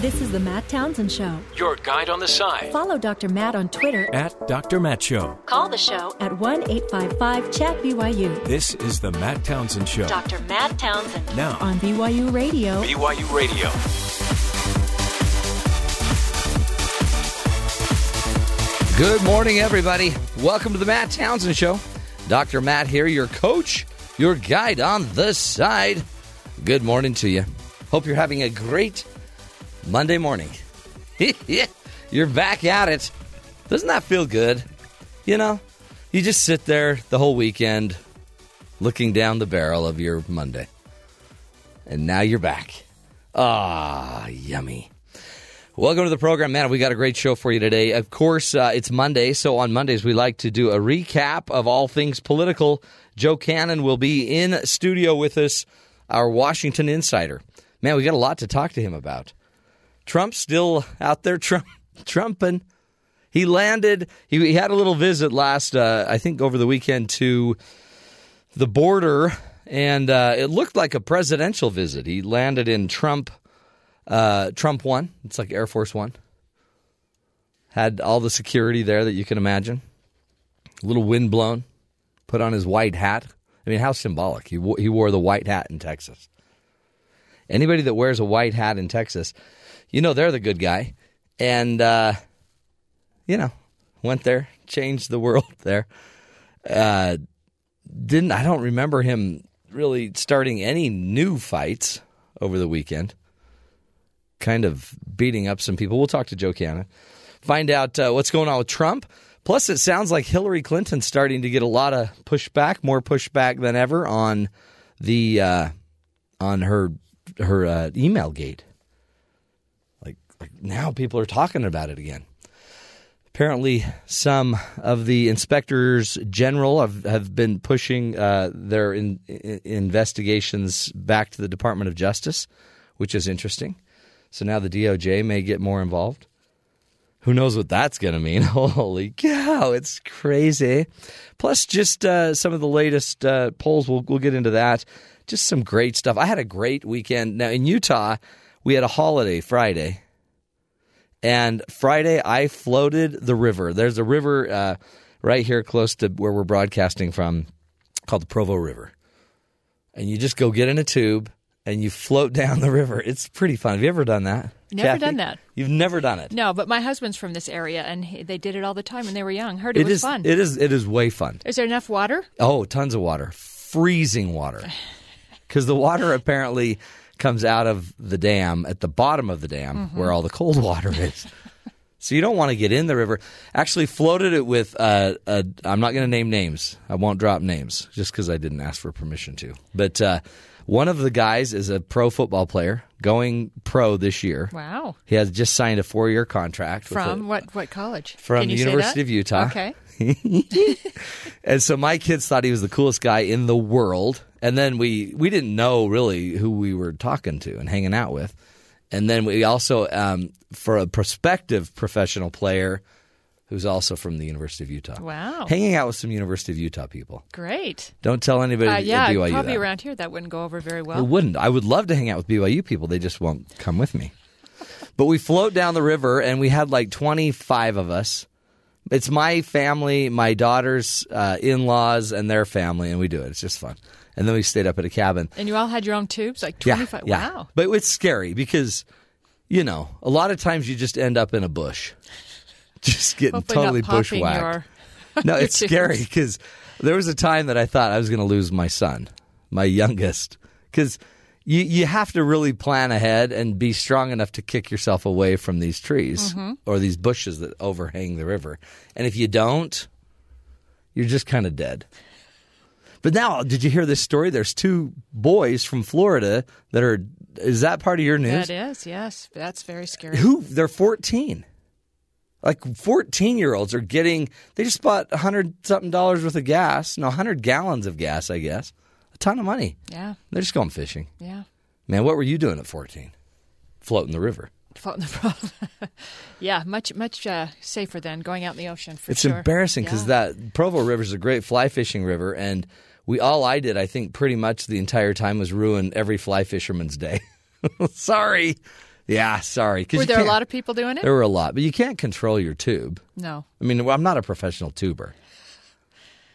This is the Matt Townsend Show. Your guide on the side. Follow Dr. Matt on Twitter. At Dr. Matt Show. Call the show at 1 855 Chat BYU. This is the Matt Townsend Show. Dr. Matt Townsend. Now on BYU Radio. BYU Radio. Good morning, everybody. Welcome to the Matt Townsend Show. Dr. Matt here, your coach, your guide on the side. Good morning to you. Hope you're having a great Monday morning. you're back at it. Doesn't that feel good? You know, you just sit there the whole weekend looking down the barrel of your Monday. And now you're back. Ah, yummy. Welcome to the program, man. We got a great show for you today. Of course, uh, it's Monday, so on Mondays we like to do a recap of all things political. Joe Cannon will be in studio with us, our Washington insider. Man, we got a lot to talk to him about. Trump's still out there Trump, trumping. He landed. He, he, had a little visit last, uh, I think, over the weekend to the border, and uh, it looked like a presidential visit. He landed in Trump uh, Trump One. It's like Air Force One. Had all the security there that you can imagine. A little wind blown. Put on his white hat. I mean, how symbolic. He, he wore the white hat in Texas. Anybody that wears a white hat in Texas, you know they're the good guy. And, uh, you know, went there, changed the world there. Uh, didn't I don't remember him really starting any new fights over the weekend kind of beating up some people. We'll talk to Joe Cannon, find out uh, what's going on with Trump. Plus, it sounds like Hillary Clinton's starting to get a lot of pushback, more pushback than ever on the uh, on her her uh, email gate. Now, people are talking about it again. Apparently, some of the inspectors general have, have been pushing uh, their in, in investigations back to the Department of Justice, which is interesting. So now the DOJ may get more involved. Who knows what that's going to mean? Holy cow, it's crazy. Plus, just uh, some of the latest uh, polls. We'll, we'll get into that. Just some great stuff. I had a great weekend. Now, in Utah, we had a holiday Friday. And Friday, I floated the river. There's a river uh, right here close to where we're broadcasting from called the Provo River. And you just go get in a tube and you float down the river. It's pretty fun. Have you ever done that? Never Kathy? done that. You've never done it. No, but my husband's from this area, and he, they did it all the time when they were young. Heard it, it was is, fun. It is. It is way fun. Is there enough water? Oh, tons of water. Freezing water. Because the water apparently comes out of the dam at the bottom of the dam mm-hmm. where all the cold water is. so you don't want to get in the river. Actually, floated it with. Uh, a, I'm not going to name names. I won't drop names just because I didn't ask for permission to. But. Uh, one of the guys is a pro football player going pro this year. Wow. He has just signed a four year contract. From a, what, what college? From the University of Utah. Okay. and so my kids thought he was the coolest guy in the world. And then we, we didn't know really who we were talking to and hanging out with. And then we also, um, for a prospective professional player, who's also from the University of Utah. Wow. Hanging out with some University of Utah people. Great. Don't tell anybody uh, yeah, at BYU probably that. around here that wouldn't go over very well. It wouldn't. I would love to hang out with BYU people. They just won't come with me. but we float down the river, and we had like 25 of us. It's my family, my daughter's uh, in laws, and their family, and we do it. It's just fun. And then we stayed up at a cabin. And you all had your own tubes? Like 25? Yeah, yeah. Wow. But it's scary because, you know, a lot of times you just end up in a bush just getting Hopefully totally bushwhacked. Your, no, your it's tubes. scary because there was a time that I thought I was going to lose my son, my youngest, because you you have to really plan ahead and be strong enough to kick yourself away from these trees Mm-hmm. or these bushes that overhang the river. And if you don't, you're just kind of dead. But now, did you hear this story? There's two boys from Florida that are. Is that part of your news? That is, yes. That's very scary. Who? They're 14. Like 14 year olds are getting, they just bought 100 something dollars worth of gas, no, 100 gallons of gas, I guess. A ton of money. Yeah, They're just going fishing. yeah. Man, what were you doing at 14? Floating the river. Floating the problem. yeah, much much uh, safer than going out in the ocean for It's sure. embarrassing because Yeah. that Provo River is a great fly fishing river, and we all I did, I think, pretty much the entire time was ruin every fly fisherman's day. Sorry, Yeah, sorry. Were there a lot of people doing it? There were a lot, but you can't control your tube. No. I mean, well, I'm not a professional tuber.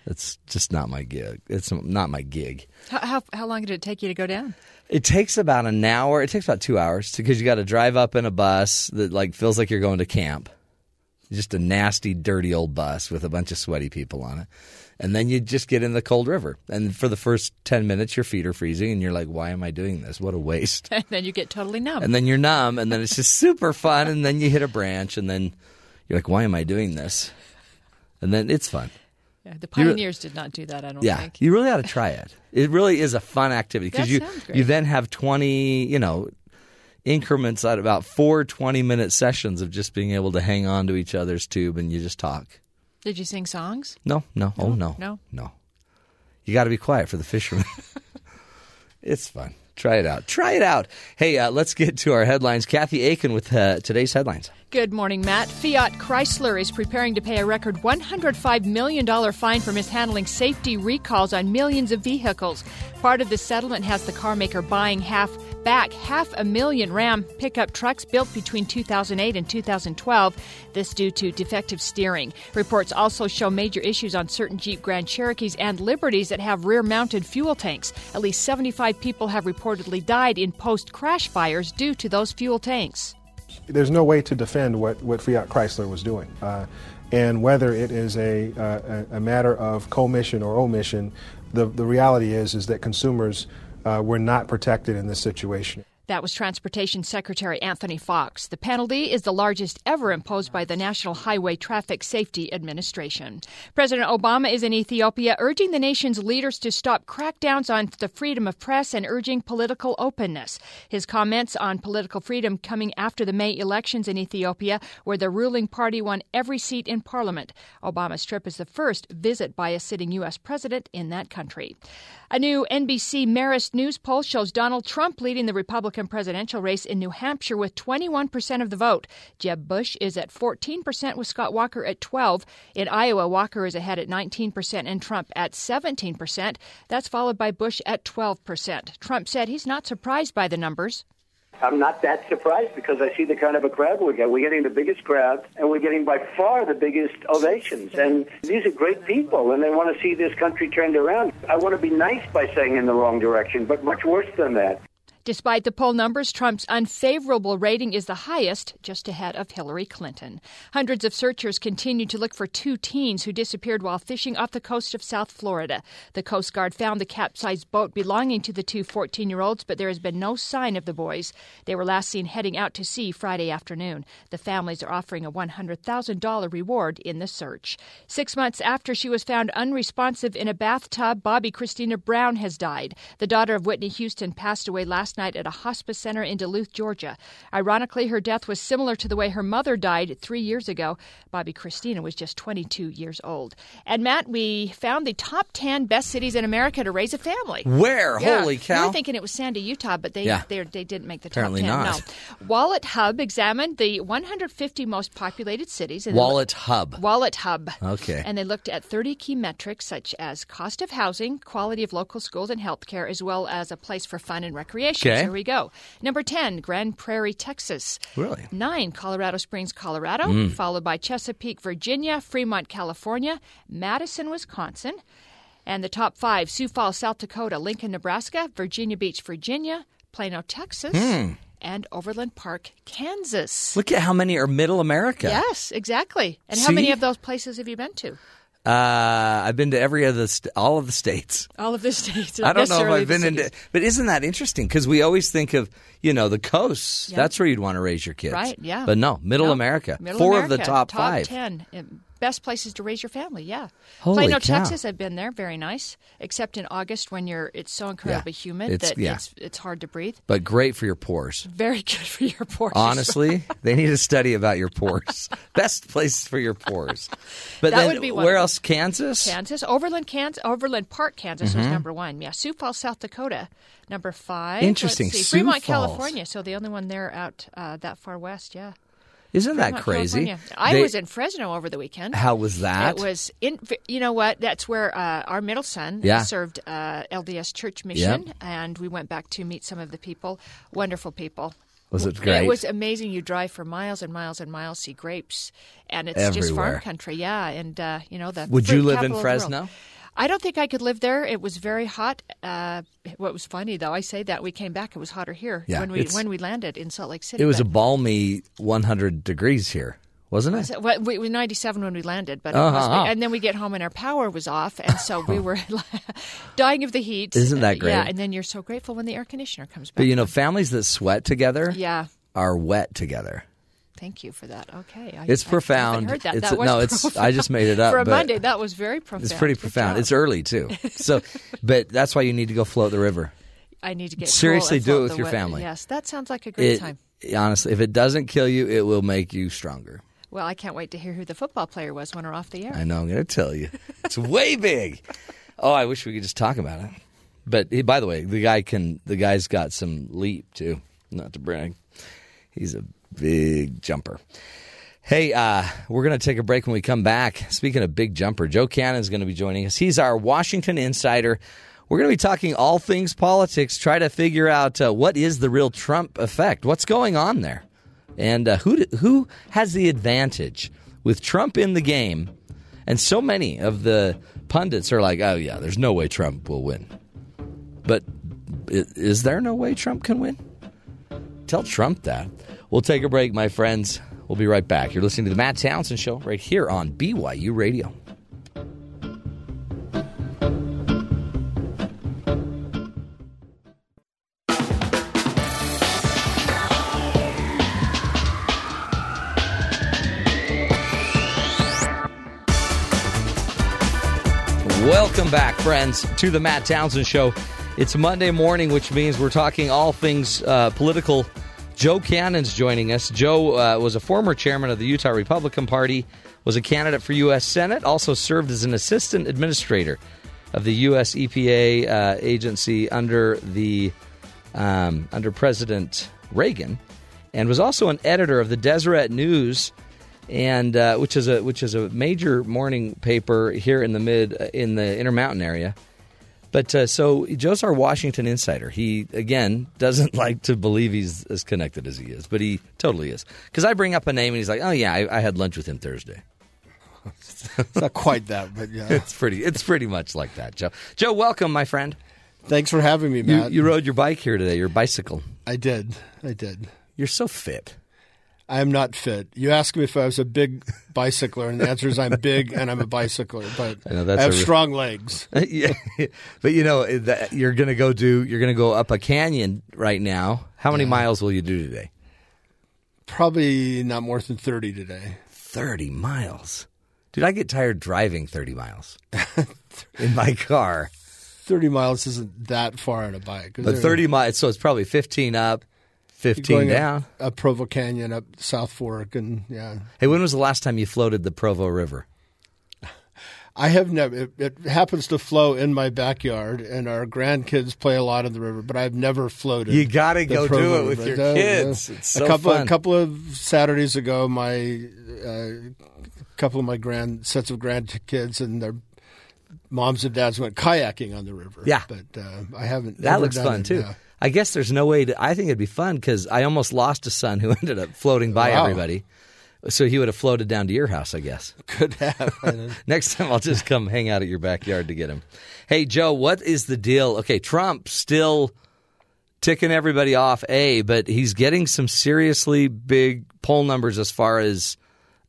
It's just not my gig. It's not my gig. How, how, how long did it take you to go down? It takes about an hour. It takes about two hours because you got to drive up in a bus that like feels like you're going to camp. Just a nasty, dirty old bus with a bunch of sweaty people on it. And then you just get in the cold river. And for the first 10 minutes, your feet are freezing and you're like, why am I doing this? What a waste. And then you get totally numb. and then you're numb and then it's just super fun. And then you hit a branch and then you're like, why am I doing this? And then it's fun. Yeah, the pioneers did not do that, I don't Yeah, think. you really ought to try it. It really is a fun activity because you you then have twenty you know increments at about four 20 minute sessions of just being able to hang on to each other's tube and you just talk. Did you sing songs? No, no, oh no, No? no. You got to be quiet for the fishermen. it's fun. Try it out. Try it out. Hey, uh, let's get to our headlines. Kathy Aiken with uh, today's headlines. Good morning, Matt. Fiat Chrysler is preparing to pay a record $105 million fine for mishandling safety recalls on millions of vehicles. Part of the settlement has the carmaker buying half back half a million Ram pickup trucks built between 2008 and 2012. This due to defective steering. Reports also show major issues on certain Jeep Grand Cherokees and Liberties that have rear-mounted fuel tanks. At least 75 people have reportedly died in post-crash fires due to those fuel tanks. There's no way to defend what, what Fiat Chrysler was doing. Uh, and whether it is a, uh, a, matter of commission or omission, the, the reality is, is that consumers uh, were not protected in this situation. That was Transportation Secretary Anthony Foxx. The penalty is the largest ever imposed by the National Highway Traffic Safety Administration. President Obama is in Ethiopia urging the nation's leaders to stop crackdowns on the freedom of press and urging political openness. His comments on political freedom coming after the May elections in Ethiopia, where the ruling party won every seat in parliament. Obama's trip is the first visit by a sitting U.S. president in that country. A new NBC Marist News poll shows Donald Trump leading the Republican presidential race in New Hampshire with 21% of the vote. Jeb Bush is at 14% with Scott Walker at 12. In Iowa, Walker is ahead at 19% and Trump at 17%. That's followed by Bush at 12%. Trump said he's not surprised by the numbers. I'm not that surprised because I see the kind of a crowd we get. We're getting the biggest crowd, and we're getting by far the biggest ovations. And these are great people, and they want to see this country turned around. I want to be nice by saying in the wrong direction, but much worse than that. Despite the poll numbers, Trump's unfavorable rating is the highest, just ahead of Hillary Clinton. Hundreds of searchers continue to look for two teens who disappeared while fishing off the coast of South Florida. The Coast Guard found the capsized boat belonging to the two 14 year olds, but there has been no sign of the boys. They were last seen heading out to sea Friday afternoon. The families are offering a $100,000 reward in the search. Six months after she was found unresponsive in a bathtub, Bobbi Kristina Brown has died. The daughter of Whitney Houston passed away last night at a hospice center in Duluth, Georgia. Ironically, her death was similar to the way her mother died three years ago. Bobbi Kristina was just 22 years old. And Matt, we found the top 10 best cities in America to raise a family. Where? Yeah. Holy We cow. were thinking it was Sandy, Utah, but they Yeah. they, didn't make the Apparently top 10. not. No. WalletHub examined the 150 most populated cities. WalletHub. Wallet Hub. Okay. And they looked at 30 key metrics such as cost of housing, quality of local schools and healthcare, as well as a place for fun and recreation. Okay. So here we go. Number 10, Grand Prairie, Texas. Really? Mm. Nine, Colorado Springs, Colorado, followed by Chesapeake, Virginia, Fremont, California, Madison, Wisconsin. And the top five Sioux Falls, South Dakota, Lincoln, Nebraska, Virginia Beach, Virginia, Plano, Texas, Hmm. and Overland Park, Kansas. Look at how many are Middle America. Yes, exactly. And how many of those places have you been to? Uh, I've been to every other, st- all of the states. All of the states. I don't know if I've been cities. into, but isn't that interesting? Because we always think of, you know, the coasts. Yeah. That's where you'd want to raise your kids. Right, yeah. But no, Middle No, America. Middle Four America, of the top, five. ten best places to raise your family. Yeah, Holy Plano, cow. Texas. I've been there. Very nice, except in August when you're it's so incredibly humid It's- that yeah. it's it's hard to breathe. But great for your pores. Very good for your pores. Honestly, they need to study about your pores. Best places for your pores. But That then, would be where them. else? Kansas. Kansas, Overland, Kansas, Overland Park, Kansas Mm-hmm. was number one. Yeah, Sioux Falls, South Dakota, number five. Interesting, Let's see. Sioux Fremont, Falls. California. So the only one there out uh, that far west. Yeah, Isn't that crazy? California. I They- was in Fresno over the weekend. How was that? It was in. You know what? That's where uh, our middle son Yeah. served uh, LDS Church Mission, Yep. and we went back to meet some of the people. Wonderful people. Was it great? It was amazing. You drive for miles and miles and miles, see grapes, and it's just farm country. Yeah, and uh, you know the. Would you live in capital of the world. Fresno? I don't think I could live there. It was very hot. Uh, what was funny though, I say that we came back, it was hotter here Yeah, when we when we landed in Salt Lake City. It was a balmy 100 degrees here, wasn't it? Well, we we were 97 when we landed, but Uh-huh. be- and then we get home and our power was off, and so we were dying of the heat. Isn't that great? Yeah, and then you're so grateful when the air conditioner comes back. But you know, families that sweat together yeah. are wet together. Thank you for that. Okay, I, It's I profound. haven't heard that. It's- that no, it's- profound. I just made it up, for a Monday. That was very profound. It's pretty Good profound. job. It's early too. So, but that's why you need to go float the river. I need to get Seriously, do it with your family. Yes, that sounds like a great It, time. honestly, if it doesn't kill you, it will make you stronger. Well, I can't wait to hear who the football player was when we're off the air. I know. I'm going to tell you, it's way big. Oh, I wish we could just talk about it. But he, by the way, the guy can. The guy's got some leap too. Not to brag, he's a big jumper. Hey, uh, we're going to take a break when we come back. Speaking of big jumper, Joe Cannon is going to be joining us. He's our Washington insider. We're going to be talking all things politics, try to figure out uh, what is the real Trump effect, what's going on there, and uh, who who has the advantage with Trump in the game. And so many of the pundits are like, "Oh yeah, there's no way Trump will win." But is there no way Trump can win? Tell Trump that. We'll take a break, my friends. We'll be right back. You're listening to the Matt Townsend Show right here on BYU Radio. Welcome back, friends, to the Matt Townsend Show. It's Monday morning, which means we're talking all things uh, political. Joe Cannon's joining us. Joe uh, was a former chairman of the Utah Republican Party, was a candidate for U.S. Senate, also served as an assistant administrator of the U.S. EPA uh, agency under the um, under President Reagan, and was also an editor of the Deseret News and uh, which is a which is a major morning paper here in the mid in the Intermountain area. But uh, so Joe's our Washington insider. He again doesn't like to believe he's as connected as he is, but he totally is. Because I bring up a name and he's like, "Oh yeah, I, I had lunch with him Thursday." It's not quite that, but yeah. It's pretty. It's pretty much like that, Joe. Joe, welcome, my friend. Thanks for having me, You, Matt. you rode your bike here today. Your bicycle. I did. I did. You're so fit. I am not fit. You asked me if I was a big bicycler, and the answer is I'm big and I'm a bicycler, but I know, I, have re- strong legs. yeah, but you know that you're going to go do. You're going to go up a canyon right now. How many miles will you do today? Probably not more than 30 today. Thirty miles, dude. I get tired driving thirty miles in my car. 30 miles isn't that far on a bike, But thirty miles, so it's probably fifteen up, you're fifteen going down. Up, up Provo Canyon, up South Fork, and yeah. Hey, when was the last time you floated the Provo River? I have never. It, it happens to flow in my backyard, and our grandkids play a lot in the river. But I've never floated. You gotta the go do it with River. your kids. It's so a couple, fun. A couple of Saturdays ago, my uh, couple of my grand sets of grandkids and their moms and dads went kayaking on the river. Yeah. but uh, I haven't. That looks fun it, too. yeah. I guess there's no way to. I think it'd be fun because I almost lost a son who ended up floating by Wow. everybody. So he would have floated down to your house, I guess. Could have. Next time I'll just come hang out at your backyard to get him. Hey, Joe, what is the deal? Okay, Trump still ticking everybody off, A, but he's getting some seriously big poll numbers as far as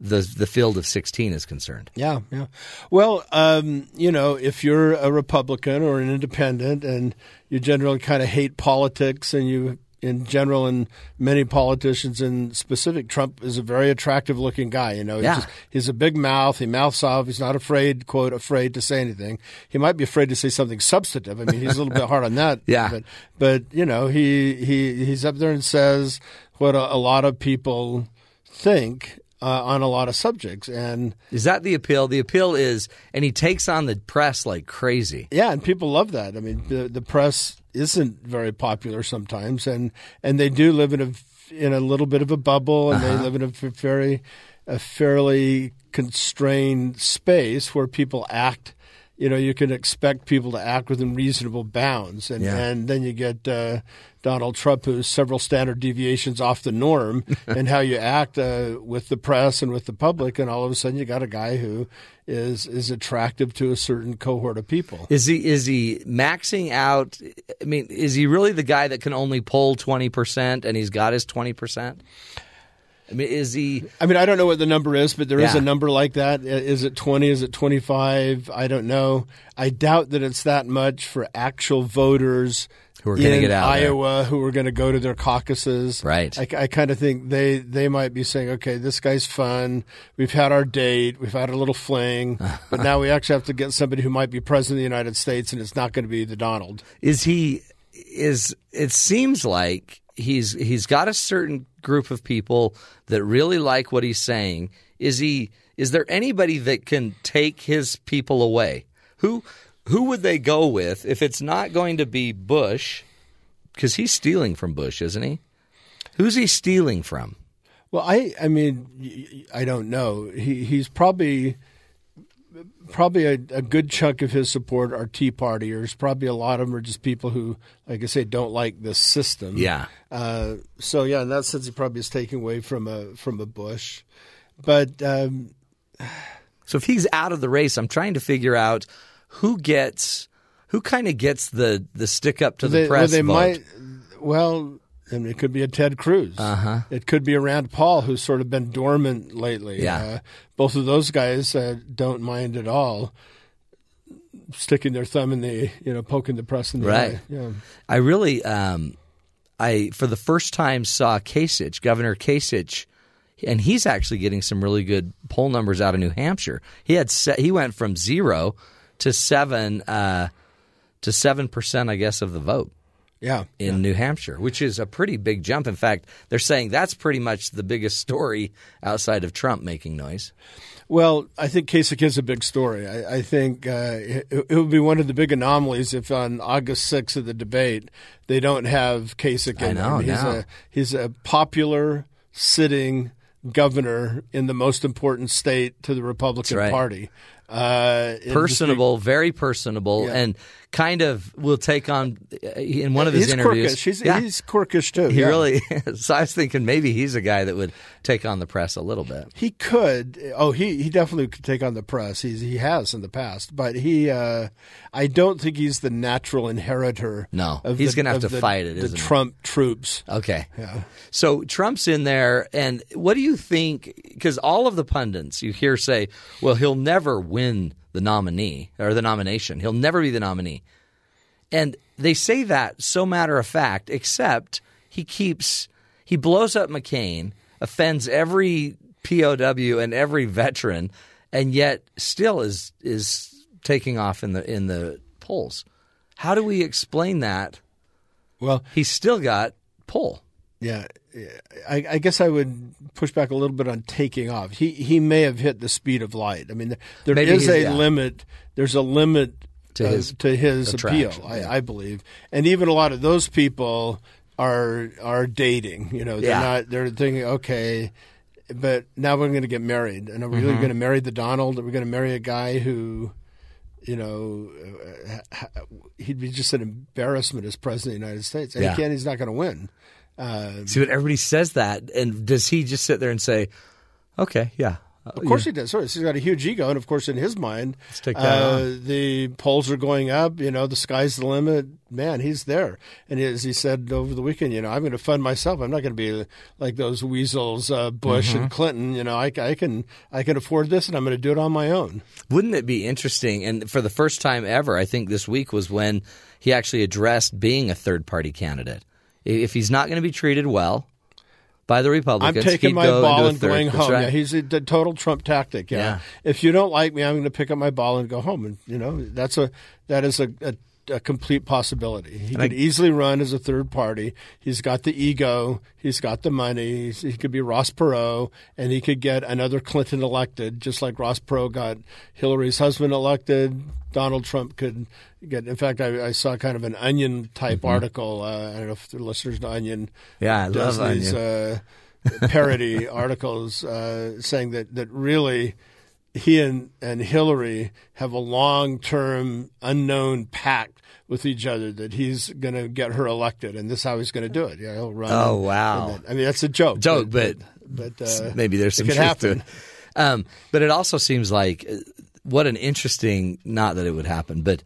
the the field of 16 is concerned. Yeah, yeah. Well, um, you know, if you're a Republican or an independent and you generally kind of hate politics and you, in general, and many politicians in specific, Trump is a very attractive looking guy. You know, he's, Yeah. just- he's a big mouth. He mouths off. He's not afraid, quote, afraid to say anything. He might be afraid to say something substantive. I mean, he's a little bit hard on that. Yeah. But, but you know, he, he, he's up there and says what a, a lot of people think uh, on a lot of subjects. And, Is that the appeal? The appeal is, and he takes on the press like crazy. Yeah, and people love that. I mean, the the press isn't very popular sometimes, and and they do live in a in a little bit of a bubble, and they live in a very a fairly constrained space where people act you know, you can expect people to act within reasonable bounds, and Yeah. and then you get uh, Donald Trump, who's several standard deviations off the norm, and how you act uh, with the press and with the public, and all of a sudden you got a guy who is is attractive to a certain cohort of people. Is he is he maxing out? I mean, is he really the guy that can only pull twenty percent and he's got his twenty percent? I mean, is he? I mean, I don't know what the number is, but there is Yeah. a number like that. Is it 20? Is it 25? I don't know. I doubt that it's that much for actual voters Who are gonna in get out there. Iowa who are going to go to their caucuses. Right. I, I kind of think they, they might be saying, okay, this guy's fun. We've had our date. We've had a little fling. but now we actually have to get somebody who might be president of the United States, and it's not going to be the Donald. Is he? Is it seems like he's he's got a certain group of people that really like what he's saying. Is he? Is there anybody that can take his people away? Who who would they go with if it's not going to be Bush? Because he's stealing from Bush, isn't he? Who's he stealing from? Well, I I mean I don't know. He he's probably probably a, a good chunk of his support are Tea Partiers. Probably a lot of them are just people who, like I say, don't like the system. Yeah. Uh, so yeah, in that sense, he probably is taking away from a from a Bush. But um, So if he's out of the race, I'm trying to figure out who gets who kind of gets the the stick up to the they, press well, they vote. might. Well, I mean, it could be a Ted Cruz. Uh-huh. It could be a Rand Paul, who's sort of been dormant lately. Yeah. Uh, both of those guys uh, don't mind at all sticking their thumb in the, you know, poking the press in the Right. eye. Yeah. I really, um, I for the first time saw Kasich, Governor Kasich, and he's actually getting some really good poll numbers out of New Hampshire. He had se- he went from zero to seven uh, to seven percent, I guess, of the vote Yeah. in New Hampshire, which is a pretty big jump. In fact, they're saying that's pretty much the biggest story outside of Trump making noise. Well, I think Kasich is a big story. I, I think uh, it, it would be one of the big anomalies if on August 6th of the debate they don't have Kasich in I know. He's now. a he's a popular sitting governor in the most important state to the Republican right. Party. Uh, it Personable, very personable, Yeah. and kind of will take on in one of his He's interviews. quirkish. He's, Yeah. he's quirkish too. He yeah. really is. So I was thinking maybe he's a guy that would take on the press a little bit. He could. Oh, he, he definitely could take on the press. He's he has in the past, but he. Uh, I don't think he's the natural inheritor. No, of he's gonna have to the- fight it, The isn't he? Trump troops. Okay. Yeah. So Trump's in there, and what do you think? Because all of the pundits you hear say, well, he'll never win the nominee or the nomination. He'll never be the nominee. And they say that so matter of fact, except he keeps, he blows up McCain, offends every POW and every veteran, and yet still is is taking off in the in the polls. How do we explain that? Well, He's still got pull. yeah, I, I guess I would push back a little bit on taking off. He he may have hit the speed of light. I mean, there Maybe is a yeah. limit. There's a limit To uh, his to his appeal. attraction, I. I believe, and even a lot of those people are are dating. You know, they're Yeah. not. They're thinking, okay, but now we're going to get married, and are we really Mm-hmm. going to marry the Donald? Are we going to marry a guy who? You know, uh, he'd be just an embarrassment as president of the United States. And Yeah. he can't, he's not going to win. See, but everybody says that, and does he just sit there and say, "Okay, yeah, Of course he does. Sorry, he's got a huge ego, and of course, in his mind, take that uh, the polls are going up. You know, the sky's the limit. Man, he's there. And as he said over the weekend, you know, I'm going to fund myself. I'm not going to be like those weasels, uh, Bush Mm-hmm. and Clinton. You know, I, I can I can afford this, and I'm going to do it on my own. Wouldn't it be interesting? And for the first time ever, I think this week was when he actually addressed being a third party candidate. If he's not going to be treated well by the Republicans, I'm taking my go ball and going home. right. Yeah, he's a, total Trump tactic. Yeah. Yeah. If you don't like me, I'm going to pick up my ball and go home. And you know, that's a that is a, a, a complete possibility. He could easily run as a third party. He's got the ego. He's got the money. He's, he could be Ross Perot, and he could get another Clinton elected, just like Ross Perot got Hillary's husband elected. Donald Trump could get. In fact, I, I saw kind of an Onion type article. Uh, I don't know if the listeners know Onion. Mm-hmm. Yeah, I does love these Onion. uh, parody articles uh, saying that that really he and, and Hillary have a long term unknown pact with each other that he's going to get her elected, and this is how he's going to do it. Yeah, he'll run. Oh, wow. and then- I mean, that's a joke. Joke, but, but, uh, maybe there's some it truth happen. to it. Um, but it also seems like uh, what an interesting, not that it would happen, but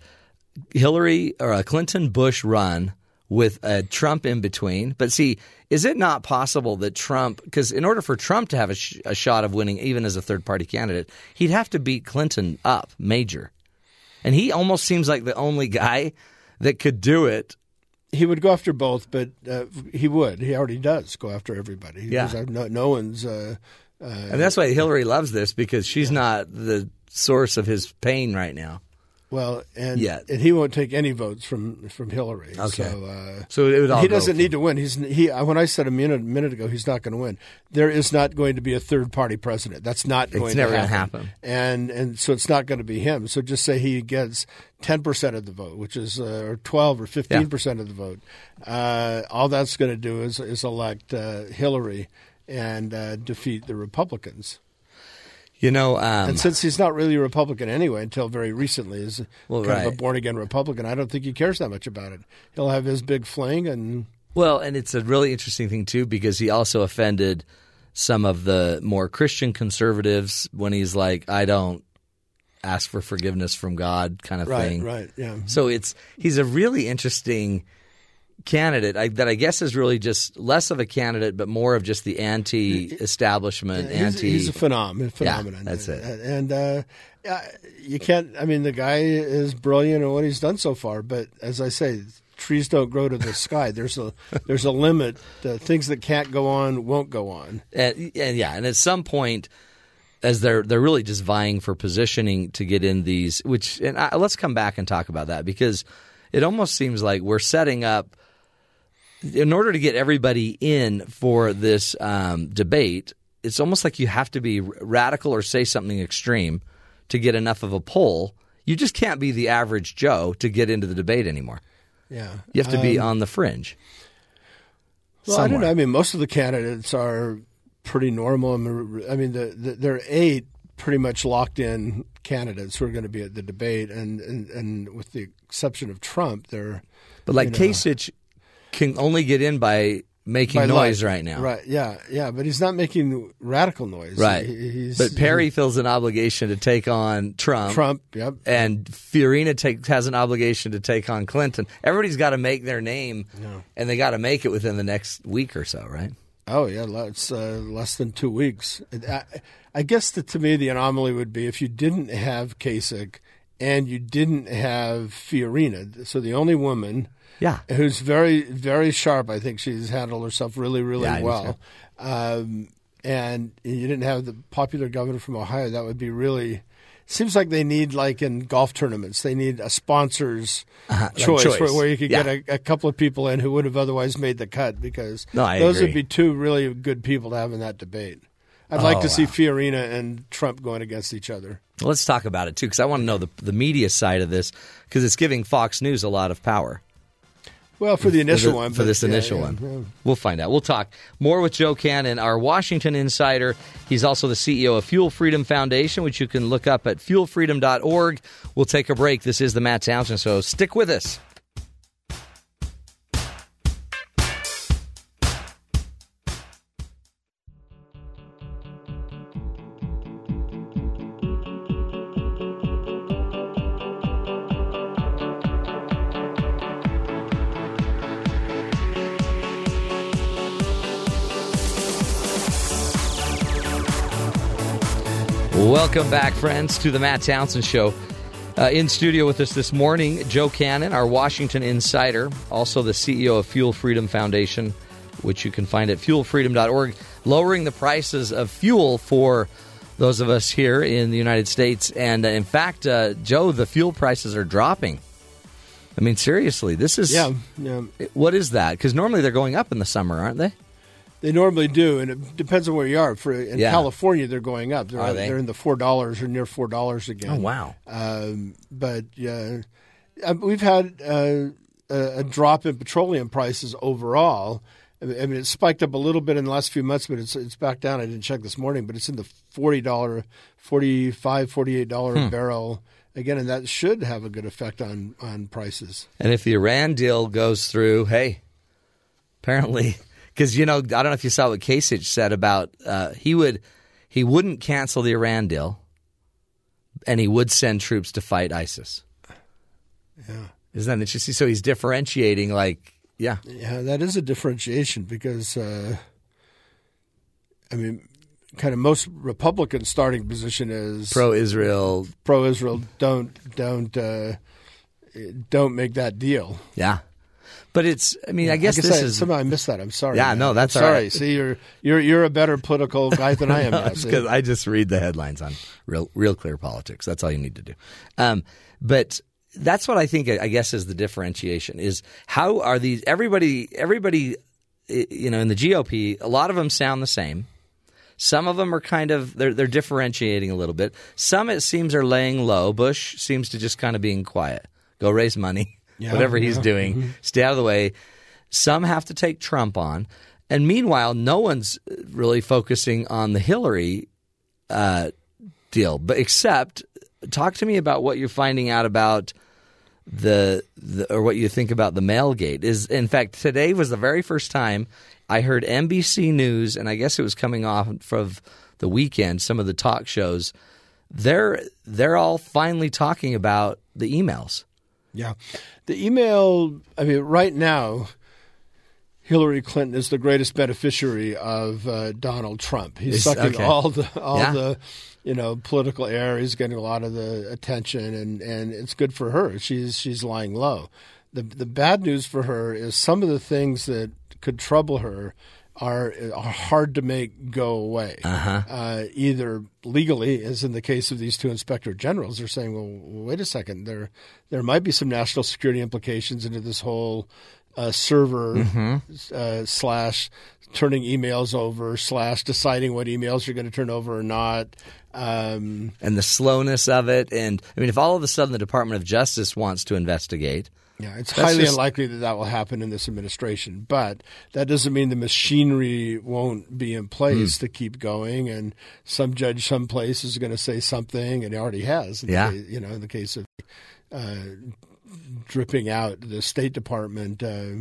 Hillary or a Clinton Bush run with a Trump in between. But see, is it not possible that Trump, because in order for Trump to have a, sh- a shot of winning, even as a third party candidate, he'd have to beat Clinton up major. And he almost seems like the only guy that could do it. He would go after both, but uh, he would. He already does go after everybody. Yeah. No, no one's. Uh, uh, And that's why Hillary loves this because she's not the source of his pain right now. Well, and Yet. and he won't take any votes from from Hillary. Okay. So, uh, So it would all he doesn't need to win. He's he. When I said a minute minute ago, he's not going to win. There is not going to be a third party president. That's not going never to gonna happen. happen. And and so it's not going to be him. So just say he gets ten percent of the vote, which is uh, or twelve or fifteen percent of the vote. Uh, all that's going to do is is elect uh, Hillary and uh, defeat the Republicans. You know, um, And since he's not really a Republican anyway, until very recently, is Well, kind of a born again Republican. I don't think he cares that much about it. He'll have his big fling, and Well, and it's a really interesting thing too because he also offended some of the more Christian conservatives when he's like, "I don't ask for forgiveness from God," kind of right, thing. right, yeah. So it's he's a really interesting candidate I, that I guess is really just less of a candidate, but more of just the anti-establishment, He's, anti. he's a phenom- phenomenon. that's it. And uh, you can't. I mean, the guy is brilliant in what he's done so far. But as I say, trees don't grow to the sky. There's a there's a limit. Uh, things that can't go on won't go on. and, and yeah, and at some point, as they're they're really just vying for positioning to get in these. Which and I, let's come back and talk about that because it almost seems like we're setting up in order to get everybody in for this um, debate. It's almost like you have to be radical or say something extreme to get enough of a poll. You just can't be the average Joe to get into the debate anymore. Yeah, You have to be on the fringe. Well, I don't know. I mean, most of the candidates are pretty normal. I mean, I mean, the, the, there are eight pretty much locked in candidates who are going to be at the debate, and and, and with the exception of Trump, they're But like you know. Kasich can only get in by making by noise light. right now. Right? Yeah, yeah. But he's not making radical noise. Right. He- he's, But Perry feels an obligation to take on Trump. Trump. Yep. And Fiorina take, has an obligation to take on Clinton. Everybody's got to make their name, and they got to make it within the next week or so, right? Oh yeah, it's uh, less than two weeks. I, I guess that to me the anomaly would be if you didn't have Kasich and you didn't have Fiorina. So the only woman, Yeah. who's very very sharp. I think she's handled herself really really Yeah, well. Um, and you didn't have the popular governor from Ohio. That would be really. Seems like they need like in golf tournaments, they need a sponsor's like choice, choice. Where, where you could Yeah. get a, a couple of people in who would have otherwise made the cut because No, those agree. would be two really good people to have in that debate. I'd like Oh, to see wow. Fiorina and Trump going against each other. Let's talk about it too, because I want to know the the media side of this, because it's giving Fox News a lot of power. Well, for the initial for, the- one, for this yeah, initial yeah, one. We'll find out. We'll talk more with Joe Cannon, our Washington insider. He's also the CEO of Fuel Freedom Foundation, which you can look up at fuelfreedom.org. We'll take a break. This is the Matt Townsend Show. Stick with us. Welcome back, friends, to the Matt Townsend Show. Uh, in studio with us this morning, Joe Cannon, our Washington insider, also the CEO of Fuel Freedom Foundation, which you can find at fuelfreedom.org, lowering the prices of fuel for those of us here in the United States. And uh, in fact, uh, Joe, the fuel prices are dropping. I mean, seriously, this is. Yeah, yeah. What is that? Because normally they're going up in the summer, aren't they? They normally do, and it depends on where you are. For in Yeah. California, they're going up. They're, Are they? they're in the four dollars or near four dollars again. Oh, wow. Um, but yeah, uh, we've had uh, a, a drop in petroleum prices overall, I mean, it spiked up a little bit in the last few months, but it's it's back down. I didn't check this morning, but it's in the forty dollar, forty five, forty eight dollar Hmm. barrel again, and that should have a good effect on on prices. And if the Iran deal goes through, hey, apparently, because you know, I don't know if you saw what Kasich said about uh, he would he wouldn't cancel the Iran deal, and he would send troops to fight ISIS. Yeah. Isn't that interesting? So he's differentiating, like, yeah, Yeah, that is a differentiation because, uh, I mean, kind of most Republican starting position is pro-Israel, pro-Israel. Don't don't uh, don't make that deal. yeah. But it's, I mean, I guess, I this I, is somehow I missed that. I'm sorry. Yeah, man. no, that's I'm sorry. right. See, you're you're you're a better political guy than I am. because I just read the headlines on real, real clear politics. That's all you need to do. Um, but that's what I think. I guess is the differentiation is how are these everybody everybody you know in the GOP. A lot of them sound the same. Some of them are kind of they're they're differentiating a little bit. Some it seems are laying low. Bush seems to just kind of being quiet. Go raise money, Yeah, whatever he's yeah. doing, stay out of the way. Some have to take Trump on, and meanwhile, no one's really focusing on the Hillary uh, deal. But except, talk to me about what you're finding out about the, the or what you think about the mailgate. Is in fact today was the very first time I heard NBC News, and I guess it was coming off of the weekend. Some of the talk shows, they're they're all finally talking about the emails. Yeah. The email, I mean, right now, Hillary Clinton is the greatest beneficiary of uh, Donald Trump. He's Is- sucking okay. all the all Yeah. the you know political air. He's getting a lot of the attention, and, and it's good for her. She's she's lying low. The the bad news for her is some of the things that could trouble her are are hard to make go away. Uh-huh. either legally, as in the case of these two inspector generals, they're saying, "Well, wait a second, there there might be some national security implications into this whole uh, server uh, slash turning emails over slash deciding what emails you're going to turn over or not." Um, and the slowness of it. And I mean, if all of a sudden the Department of Justice wants to investigate, Yeah, it's That's highly just- unlikely that that will happen in this administration, but that doesn't mean the machinery won't be in place Hmm. to keep going. And some judge, someplace is going to say something, and he already has. Yeah. case- you know, in the case of uh, dripping out the State Department uh,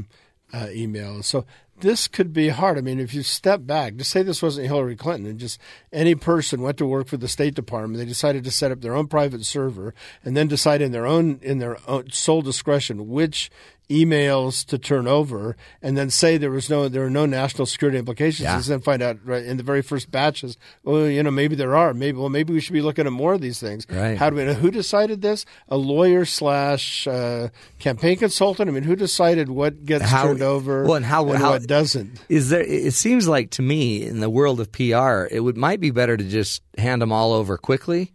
uh, emails. So this could be hard. I mean, if you step back, just say this wasn't Hillary Clinton, and just any person went to work for the State Department, they decided to set up their own private server, and then decide in their own in their own sole discretion which emails to turn over, and then say there was no there were no national security implications, Yeah. and then find out right in the very first batches, well, you know, maybe there are, maybe well, maybe we should be looking at more of these things. Right. How do we know who decided this? A lawyer slash uh, campaign consultant. I mean, who decided what gets How- turned over well, and how- and how- what doesn't? is there? It seems like to me in the world of PR, it would might be better to just hand them all over quickly.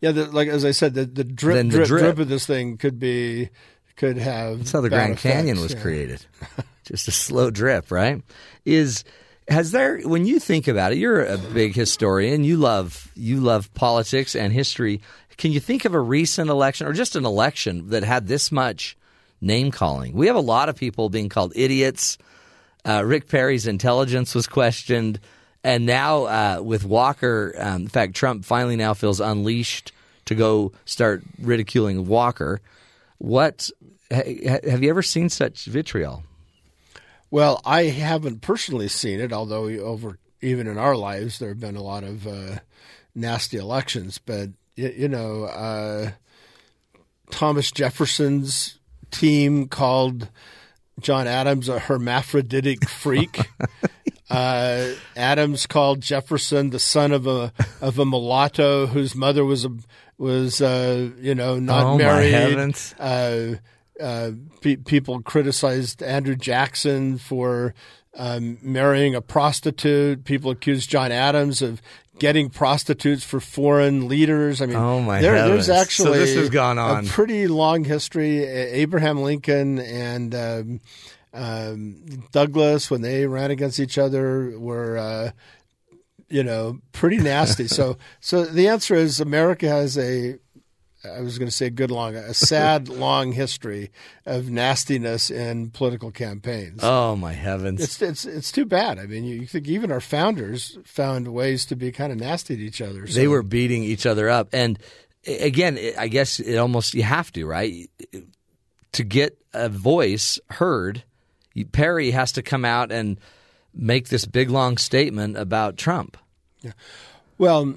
Yeah, the, like as I said, the, the drip, the drip, drip. drip of this thing could be could have. That's how the Grand effects, Canyon was yeah. created. just a slow drip, right? Is has there when you think about it, you're a big historian, you love you love politics and history. Can you think of a recent election or just an election that had this much name calling? We have a lot of people being called idiots. Uh, Rick Perry's intelligence was questioned, and now uh, with Walker, um, in fact, Trump finally now feels unleashed to go start ridiculing Walker. What ha- have you ever seen such vitriol? Well, I haven't personally seen it, although over even in our lives there have been a lot of uh, nasty elections. But you know, uh, Thomas Jefferson's team called John Adams a hermaphroditic freak. uh, Adams called Jefferson the son of a of a mulatto whose mother was a was uh, you know not Oh, married. Uh, pe- people criticized Andrew Jackson for um, marrying a prostitute. People accused John Adams of getting prostitutes for foreign leaders. I mean, Oh, my there, there's So actually this has gone on. a pretty long history. Abraham Lincoln and um, um, Douglas, when they ran against each other, were. Uh, you know, pretty nasty. so, so the answer is America has a I was going to say good long, a sad long history of nastiness in political campaigns. Oh my heavens! It's it's it's too bad. I mean, you, think even our founders found ways to be kind of nasty to each other. So. They were beating each other up, and again, I guess it almost you have to right to get a voice heard. Perry has to come out and make this big long statement about Trump. Yeah. Well,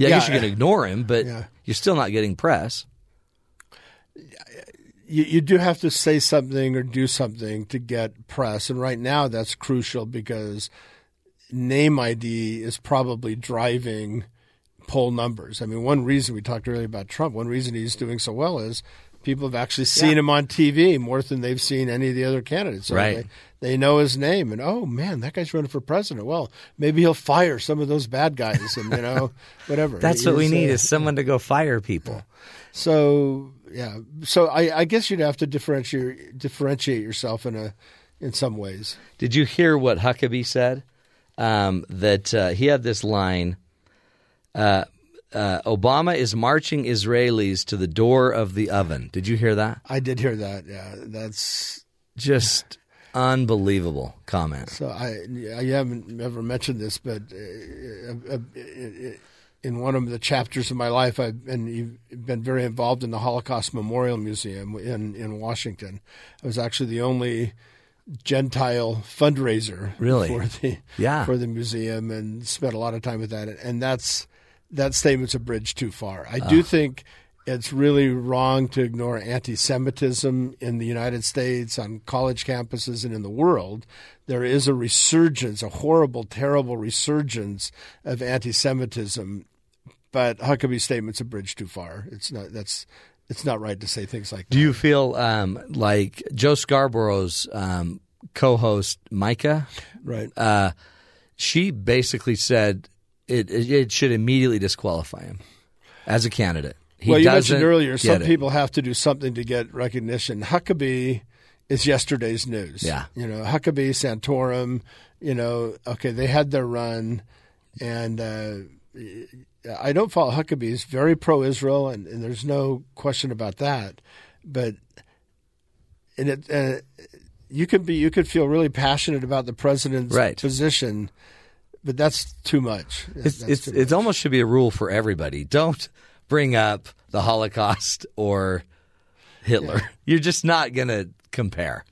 yeah, I Yeah, guess you can ignore him, but yeah. you're still not getting press. you, you do have to say something or do something to get press, and right now that's crucial because name ID is probably driving poll numbers. I mean, one reason we talked earlier about Trump, one reason he's doing so well is people have actually seen him on TV more than they've seen any of the other candidates. So Right. They, they know his name, and oh man, that guy's running for president. Well, maybe he'll fire some of those bad guys, and you know, whatever. That's what we need uh, is someone to go fire people. so yeah, so I, I guess you'd have to differentiate differentiate yourself in a in some ways. Did you hear what Huckabee said? Um, that uh, he had this line: uh, uh, "Obama is marching Israelis to the door of the oven." Did you hear that? I did hear that. Yeah, that's Just unbelievable comment. so. I I haven't ever mentioned this, but uh, uh, uh, in one of the chapters of my life, I've been been very involved in the Holocaust Memorial Museum in in Washington. I was actually the only Gentile fundraiser Really? for the Yeah. for the museum and spent a lot of time with that. And that's that statement's a bridge too far. I do think it's really wrong to ignore anti-Semitism in the United States on college campuses and in the world. There is a resurgence, a horrible, terrible resurgence of anti-Semitism. But Huckabee's statement's a bridge too far. It's not. That's. It's not right to say things like that. Do you feel um, like Joe Scarborough's um, co-host Mika? right? Uh, she basically said it, it, should immediately disqualify him as a candidate. He well, you mentioned earlier some it. people have to do something to get recognition. Huckabee is yesterday's news. Yeah. you know Huckabee, Santorum. You know, okay, they had their run, and uh, I don't follow Huckabee. He's very pro-Israel, and, and there's no question about that. But and it, uh, you could be you could feel really passionate about the president's Right. position, but that's too much. It's That's it's it almost should be a rule for everybody. Don't bring up the Holocaust or Hitler. You're just not going to compare.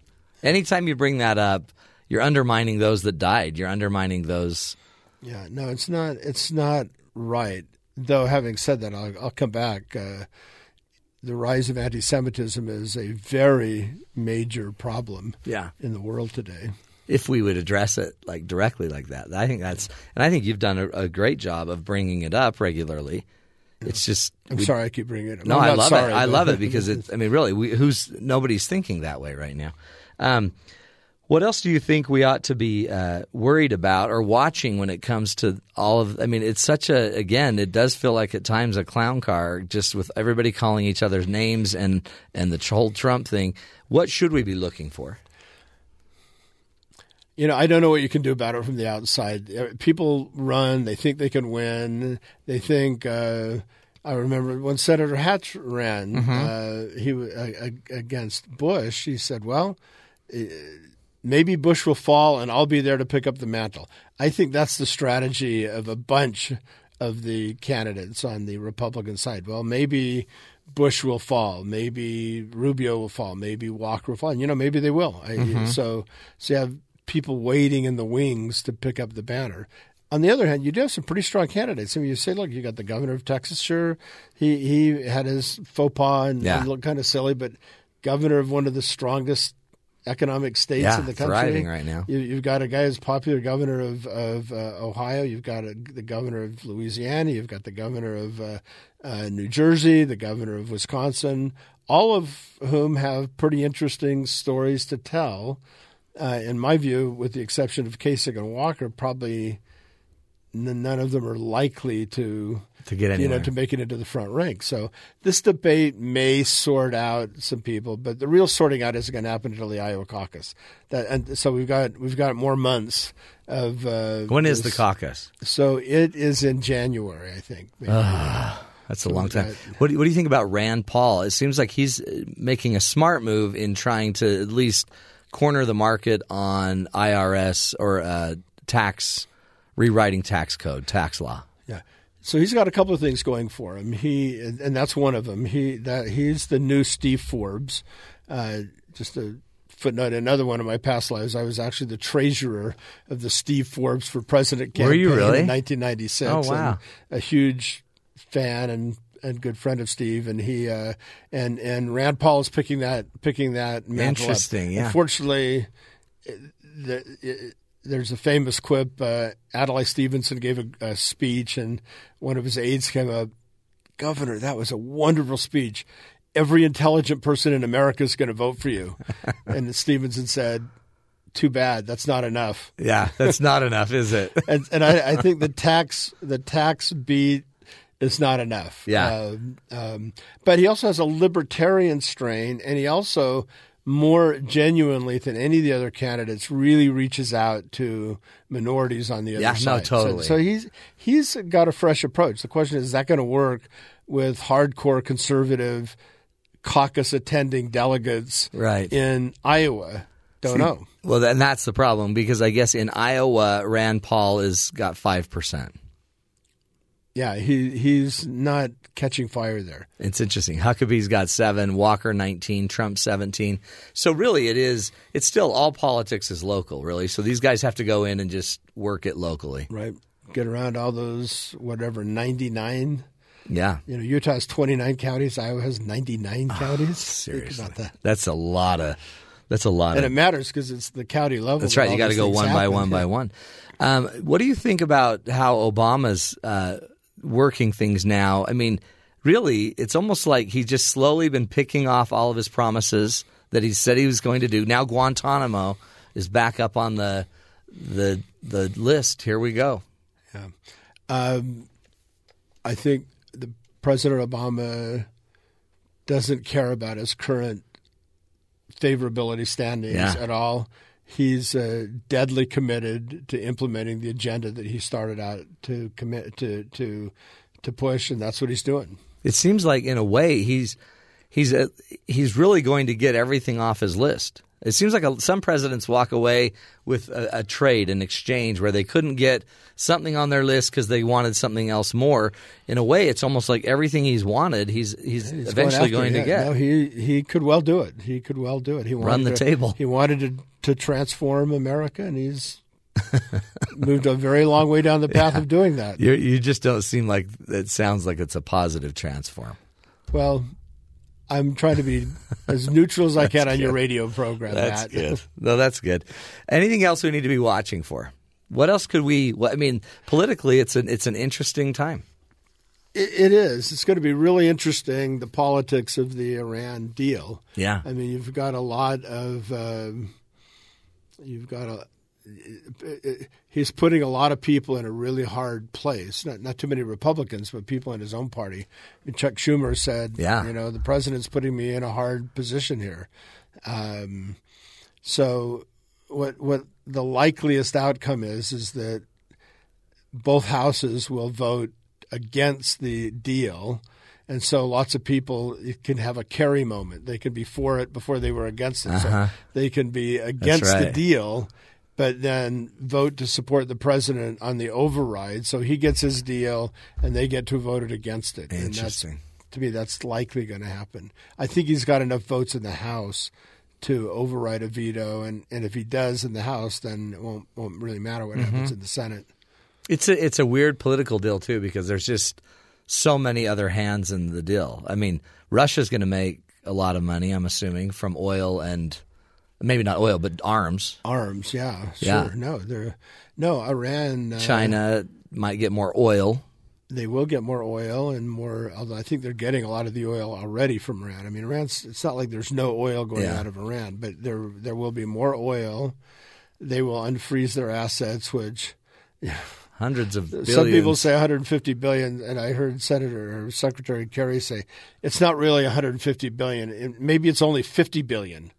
Anytime you bring that up, you're undermining those that died. You're undermining those. Yeah, no, it's not. It's not right. Though, having said that, I'll, I'll come back. Uh, the rise of anti-Semitism is a very major problem Yeah. in the world today. If we would address it like directly like that, I think that's, and I think you've done a, a great job of bringing it up regularly. It's just I'm we- sorry, I keep bringing it. up. No, I love sorry, it. I love it because it. I mean, really, we, who's nobody's thinking that way right now. Um, what else do you think we ought to be uh, worried about or watching when it comes to all of? I mean, it's such a again. It does feel like at times a clown car, just with everybody calling each other's names and and the whole Trump thing. What should we be looking for? You know, I don't know what you can do about it from the outside. Uh, People run; they think they can win. They think. Uh, I remember when Senator Hatch ran, uh, he uh, against Bush. He said, "Well, uh, maybe Bush will fall, and I'll be there to pick up the mantle." I think that's the strategy of a bunch of the candidates on the Republican side. Well, maybe Bush will fall, maybe Rubio will fall, maybe Walker will fall. And, you know, maybe they will. I, so, so you have people waiting in the wings to pick up the banner. On the other hand, you do have some pretty strong candidates. I mean, you say, look, you got the governor of Texas. Sure, he he had his faux pas and, Yeah. and looked kind of silly, but governor of one of the strongest economic states Yeah, in the country, right now. You, you've got a guy who's popular governor of of uh, Ohio. You've got a, the governor of Louisiana. You've got the governor of uh, uh, New Jersey. The governor of Wisconsin. All of whom have pretty interesting stories to tell. Uh, in my view, with the exception of Kasich and Walker, probably n- none of them are likely to To get anywhere. you know to make it into the front rank. So this debate may sort out some people, but the real sorting out isn't going to happen until the Iowa caucus. That and so we've got we've got more months of uh, When is the caucus? So it is in January, I think. maybe. That's a long time. What do, what do you think about Rand Paul? It seems like he's uh, making a smart move in trying to at least corner the market on IRS or uh, tax rewriting tax code, tax law. Yeah. So he's got a couple of things going for him. He and and that's one of them. He that he's the new Steve Forbes. Uh, just a footnote. Another one of my past lives, I was actually the treasurer of the Steve Forbes for President campaign Were you really? in 1996. Oh, wow. And a huge fan and and good friend of Steve, and he uh, and and Rand Paul is picking that picking that mantle up. Interesting, yeah. Unfortunately, the, it, there's a famous quip. Uh, Adlai Stevenson gave a, a speech, and one of his aides came up, Governor, that was a wonderful speech. Every intelligent person in America is going to vote for you. and Stevenson said, Too bad, that's not enough. Yeah, that's not enough, is it? And, and I, I think the tax the tax beat is not enough. Yeah. Um, um, but he also has a libertarian strain, and he also more genuinely than any of the other candidates really reaches out to minorities on the other Yeah, no, side. So- totally. So, he's he's got a fresh approach. The question is, is that going to work with hardcore conservative caucus attending delegates Right. in Iowa? Don't know. Well, and that's the problem because I guess in Iowa, Rand Paul has got 5%. Yeah, he he's not catching fire there. It's interesting. Huckabee's got seven, Walker 19, Trump 17. So really, it is, it's still all politics is local, really. So these guys have to go in and just work it locally. right? Get around all those whatever ninety nine. Yeah. You know, Utah has twenty nine counties. Iowa has ninety nine counties. Think Ah, Seriously. that. That's a lot of, that's a lot And of it matters because it's the county level. That's right. You got to go one by happen. one by one. Um, what do you think about how Obama's uh, working things now? I mean, really, it's almost like he's just slowly been picking off all of his promises that he said he was going to do. Now Guantanamo is back up on the the the list. Here we go. Yeah, Um, I think the President Obama doesn't care about his current favorability standings Yeah. at all. He's uh, deadly committed to implementing the agenda that he started out to commit to to to push, and that's what he's doing. It seems like in a way he's he's a, he's really going to get everything off his list. It seems like a, some presidents walk away with a, a trade, an exchange, where they couldn't get something on their list because they wanted something else more. In a way, it's almost like everything he's wanted, he's he's, He's eventually after going it, to get. No, he he could well do it. He could well do it. He Run the to- table. He wanted to to transform America, and he's moved a very long way down the path of doing that. you you just don't seem like it sounds like it's a positive transform. Well, I'm trying to be as neutral as I can on your radio program. That's Matt. good. No, that's good. Anything else we need to be watching for? What else could we? I mean, politically, it's an it's an interesting time. It, it is. It's going to be really interesting. The politics of the Iran deal. Yeah. I mean, you've got a lot of. Um, you've got a. He's putting a lot of people in a really hard place. Not not too many Republicans, but people in his own party. And Chuck Schumer said, Yeah. you know, the president's putting me in a hard position here." Um, so, what what the likeliest outcome is is that both houses will vote against the deal. And so lots of people can have a Kerry moment. They can be for it before they were against it. So they can be against the Uh-huh. deal, but then vote to support the president on the override. So he gets his deal and they get to vote it against it. And that's, Interesting. to me, that's likely going to happen. I think he's got enough votes in the House to override a veto. And, and if he does in the House, then it won't, won't really matter what Mm-hmm. happens in the Senate. It's a it's a weird political deal too because there's just so many other hands in the deal. I mean, Russia's going to make a lot of money, I'm assuming, from oil and maybe not oil, but arms. Arms, yeah, sure. Yeah. No, they're no Iran. Uh, China might get more oil. they will get more oil and more. Although I think they're getting a lot of the oil already from Iran. I mean, Iran's. It's not like there's no oil going Yeah. out of Iran, but there there will be more oil. They will unfreeze their assets, which Hundreds of billions. some people say 150 billion, and I heard Senator or Secretary Kerry say it's not really 150 billion. Maybe it's only 50 billion.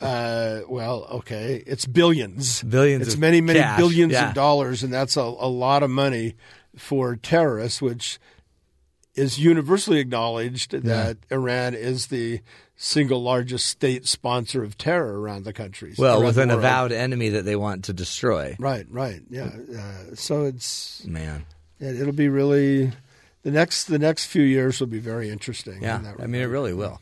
Uh, well, okay, it's billions. Billions It's of many, many cash, billions yeah. of dollars, and that's a, a lot of money for terrorists. Which, is universally acknowledged that Iran is the single largest state sponsor of terror around the country. Well, with an avowed enemy that they want to destroy. Right, right, yeah. Uh, so it's Man. it, it'll be really the next the next few years will be very interesting. Yeah, in that I mean, it really will.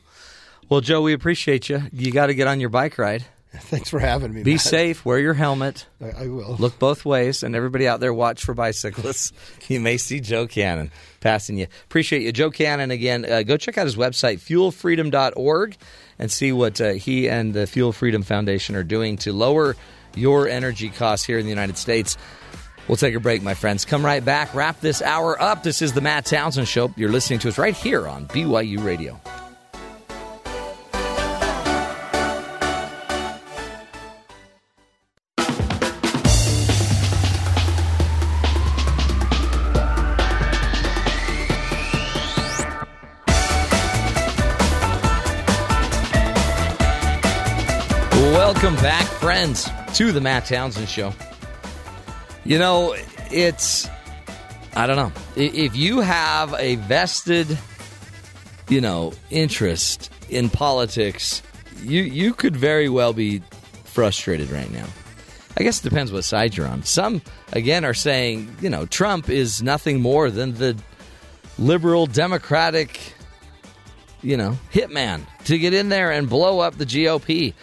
Well, Joe, we appreciate you. You got to get on your bike ride. Thanks for having me. Be Matt. safe. Wear your helmet. I, I will. Look both ways, and everybody out there, watch for bicyclists. You may see Joe Cannon passing you. Appreciate you, Joe Cannon. Again, uh, go check out his website, fuelfreedom.org, and see what uh, he and the Fuel Freedom Foundation are doing to lower your energy costs here in the United States. We'll take a break, my friends. Come right back. Wrap this hour up. This is the Matt Townsend Show. You're listening to us right here on BYU Radio. Back, friends, to the Matt Townsend Show. You know, it's, I don't know. If you have a vested, you know, interest in politics, you, you could very well be frustrated right now. I guess it depends what side you're on. Some, again, are saying, you know, Trump is nothing more than the liberal democratic you know, hitman to get in there and blow up the GOP.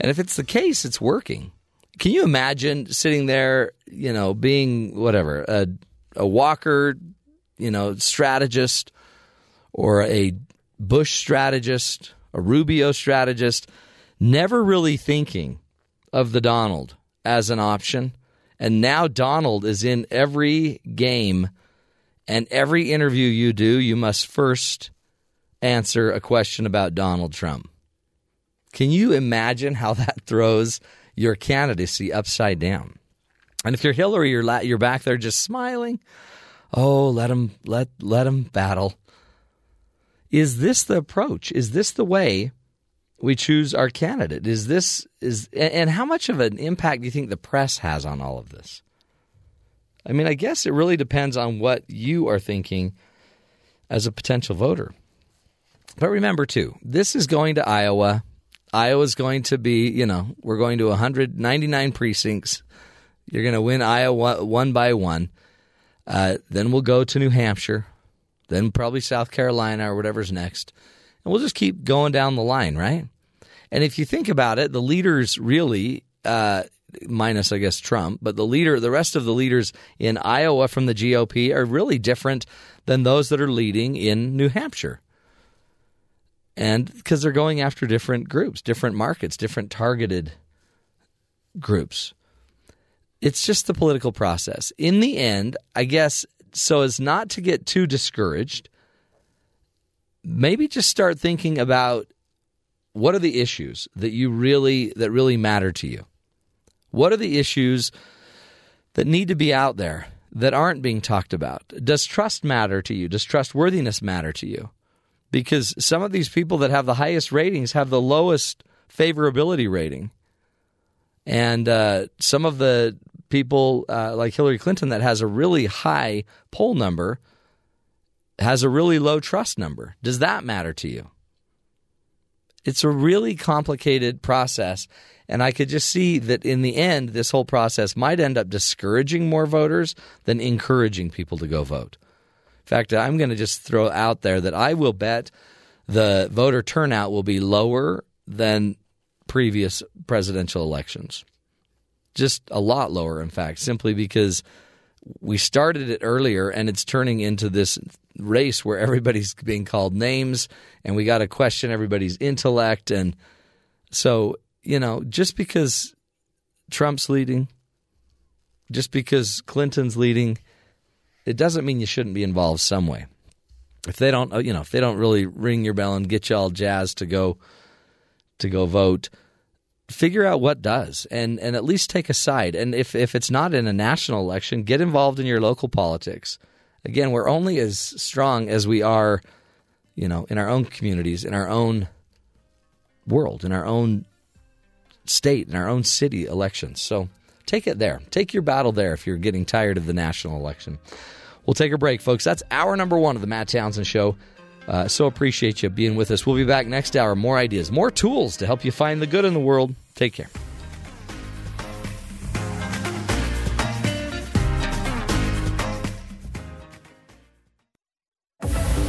And if it's the case, it's working. Can you imagine sitting there, you know, being whatever, a, a Walker, you know, strategist or a Bush strategist, a Rubio strategist, never really thinking of the Donald as an option. And now Donald is in every game and every interview you do, you must first answer a question about Donald Trump. Can you imagine how that throws your candidacy upside down? And if you're Hillary, you're la- you're back there just smiling. Oh, let him let let him battle. Is this the approach? Is this the way we choose our candidate? Is this is and and how much of an impact do you think the press has on all of this? I mean, I guess it really depends on what you are thinking as a potential voter. But remember, too, this is going to Iowa. Iowa's going to be, you know, we're going to 199 precincts. You're going to win Iowa one by one. Uh, then we'll go to New Hampshire, then probably South Carolina or whatever's next. And we'll just keep going down the line, right? And if you think about it, the leaders really, uh, minus, I guess, Trump, but the leader, the rest of the leaders in Iowa from the GOP are really different than those that are leading in New Hampshire and because they're going after different groups, different markets, different targeted groups. It's just the political process. In the end, I guess, so as not to get too discouraged, maybe just start thinking about what are the issues that you really that really matter to you. What are the issues that need to be out there that aren't being talked about? Does trust matter to you? Does trustworthiness matter to you? Because some of these people that have the highest ratings have the lowest favorability rating. And uh, some of the people, uh, like Hillary Clinton, that has a really high poll number, has a really low trust number. Does that matter to you? It's a really complicated process. And I could just see that in the end, this whole process might end up discouraging more voters than encouraging people to go vote. In fact, I'm going to just throw out there that I will bet the voter turnout will be lower than previous presidential elections. Just a lot lower, in fact, simply because we started it earlier and it's turning into this race where everybody's being called names and we got to question everybody's intellect. And so, you know, just because Trump's leading, just because Clinton's leading, it doesn't mean you shouldn't be involved some way. If they don't, uh, you know, if they don't really ring your bell and get you all jazzed to go to go vote, figure out what does, and and at least take a side. And if if it's not in a national election, get involved in your local politics. Again, we're only as strong as we are, you know, in our own communities, in our own world, in our own state, in our own city elections. So take it there. Take your battle there if you're getting tired of the national election. We'll take a break, folks. That's hour number one of the Matt Townsend Show. Uh, so appreciate you being with us. We'll be back next hour. More ideas, more tools to help you find the good in the world. Take care.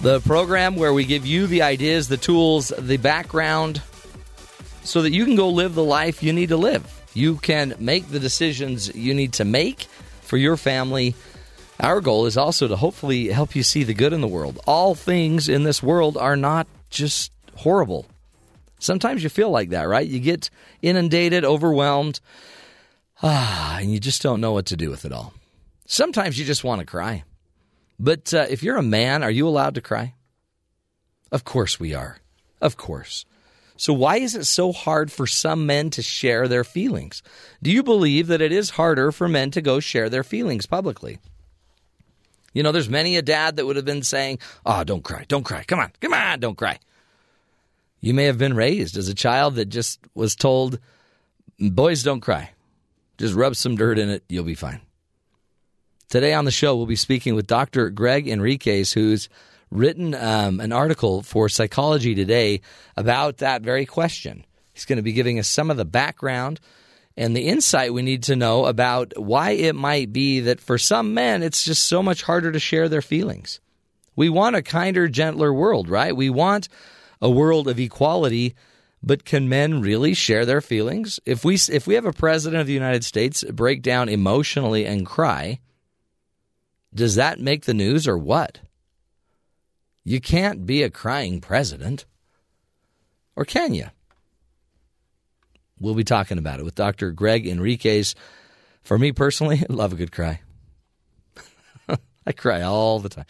The program where we give you the ideas, the tools, the background so that you can go live the life you need to live. You can make the decisions you need to make for your family. Our goal is also to hopefully help you see the good in the world. All things in this world are not just horrible. Sometimes you feel like that, right? You get inundated, overwhelmed, ah, and you just don't know what to do with it all. Sometimes you just want to cry. But uh, if you're a man, are you allowed to cry? Of course we are. Of course. So, why is it so hard for some men to share their feelings? Do you believe that it is harder for men to go share their feelings publicly? You know, there's many a dad that would have been saying, Oh, don't cry, don't cry, come on, come on, don't cry. You may have been raised as a child that just was told, Boys, don't cry. Just rub some dirt in it, you'll be fine. Today on the show, we'll be speaking with Dr. Gregg Henriques, who's written um, an article for Psychology Today about that very question. He's going to be giving us some of the background and the insight we need to know about why it might be that for some men, it's just so much harder to share their feelings. We want a kinder, gentler world, right? We want a world of equality. But can men really share their feelings? If we if we have a president of the United States break down emotionally and cry, does that make the news or what? You can't be a crying president. Or can you? We'll be talking about it with Dr. Gregg Henriques. For me personally, I love a good cry. I cry all the time.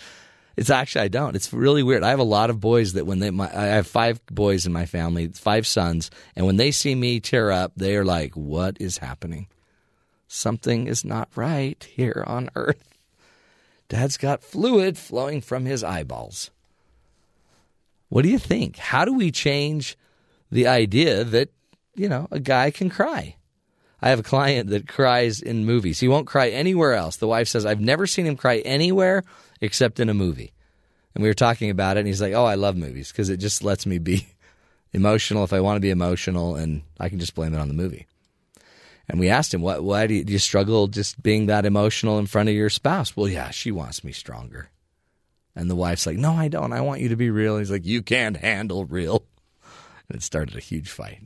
It's actually I don't. It's really weird. I have a lot of boys that when they my, I have five boys in my family, five sons, and when they see me tear up, they are like, "What is happening? Something is not right here on earth." Dad's got fluid flowing from his eyeballs. What do you think? How do we change the idea that, you know, a guy can cry? I have a client that cries in movies. He won't cry anywhere else. The wife says, I've never seen him cry anywhere except in a movie. And we were talking about it, and he's like, Oh, I love movies because it just lets me be emotional if I want to be emotional, and I can just blame it on the movie. And we asked him, "What? Why do you, do you struggle just being that emotional in front of your spouse?" Well, yeah, she wants me stronger. And the wife's like, "No, I don't. I want you to be real." He's like, "You can't handle real." And it started a huge fight.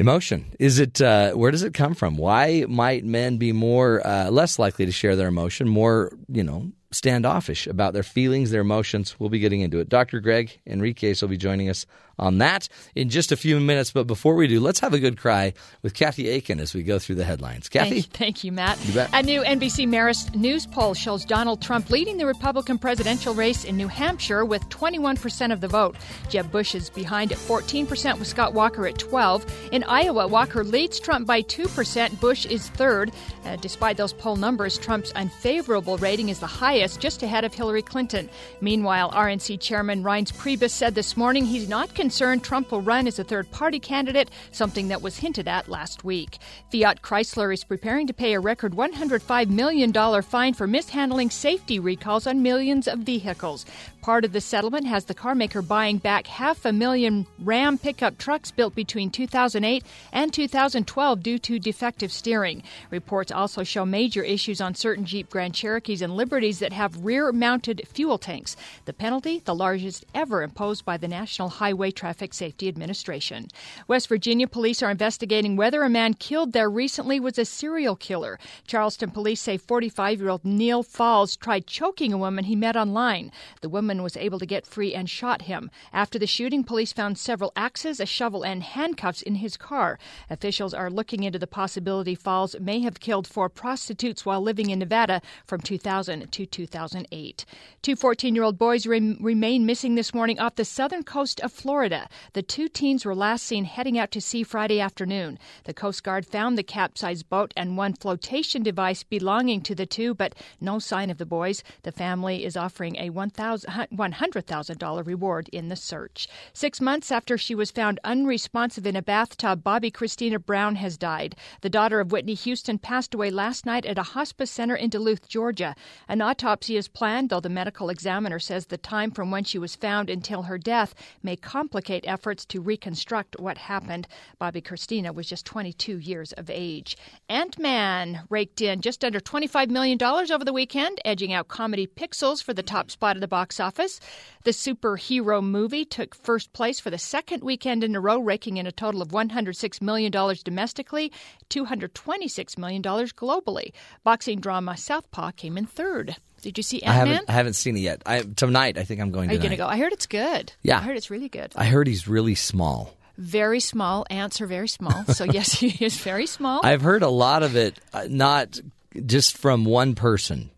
Emotion is it? Uh, where does it come from? Why might men be more uh, less likely to share their emotion, more you know standoffish about their feelings, their emotions? We'll be getting into it. Dr. Gregg Henriques will be joining us on that in just a few minutes. But before we do, let's have a good cry with Kathy Aiken as we go through the headlines. Kathy, Thank, thank you, Matt. You bet. A new NBC Marist News poll shows Donald Trump leading the Republican presidential race in New Hampshire with 21% of the vote. Jeb Bush is behind at 14%, with Scott Walker at 12. In Iowa, Walker leads Trump by 2%. Bush is third. Uh, despite those poll numbers, Trump's unfavorable rating is the highest, just ahead of Hillary Clinton. Meanwhile, RNC Chairman Reince Priebus said this morning he's not concerned Trump will run as a third party candidate, something that was hinted at last week. Fiat Chrysler is preparing to pay a record $105 million fine for mishandling safety recalls on millions of vehicles. Part of the settlement has the carmaker buying back half a million Ram pickup trucks built between 2008 and 2012 due to defective steering. Reports also show major issues on certain Jeep Grand Cherokees and Liberties that have rear mounted fuel tanks. The penalty, the largest ever imposed by the National Highway Traffic Safety Administration. West Virginia police are investigating whether a man killed there recently was a serial killer. Charleston police say 45 year old Neil Falls tried choking a woman he met online. The woman was able to get free and shot him. After the shooting, police found several axes, a shovel, and handcuffs in his car. Officials are looking into the possibility Falls may have killed four prostitutes while living in Nevada from 2000 to 2008. Two 14 year old boys rem- remain missing this morning off the southern coast of Florida. The two teens were last seen heading out to sea Friday afternoon. The Coast Guard found the capsized boat and one flotation device belonging to the two, but no sign of the boys. The family is offering a $100,000 reward in the search. Six months after she was found unresponsive in a bathtub, Bobbi Kristina Brown has died. The daughter of Whitney Houston passed away last night at a hospice center in Duluth, Georgia. An autopsy is planned, though the medical examiner says the time from when she was found until her death may complicate efforts to reconstruct what happened. Bobbi Kristina was just 22 years of age. Ant Man raked in just under $25 million over the weekend, edging out comedy Pixels for the top spot at the box office. The superhero movie took first place for the second weekend in a row, raking in a total of $106 million domestically, $226 million globally. Boxing drama Southpaw came in third. Did you see I Ant Man? haven't, I haven't seen it yet. I, tonight, I think I'm going Are you going to go? I heard it's good. Yeah. I heard it's really good. I heard he's really small. Very small. Ants are very small. So, yes, he is very small. I've heard a lot of it, uh, not just from one person.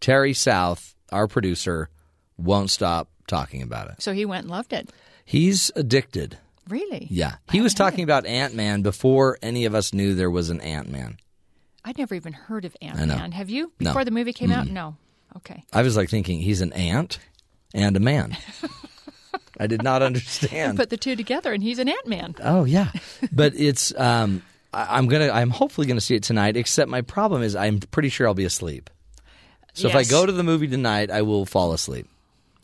Terry South, our producer, won't stop talking about it. so, he went and loved it. He's addicted. Really? Yeah. He was talking about Ant Man before any of us knew there was an Ant Man. I'd never even heard of Ant Man. Have you? No. Before the movie came out? No. Okay. I was like thinking he's an ant and a man. I did not understand. Put the two together, and he's an Ant Man. Oh yeah, but it's um, I, I'm gonna I'm hopefully gonna see it tonight. Except my problem is I'm pretty sure I'll be asleep. So if I go to the movie tonight, I will fall asleep.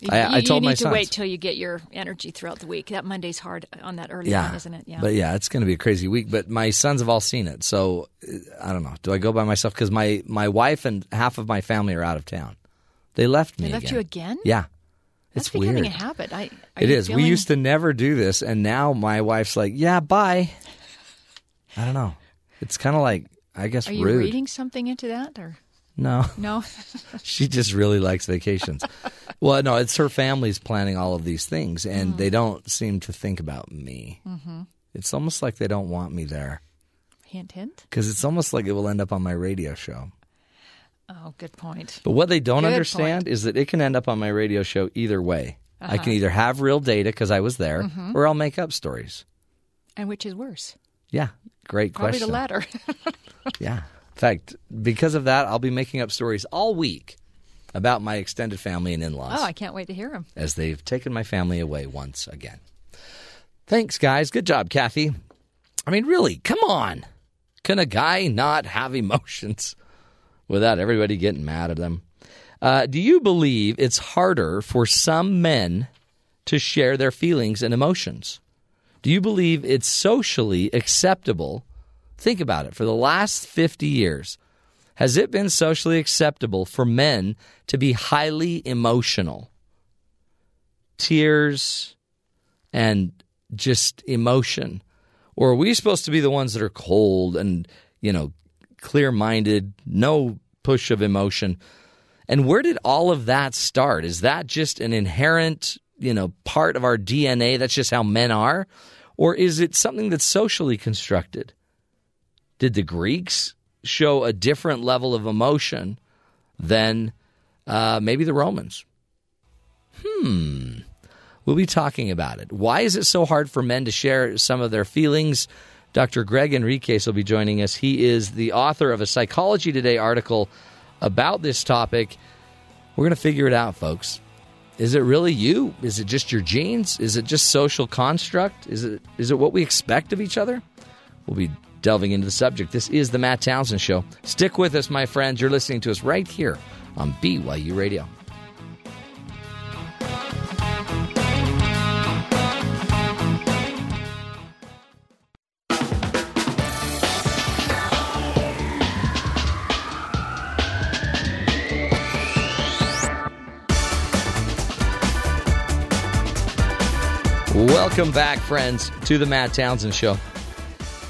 I, you, I told you my need to sons. wait till you get your energy throughout the week. That Monday's hard on that early yeah, one, isn't it? Yeah. But yeah, it's going to be a crazy week. But my sons have all seen it, so I don't know. Do I go by myself? Because my my wife and half of my family are out of town. They left me. They left again. you again? Yeah, That's it's becoming weird. a habit. I, it is. Is. We used to never do this, and now my wife's like, "Yeah, bye." I don't know. It's kind of like I guess Are you rude. reading something into that, or No, no? she just really likes vacations. well, no, it's her family's planning all of these things, and they don't seem to think about me. Mm-hmm. It's almost like they don't want me there hint, hint. because it's almost like it will end up on my radio show. Oh, good point. But what they don't Good understand is that it can end up on my radio show either way. I Uh-huh. can either have real data because I was there, Mm-hmm. or I'll make up stories. And which is worse? Yeah, great Probably question. Probably the latter. Yeah. In fact, because of that, I'll be making up stories all week about my extended family and in laws oh, I can't wait to hear them. as they've taken my family away once again. Thanks, guys. Good job, Kathy. I mean, really, come on. Can a guy not have emotions without everybody getting mad at them. Uh, do you believe it's harder for some men to share their feelings and emotions? Do you believe it's socially acceptable? Think about it. For the last 50 years, has it been socially acceptable for men to be highly emotional? Tears and just emotion. Or are we supposed to be the ones that are cold and, you know, clear minded, no push of emotion? And where did all of that start? Is that just an inherent, you know, part of our DNA? That's just how men are? Or is it something that's socially constructed? Did the Greeks show a different level of emotion than uh, maybe the Romans? Hmm. We'll be talking about it. Why is it so hard for men to share some of their feelings? Dr. Gregg Henriques will be joining us. He is the author of a Psychology Today article about this topic. We're going to figure it out, folks. Is it really you? Is it just your genes? Is it just social construct? Is it is it what we expect of each other? We'll be delving into the subject. This is the Matt Townsend Show. Stick with us, my friends. You're listening to us right here on BYU Radio. Welcome back, friends, to the Matt Townsend Show.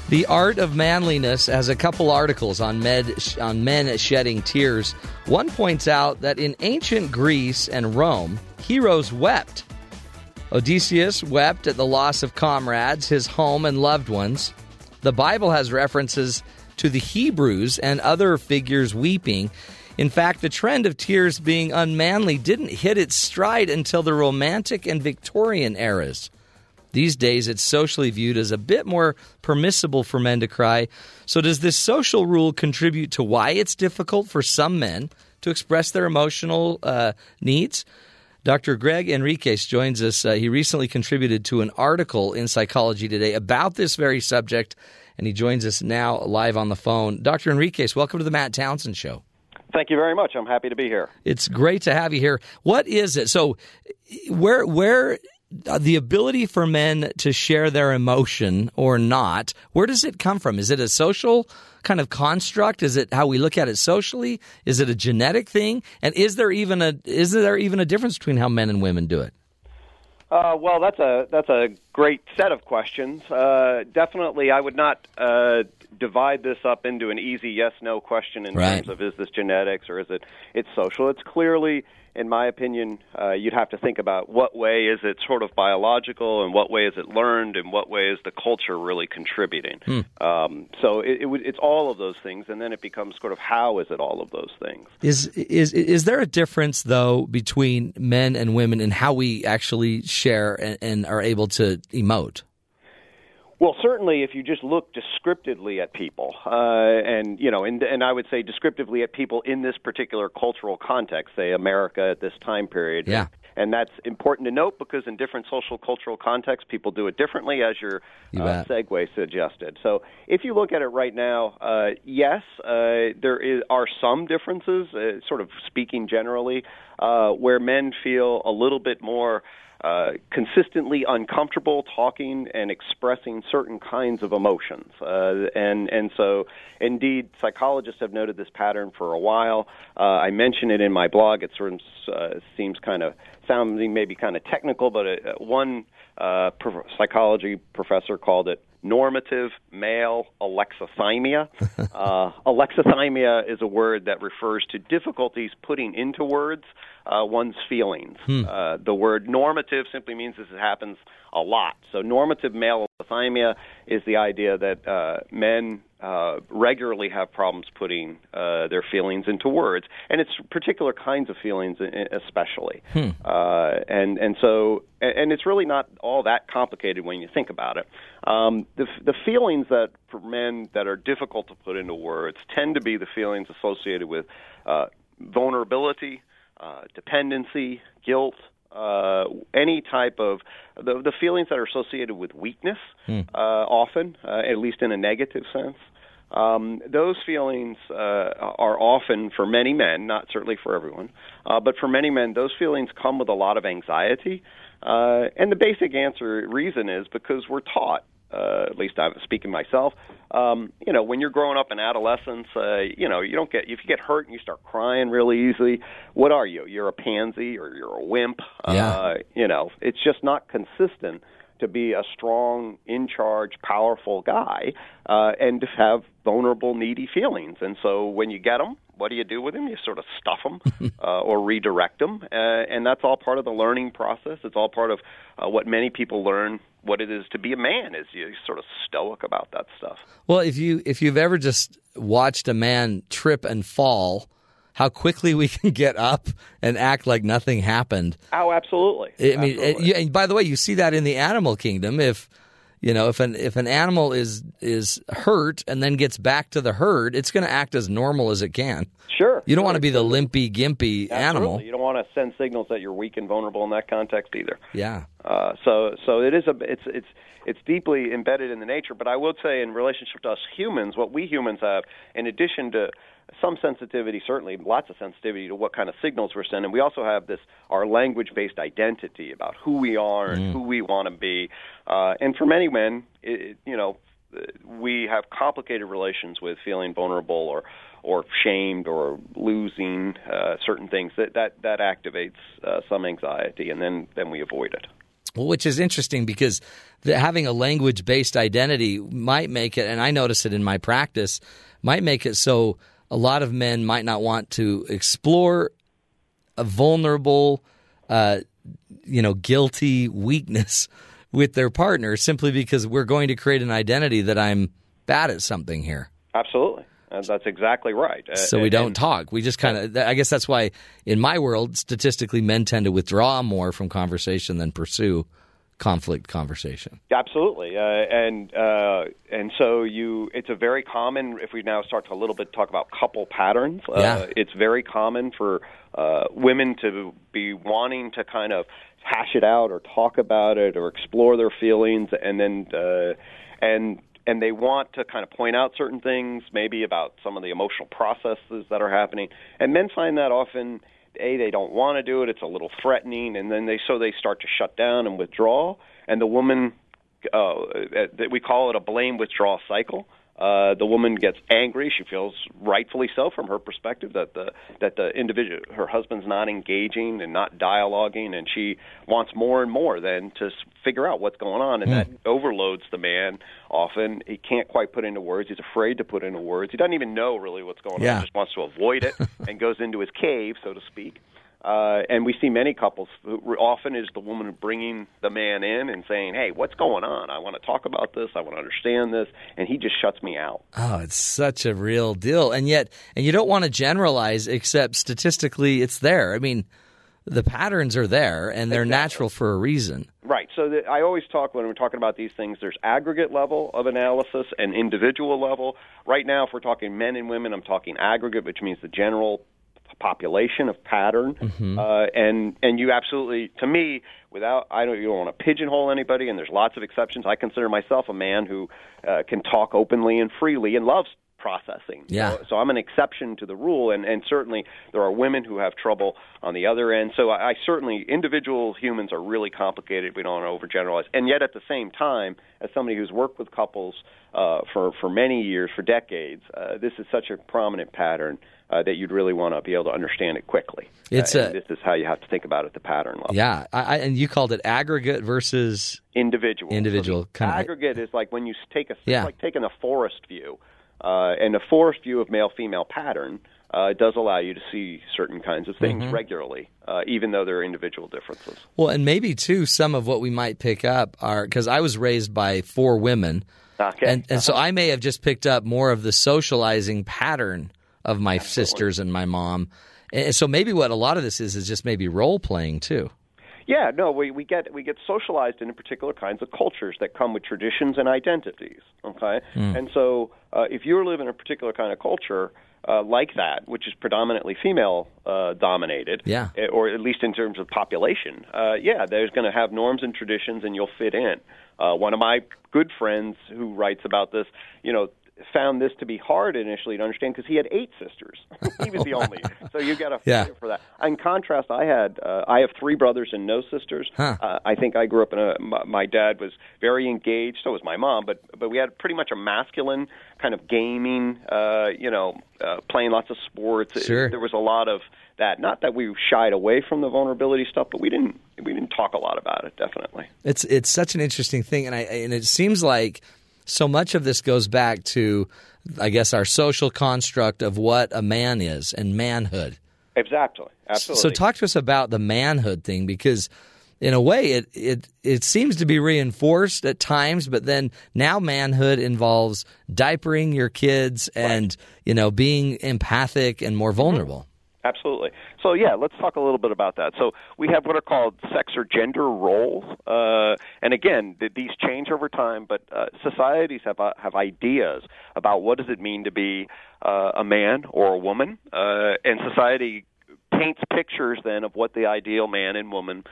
The Art of Manliness has a couple articles on, med, on men shedding tears. One points out that in ancient Greece and Rome, heroes wept. Odysseus wept at the loss of comrades, his home, and loved ones. The Bible has references to the Hebrews and other figures weeping. In fact, the trend of tears being unmanly didn't hit its stride until the Romantic and Victorian eras. These days, it's socially viewed as a bit more permissible for men to cry. So, does this social rule contribute to why it's difficult for some men to express their emotional uh, needs? Dr. Gregg Henriques joins us. Uh, he recently contributed to an article in Psychology Today about this very subject, and he joins us now live on the phone. Dr. Henriques, welcome to the Matt Townsend Show. Thank you very much. I'm happy to be here. It's great to have you here. What is it? So, where where the ability for men to share their emotion or not, where does it come from? Is it a social kind of construct? Is it how we look at it socially? Is it a genetic thing? And is there even a is there even a difference between how men and women do it? Uh, well, that's a that's a great set of questions. Uh, definitely, I would not uh, divide this up into an easy yes no question in Right. terms of is this genetics or is it it's social. It's clearly, in my opinion, uh, you'd have to think about what way is it sort of biological and what way is it learned and what way is the culture really contributing. Um, so it, it would, it's all of those things, and then it becomes sort of how is it all of those things. Is is is there a difference though between men and women in how we actually share and, and are able to emote? Well, certainly, if you just look descriptively at people, uh, and you know, and and I would say descriptively at people in this particular cultural context, say America at this time period. Yeah. And that's important to note because in different social cultural contexts, people do it differently, as your You uh, segue suggested. So, if you look at it right now, uh, yes, uh, there is, are some differences, uh, sort of speaking generally, uh, where men feel a little bit more uh, consistently uncomfortable talking and expressing certain kinds of emotions. Uh, and, and so, indeed, psychologists have noted this pattern for a while. Uh, I mention it in my blog. It sort of uh, seems kind of sounding maybe kind of technical, but uh, one uh, pro- psychology professor called it normative male alexithymia. uh, alexithymia is a word that refers to difficulties putting into words uh, one's feelings. Uh, the word normative simply means this happens a lot. So normative male alexithymia is the idea that uh, men uh, regularly have problems putting uh, their feelings into words, and it's particular kinds of feelings, especially. Uh, and and so and and it's really not all that complicated when you think about it. Um, the the feelings that for men that are difficult to put into words tend to be the feelings associated with uh, vulnerability, uh, dependency, guilt, uh, any type of the, the feelings that are associated with weakness, uh, often, uh, at least in a negative sense. Um, those feelings uh, are often, for many men, not certainly for everyone, uh, but for many men, those feelings come with a lot of anxiety. Uh, and the basic answer reason is because we're taught uh, at least I'm speaking myself. Um, you know, when you're growing up in adolescence, uh, you know, you don't get if you get hurt and you start crying really easily. What are you? You're a pansy or you're a wimp. Yeah. Uh, you know, it's just not consistent to be a strong, in charge, powerful guy uh, and to have vulnerable, needy feelings. And so when you get them, what do you do with them? You sort of stuff them uh, or redirect them, uh, and that's all part of the learning process. It's all part of uh, what many people learn what it is to be a man. Is you sort of stoic about that stuff. Well, if you if you've ever just watched a man trip and fall, how quickly we can get up and act like nothing happened. Oh, absolutely. I mean, Absolutely. you, and by the way, you see that in the animal kingdom. If you know, if an if an animal is is hurt and then gets back to the herd, it's going to act as normal as it can. sure. You don't want to be the limpy, gimpy Absolutely. animal. You don't want to send signals that you're weak and vulnerable in that context either. Yeah. Uh, so so it is a it's it's it's deeply embedded in the nature. But I would say in relationship to us humans, what we humans have, in addition to some sensitivity, certainly lots of sensitivity to what kind of signals we're sending. We also have this our language-based identity about who we are and who we want to be. Uh, and for many men, it- you know, we have complicated relations with feeling vulnerable or or shamed or losing uh, certain things that that that activates uh, some anxiety, and then then we avoid it. Well, which is interesting because the, having a language based identity might make it, and I notice it in my practice, might make it so a lot of men might not want to explore a vulnerable, uh, you know, guilty weakness with their partner simply because we're going to create an identity that I'm bad at something here. Absolutely, Uh, that's exactly right. Uh, So we don't and- talk. We just kind of. I guess that's why, in my world, statistically, men tend to withdraw more from conversation than pursue conflict conversation. Absolutely, uh, and uh, and so you, it's a very common. If we now start to a little bit talk about couple patterns, uh, Yeah. it's very common for uh, women to be wanting to kind of hash it out or talk about it or explore their feelings, and then uh, and and they want to kind of point out certain things, maybe about some of the emotional processes that are happening, and men find that often a they don't want to do it it's a little threatening and then they so they start to shut down and withdraw and the woman uh, that we call it a blame withdrawal cycle uh, the woman gets angry. She feels rightfully so from her perspective that the that the individual, her husband's not engaging and not dialoguing, and she wants more and more then to figure out what's going on, and that overloads the man. Often he can't quite put into words. He's afraid to put into words. He doesn't even know really what's going Yeah. on. He just wants to avoid it and goes into his cave, so to speak. Uh, and we see many couples often is the woman bringing the man in and saying, "Hey, what's going on? I want to talk about this. I want to understand this," and he just shuts me out. Oh, it's such a real deal, and yet, and you don't want to generalize, except statistically, it's there. I mean, the patterns are there, and they're natural for a reason. Right. So the, I always talk when we're talking about these things. There's aggregate level of analysis and individual level. Right now, if we're talking men and women, I'm talking aggregate, which means the general population of pattern. Uh, and and you absolutely, to me, without I don't you don't want to pigeonhole anybody. And there's lots of exceptions. I consider myself a man who uh, can talk openly and freely and loves processing. Yeah. So, so I'm an exception to the rule, and, and certainly there are women who have trouble on the other end. So I, I certainly individual humans are really complicated. We don't want to overgeneralize, and yet at the same time, as somebody who's worked with couples uh, for for many years, for decades, uh, this is such a prominent pattern. Uh, that you'd really want to be able to understand it quickly. It's Uh, a- and this is how you have to think about it at the pattern level. Yeah, I, I, and you called it aggregate versus individual. Individual, So the kinda- aggregate is like when you take a Yeah. like taking a forest view, uh, and a forest view of male female pattern uh, does allow you to see certain kinds of things Mm-hmm. regularly, uh, even though there are individual differences. well, and maybe too some of what we might pick up are because I was raised by four women, Okay. and and so I may have just picked up more of the socializing pattern of my sisters and my mom, and so maybe what a lot of this is is just maybe role playing too. Yeah, no, we, we get we get socialized into particular kinds of cultures that come with traditions and identities. Okay, Hmm. and so uh, if you live in a particular kind of culture uh, like that, which is predominantly female uh, dominated, Yeah. eh, or at least in terms of population, uh, yeah, there's going to have norms and traditions, and you'll fit in. Uh, one of my good friends who writes about this, you know. Found this to be hard initially to understand because he had eight sisters. he was the only, so you got to Yeah. for that. In contrast, I had uh, I have three brothers and no sisters. Huh. Uh, I think I grew up in a. My, my dad was very engaged. So was my mom. But but we had pretty much a masculine kind of gaming. Uh, you know, uh, playing lots of sports. Sure. There was a lot of that. Not that we shied away from the vulnerability stuff, but we didn't we didn't talk a lot about it. Definitely. It's it's such an interesting thing, and I and it seems like so much of this goes back to, I guess, our social construct of what a man is and manhood. Exactly. Absolutely. So talk to us about the manhood thing because in a way it it it seems to be reinforced at times but then now manhood involves diapering your kids and you know being empathic and more mm-hmm. vulnerable. Absolutely. So yeah, let's talk a little bit about that. So we have what are called sex or gender roles, uh, and again, th- these change over time. But uh, societies have uh, have ideas about what does it mean to be uh, a man or a woman, uh, and society paints pictures then of what the ideal man and woman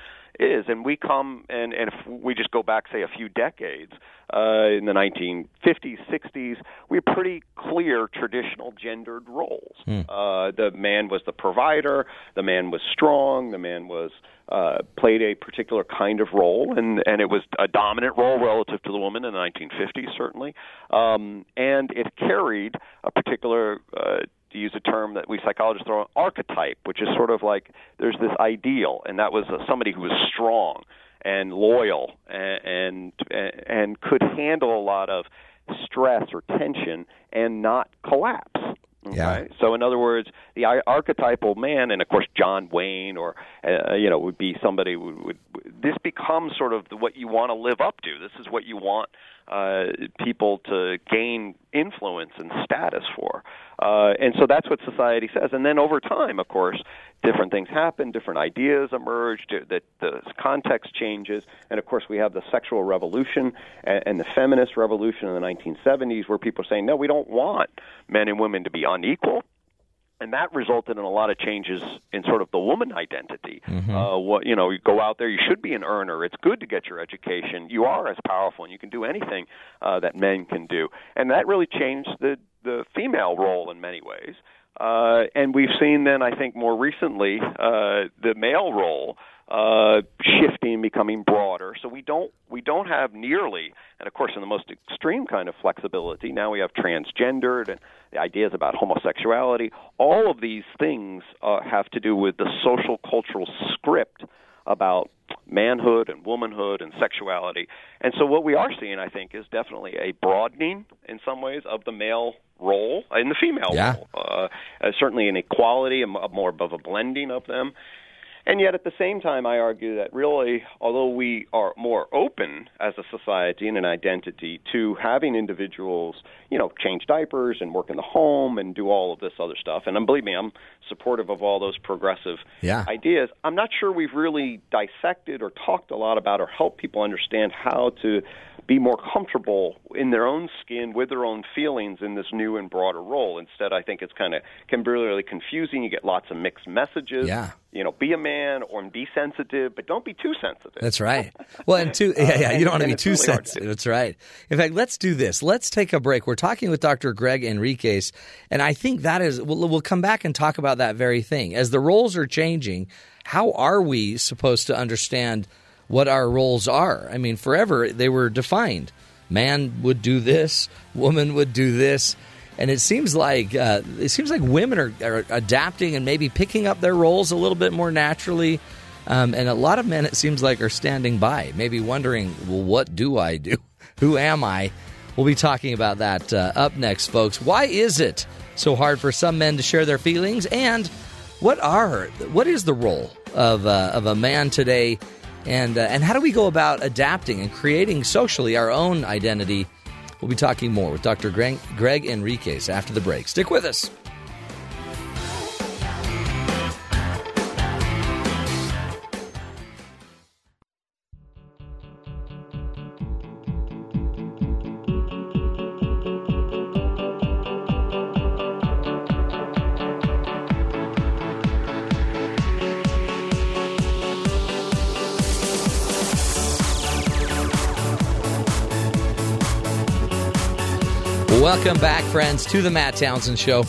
is. And we come and, and if we just go back, say, a few decades, uh, in the 1950s, 60s, we had pretty clear traditional gendered roles. Uh, the man was the provider, the man was strong, the man was uh, played a particular kind of role, and, and it was a dominant role relative to the woman in the 1950s, certainly. Um, and it carried a particular uh, to use a term that we psychologists throw, archetype, which is sort of like there's this ideal, and that was uh, somebody who was strong and loyal and, and and could handle a lot of stress or tension and not collapse. Okay? Yeah. So, in other words, the archetypal man, and of course, John Wayne, or uh, you know, would be somebody would, would this becomes sort of what you want to live up to. This is what you want uh, people to gain influence and status for. Uh, and so that's what society says. And then over time, of course, different things happen, different ideas emerge, that the context changes. And of course, we have the sexual revolution and, and the feminist revolution in the 1970s where people are saying, no, we don't want men and women to be unequal and that resulted in a lot of changes in sort of the woman identity. Mm-hmm. Uh, what you know, you go out there, you should be an earner. It's good to get your education. You are as powerful, and you can do anything uh, that men can do. And that really changed the the female role in many ways. Uh, and we've seen then, I think, more recently, uh, the male role uh, shifting, becoming broader. So we don't we don't have nearly, and of course, in the most extreme kind of flexibility. Now we have transgendered and the ideas about homosexuality. All of these things uh, have to do with the social cultural script about manhood and womanhood and sexuality. And so what we are seeing, I think, is definitely a broadening in some ways of the male role in the female yeah. role. Uh, uh, certainly an equality, a, more of a blending of them. And yet, at the same time, I argue that really, although we are more open as a society and an identity to having individuals, you know, change diapers and work in the home and do all of this other stuff, and believe me, I'm supportive of all those progressive yeah. ideas. I'm not sure we've really dissected or talked a lot about or helped people understand how to be more comfortable in their own skin with their own feelings in this new and broader role. Instead, I think it's kind of can be really confusing. You get lots of mixed messages. Yeah. You know, be a man or be sensitive, but don't be too sensitive. That's right. Well, and too, yeah, yeah, you don't want to be too really sensitive. That's right. In fact, let's do this. Let's take a break. We're talking with Dr. Gregg Henriques, and I think that is, we'll, we'll come back and talk about that very thing. As the roles are changing, how are we supposed to understand – what our roles are. I mean, forever they were defined. Man would do this, woman would do this, and it seems like uh, it seems like women are, are, adapting and maybe picking up their roles a little bit more naturally. Um, and a lot of men, it seems like, are standing by, maybe wondering, well, what do I do? Who am I? We'll be talking about that uh, up next, folks. Why is it so hard for some men to share their feelings? And what are what is the role of uh, of a man today and uh, and how do we go about adapting and creating socially our own identity? We'll be talking more with Dr. Gregg, Gregg Henriques after the break. Stick with us. Welcome back, friends, to the Matt Townsend Show.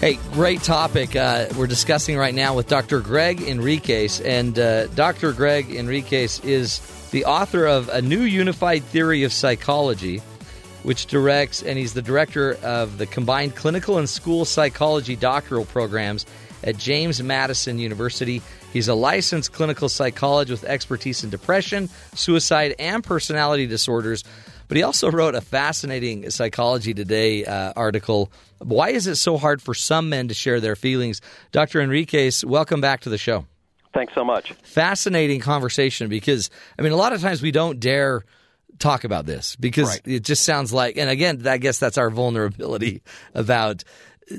Hey, great topic uh, we're discussing right now with Dr. Gregg Henriques. And uh, Dr. Gregg Henriques is the author of A New Unified Theory of Psychology, which directs, and he's the director of the combined clinical and school psychology doctoral programs at James Madison University. He's a licensed clinical psychologist with expertise in depression, suicide, and personality disorders but he also wrote a fascinating Psychology Today uh, article. Why is it so hard for some men to share their feelings? Dr. Henriques, welcome back to the show. Thanks so much. Fascinating conversation because, I mean, a lot of times we don't dare talk about this because right. it just sounds like, and again, I guess that's our vulnerability about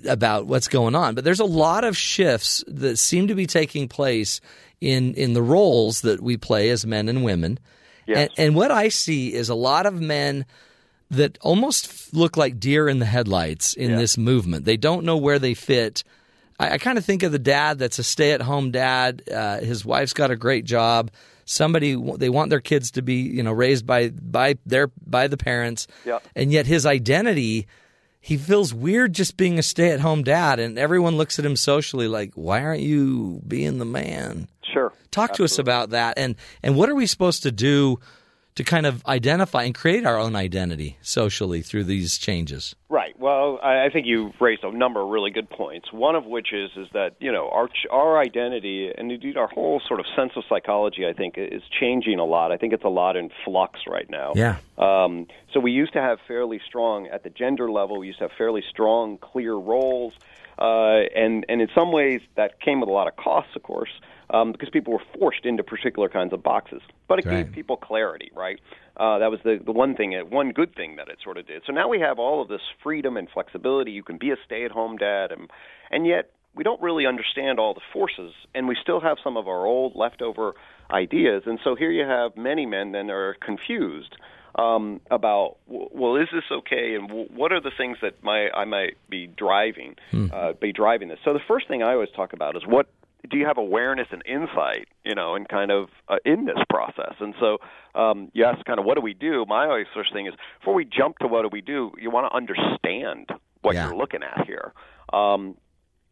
about what's going on. But there's a lot of shifts that seem to be taking place in in the roles that we play as men and women. Yes. And, and what I see is a lot of men that almost look like deer in the headlights in yeah. this movement. They don't know where they fit. I, I kind of think of the dad that's a stay-at-home dad. Uh, his wife's got a great job. Somebody they want their kids to be, you know, raised by by their by the parents, yeah. and yet his identity he feels weird just being a stay-at-home dad and everyone looks at him socially like why aren't you being the man Sure. Talk Absolutely. to us about that, and and what are we supposed to do to kind of identify and create our own identity socially through these changes? Right. Well, I think you raised a number of really good points. One of which is is that you know our our identity and indeed our whole sort of sense of psychology, I think, is changing a lot. I think it's a lot in flux right now. Yeah. Um, so we used to have fairly strong at the gender level. We used to have fairly strong, clear roles. Uh, and and in some ways that came with a lot of costs, of course. Um, because people were forced into particular kinds of boxes. But it Right. gave people clarity, right? Uh, that was the the one thing, one good thing that it sort of did. So now we have all of this freedom and flexibility. You can be a stay-at-home dad, and and yet we don't really understand all the forces, and we still have some of our old leftover ideas. And so here you have many men then are confused um, about well, is this okay, and w- what are the things that my I might be driving uh, be driving this. So the first thing I always talk about is what do you have awareness and insight, you know, and kind of uh, in this process. And so um, you ask kind of what do we do. My always first thing is before we jump to what do we do, you want to understand what Yeah. you're looking at here. Um,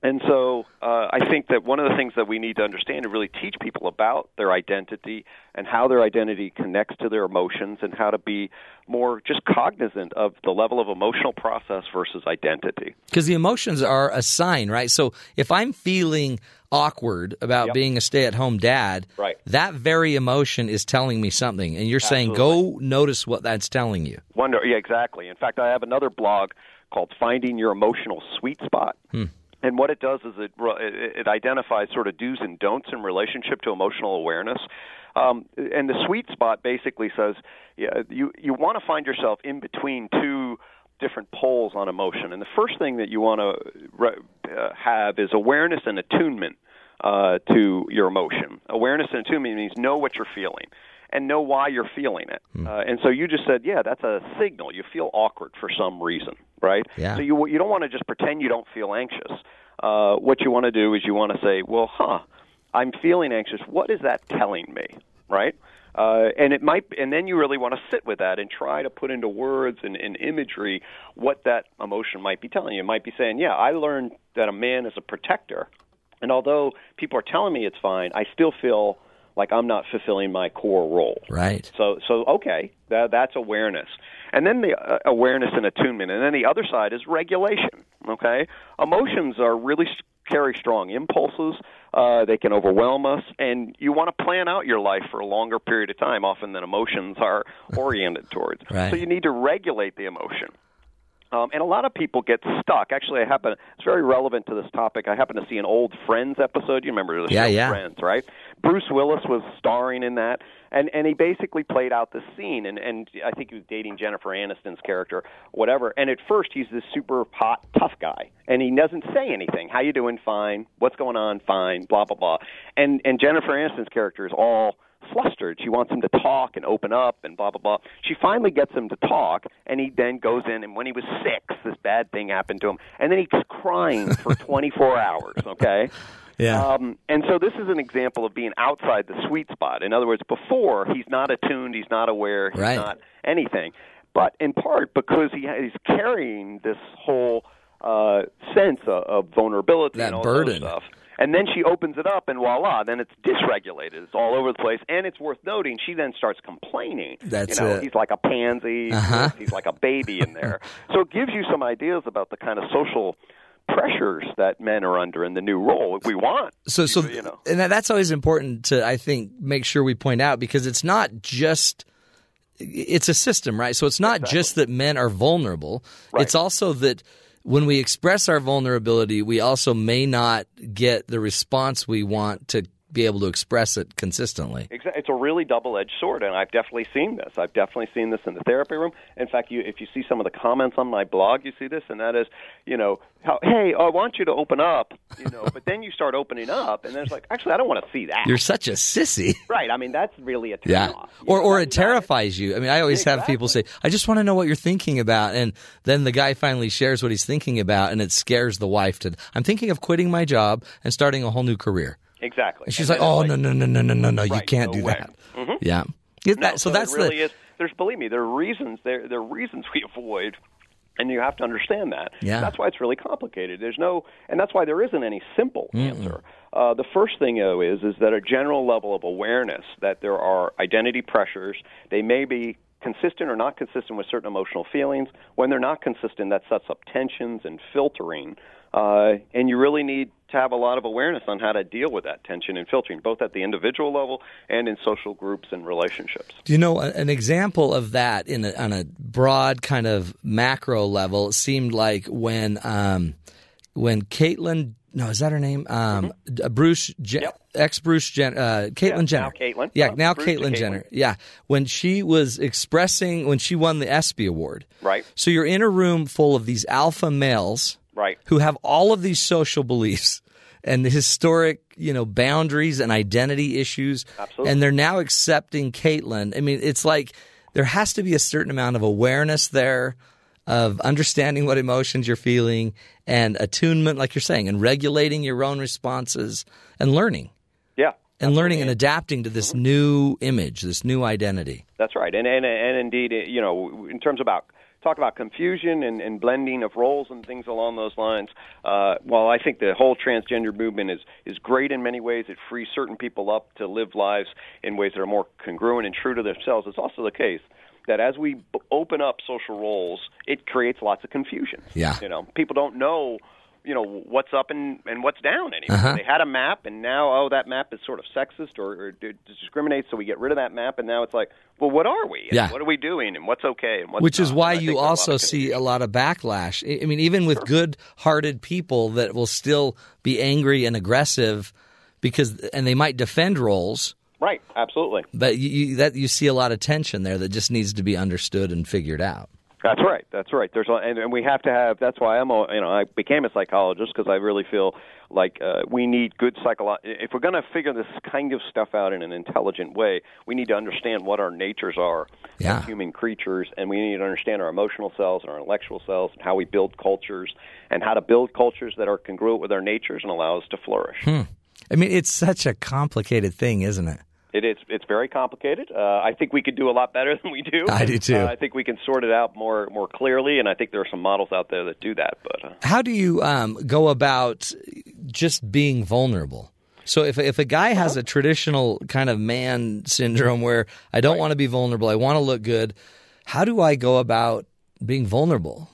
and so uh, I think that one of the things that we need to understand and really teach people about their identity and how their identity connects to their emotions and how to be more just cognizant of the level of emotional process versus identity. Because the emotions are a sign, right? So if I'm feeling awkward about Yep. being a stay at home dad, Right. that very emotion is telling me something. And you're saying, go notice what that's telling you. Wonder, yeah, exactly. In fact, I have another blog called "Finding Your Emotional Sweet Spot," and what it does is it it it identifies sort of do's and don'ts in relationship to emotional awareness. Um, and the sweet spot basically says yeah, you you want to find yourself in between two different poles on emotion. And the first thing that you want to uh, have is awareness and attunement uh, to your emotion. Awareness and attunement means know what you're feeling and know why you're feeling it. Uh, and so you just said, yeah, that's a signal. You feel awkward for some reason, right? Yeah. So you you don't want to just pretend you don't feel anxious. Uh, what you want to do is you want to say, well, huh, I'm feeling anxious. What is that telling me, right? Uh, and it might, and then you really want to sit with that and try to put into words and, and imagery what that emotion might be telling you. It might be saying, "Yeah, I learned that a man is a protector, and although people are telling me it's fine, I still feel like I'm not fulfilling my core role." Right. So, so okay, that, that's awareness, and then the uh, awareness and attunement, and then the other side is regulation. Okay, emotions are really carry strong impulses. Uh, they can overwhelm us, and you want to plan out your life for a longer period of time, often than emotions are oriented towards. Right. So you need to regulate the emotion. Um, and a lot of people get stuck. Actually, I happen. It's very relevant to this topic. I happen to see an old Friends episode. You remember the Yeah, show yeah. Friends, right? Bruce Willis was starring in that, and and he basically played out the scene. And and I think he was dating Jennifer Aniston's character, whatever. And at first, he's this super hot, tough guy, and he doesn't say anything. How you doing? Fine. What's going on? Fine. Blah blah blah. And and Jennifer Aniston's character is all flustered. She wants him to talk and open up and blah blah blah. She finally gets him to talk, and he then goes in. And when he was six, this bad thing happened to him, and then he's crying for 24 hours. Okay. Yeah. Um, and so this is an example of being outside the sweet spot. In other words, before he's not attuned, he's not aware, he's Right. not anything. But in part because he he's carrying this whole uh, sense of, of vulnerability That and all burden. stuff. And then she opens it up, and voila! Then it's dysregulated. It's all over the place, and it's worth noting. She then starts complaining. That's you know, it. he's like a pansy. Uh-huh. He's like a baby in there. so it gives you some ideas about the kind of social pressures that men are under in the new role. If we want So, so, you know. and that's always important to, I think, make sure we point out because it's not just, it's a system, right? So it's not just that men are vulnerable. It's also that when we express our vulnerability, we also may not get the response we want to be able to express it consistently. It's a really double-edged sword, and I've definitely seen this. I've definitely seen this in the therapy room. In fact, you, if you see some of the comments on my blog, you see this, and that is, you know, how, hey, oh, I want you to open up, you know, but then you start opening up, and then it's like, actually, I don't want to see that. You're such a sissy. right. I mean, that's really a Yeah. Or know, or it terrifies you. I mean, I always have people say, "I just want to know what you're thinking about," and then the guy finally shares what he's thinking about, and it scares the wife to. I'm thinking of quitting my job and starting a whole new career. Exactly. And she's And like, "Oh it's no no no no no no no! You can't no do way. that." Mhm. Yeah. No, that, so, that's really the is. There's believe me, there are reasons there there are reasons we avoid and you have to understand that. Yeah. That's why it's really complicated. There's no and that's why there isn't any simple answer. Uh, the first thing though is is that a general level of awareness that there are identity pressures. They may be consistent or not consistent with certain emotional feelings. When they're not consistent, that sets up tensions and filtering. Uh, and you really need to have a lot of awareness on how to deal with that tension and filtering, both at the individual level and in social groups and relationships. Do you know an example of that in a, on a broad kind of macro level? Seemed like when um, when Caitlyn no, is that her name? Um, uh, Bruce, Je- Yep. ex Bruce Jenner, uh, Caitlyn Yeah, now Jenner. Caitlyn. Yeah, Uh, now Bruce Caitlyn Caitlyn. Jenner. Yeah, when she was expressing when she won the ESPY award. Right. So you're in a room full of these alpha males, Right. who have all of these social beliefs and historic, you know, boundaries and identity issues. Absolutely. And they're now accepting Caitlyn. I mean, it's like there has to be a certain amount of awareness there of understanding what emotions you're feeling and attunement, like you're saying, and regulating your own responses and learning Yeah. and learning and adapting to this mm-hmm. new image, this new identity. That's right, and and and indeed, you know, in terms about talk about confusion and, and blending of roles and things along those lines. Uh, while I think the whole transgender movement is is great in many ways, it frees certain people up to live lives in ways that are more congruent and true to themselves. It's also the case that as we b- open up social roles, it creates lots of confusion. Yeah. you know, people don't know. You know what's up and, and what's down anymore. Uh-huh. They had a map, and now oh, that map is sort of sexist or, or discriminates, so we get rid of that map, and now it's like, well, what are we? And Yeah. What are we doing? And what's okay? And what's Which is why And I think you there's a also see a lot of backlash. I mean, even with good-hearted people that will still be angry and aggressive because, and they might defend roles, Right, absolutely. but you, you, that you see a lot of tension there that just needs to be understood and figured out. That's right. That's right. There's a, and, and we have to have. That's why I'm a you know I became a psychologist because I really feel like uh, we need good psycholo If we're going to figure this kind of stuff out in an intelligent way, we need to understand what our natures are Yeah. as human creatures, and we need to understand our emotional selves and our intellectual selves, and how we build cultures, and how to build cultures that are congruent with our natures and allow us to flourish. I mean, it's such a complicated thing, isn't it? It is. It's very complicated. Uh, I think we could do a lot better than we do. I do, too. Uh, I think we can sort it out more more clearly, and I think there are some models out there that do that. But uh, How do you um, go about just being vulnerable? So if if a guy has a traditional kind of man syndrome where I don't want to be vulnerable, I want to look good, how do I go about being vulnerable?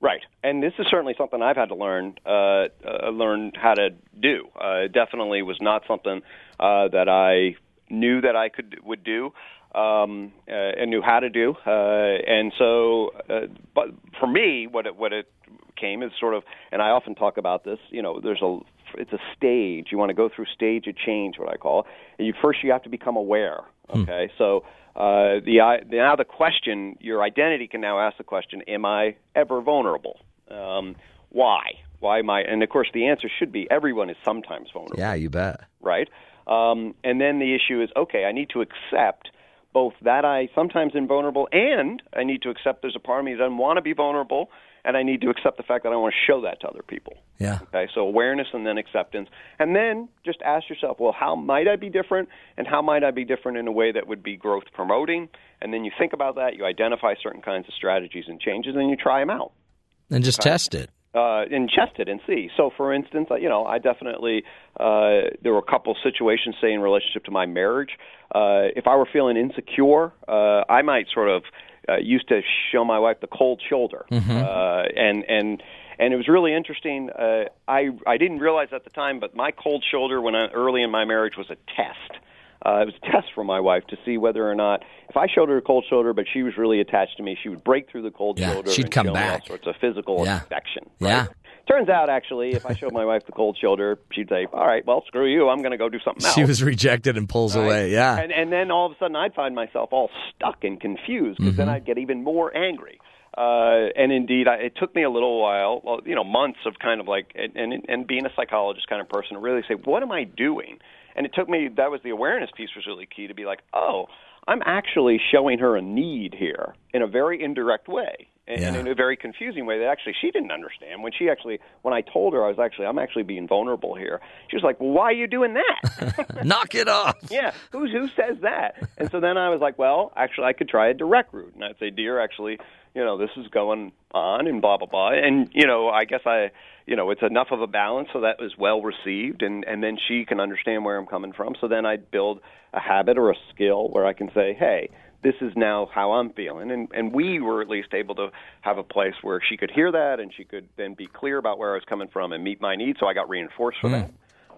right, and this is certainly something I've had to learn uh, uh, learn how to do. Uh, it definitely was not something uh, that I knew that I could would do. Um, uh, and knew how to do, uh, and so, uh, but for me, what it what it came is sort of, and I often talk about this. You know, there's a it's a stage. You want to go through stage of change, what I call. it. And you first you have to become aware. Okay, so uh, the now the question, your identity can now ask the question: Am I ever vulnerable? Um, why? Why am I? And of course, the answer should be everyone is sometimes vulnerable Yeah, you bet. right? Um, and then the issue is okay, I need to accept both that I sometimes am vulnerable and I need to accept there's a part of me that doesn't want to be vulnerable and I need to accept the fact that I want to show that to other people. Yeah. Okay, so awareness and then acceptance. And then just ask yourself, well, how might I be different? And how might I be different in a way that would be growth promoting? And then you think about that, you identify certain kinds of strategies and changes, and you try them out And just test it. Uh, and test it and see. So, for instance, you know, I definitely uh, there were a couple situations, say in relationship to my marriage. Uh, if I were feeling insecure, uh, I might sort of uh, used to show my wife the cold shoulder, uh, and and and it was really interesting. Uh, I I didn't realize at the time, but my cold shoulder when I, early in my marriage was a test. Uh, it was a test for my wife to see whether or not, if I showed her a cold shoulder, but she was really attached to me, she would break through the cold Yeah, shoulder she'd and come back. all sorts of physical Yeah. affection. Yeah. Turns out, actually, if I showed my wife the cold shoulder, she'd say, "All right, well, screw you. I'm going to go do something else." She was rejected and pulls Right? away. Yeah. And and then all of a sudden, I'd find myself all stuck and confused because Mm-hmm. then I'd get even more angry. Uh, and indeed, I, it took me a little while, well, you know, months of kind of like, and, and and being a psychologist kind of person to really say, what am I doing? And it took me. That was the awareness piece was really key to be like, oh, I'm actually showing her a need here in a very indirect way. And Yeah. in a very confusing way that actually she didn't understand when she actually when I told her I was actually I'm actually being vulnerable here. She was like, "Well, why are you doing that?" Knock it off. yeah, who's who says that? And so then I was like, well, actually, I could try a direct route, and I'd say, dear, actually, you know, this is going on, and blah blah blah, and you know, I guess I, you know, it's enough of a balance so that was well received, and and then she can understand where I'm coming from. So then I'd build a habit or a skill where I can say, hey. This is now how I'm feeling, and and we were at least able to have a place where she could hear that, and she could then be clear about where I was coming from and meet my needs. So I got reinforced for that.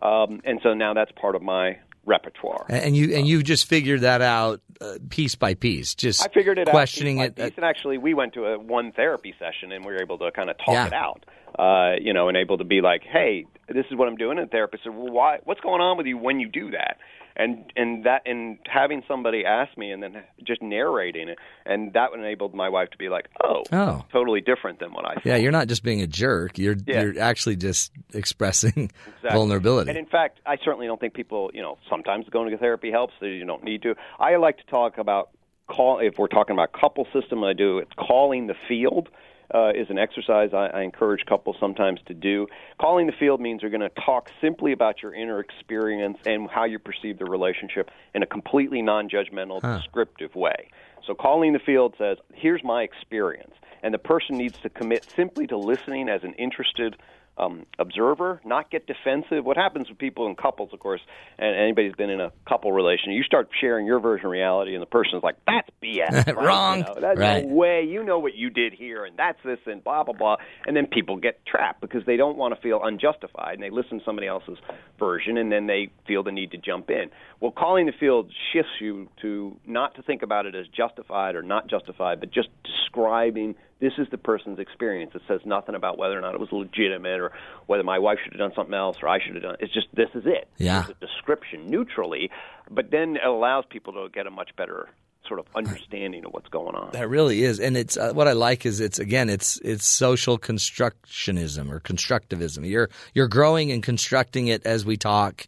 Um, and so now that's part of my repertoire. And you and you just figured that out uh, piece by piece, just I figured it questioning out piece it. piece. and actually, we went to a one therapy session, and we were able to kind of talk Yeah. it out. Uh, you know, and able to be like, "Hey, this is what I'm doing." And the therapist said, "Well, why? What's going on with you when you do that?" And and that and having somebody ask me, and then just narrating it, and that enabled my wife to be like, "Oh, Oh. totally different than what I." Thought. yeah, you're not just being a jerk. You're Yeah. you're actually just expressing Exactly. vulnerability. And in fact, I certainly don't think people, you know, sometimes going to therapy helps. that You don't need to. I like to talk about call if we're talking about couple system. I do it's calling the field. Uh, is an exercise I, I encourage couples sometimes to do. Calling the field means you're going to talk simply about your inner experience and how you perceive the relationship in a completely non-judgmental, descriptive way. So calling the field says, "Here's my experience," and the person needs to commit simply to listening as an interested um, observer, not get defensive. What happens with people in couples, of course, and anybody's been in a couple relation, you start sharing your version of reality, and the person's like, "That's BS, right? Wrong. You know, that's Right. no way. You know what you did here, and that's this, and blah blah blah." And then people get trapped because they don't want to feel unjustified, and they listen to somebody else's version, and then they feel the need to jump in. Well, calling the field shifts you to not to think about it as justified or not justified, but just describing this is the person's experience. It says nothing about whether or not it was legitimate or whether my wife should have done something else or I should have done. It's just this is it. Yeah. There's a description neutrally, but then it allows people to get a much better sort of understanding of what's going on. That really is, and it's uh, what I like is it's again it's it's social constructionism or constructivism. You're you're growing and constructing it as we talk,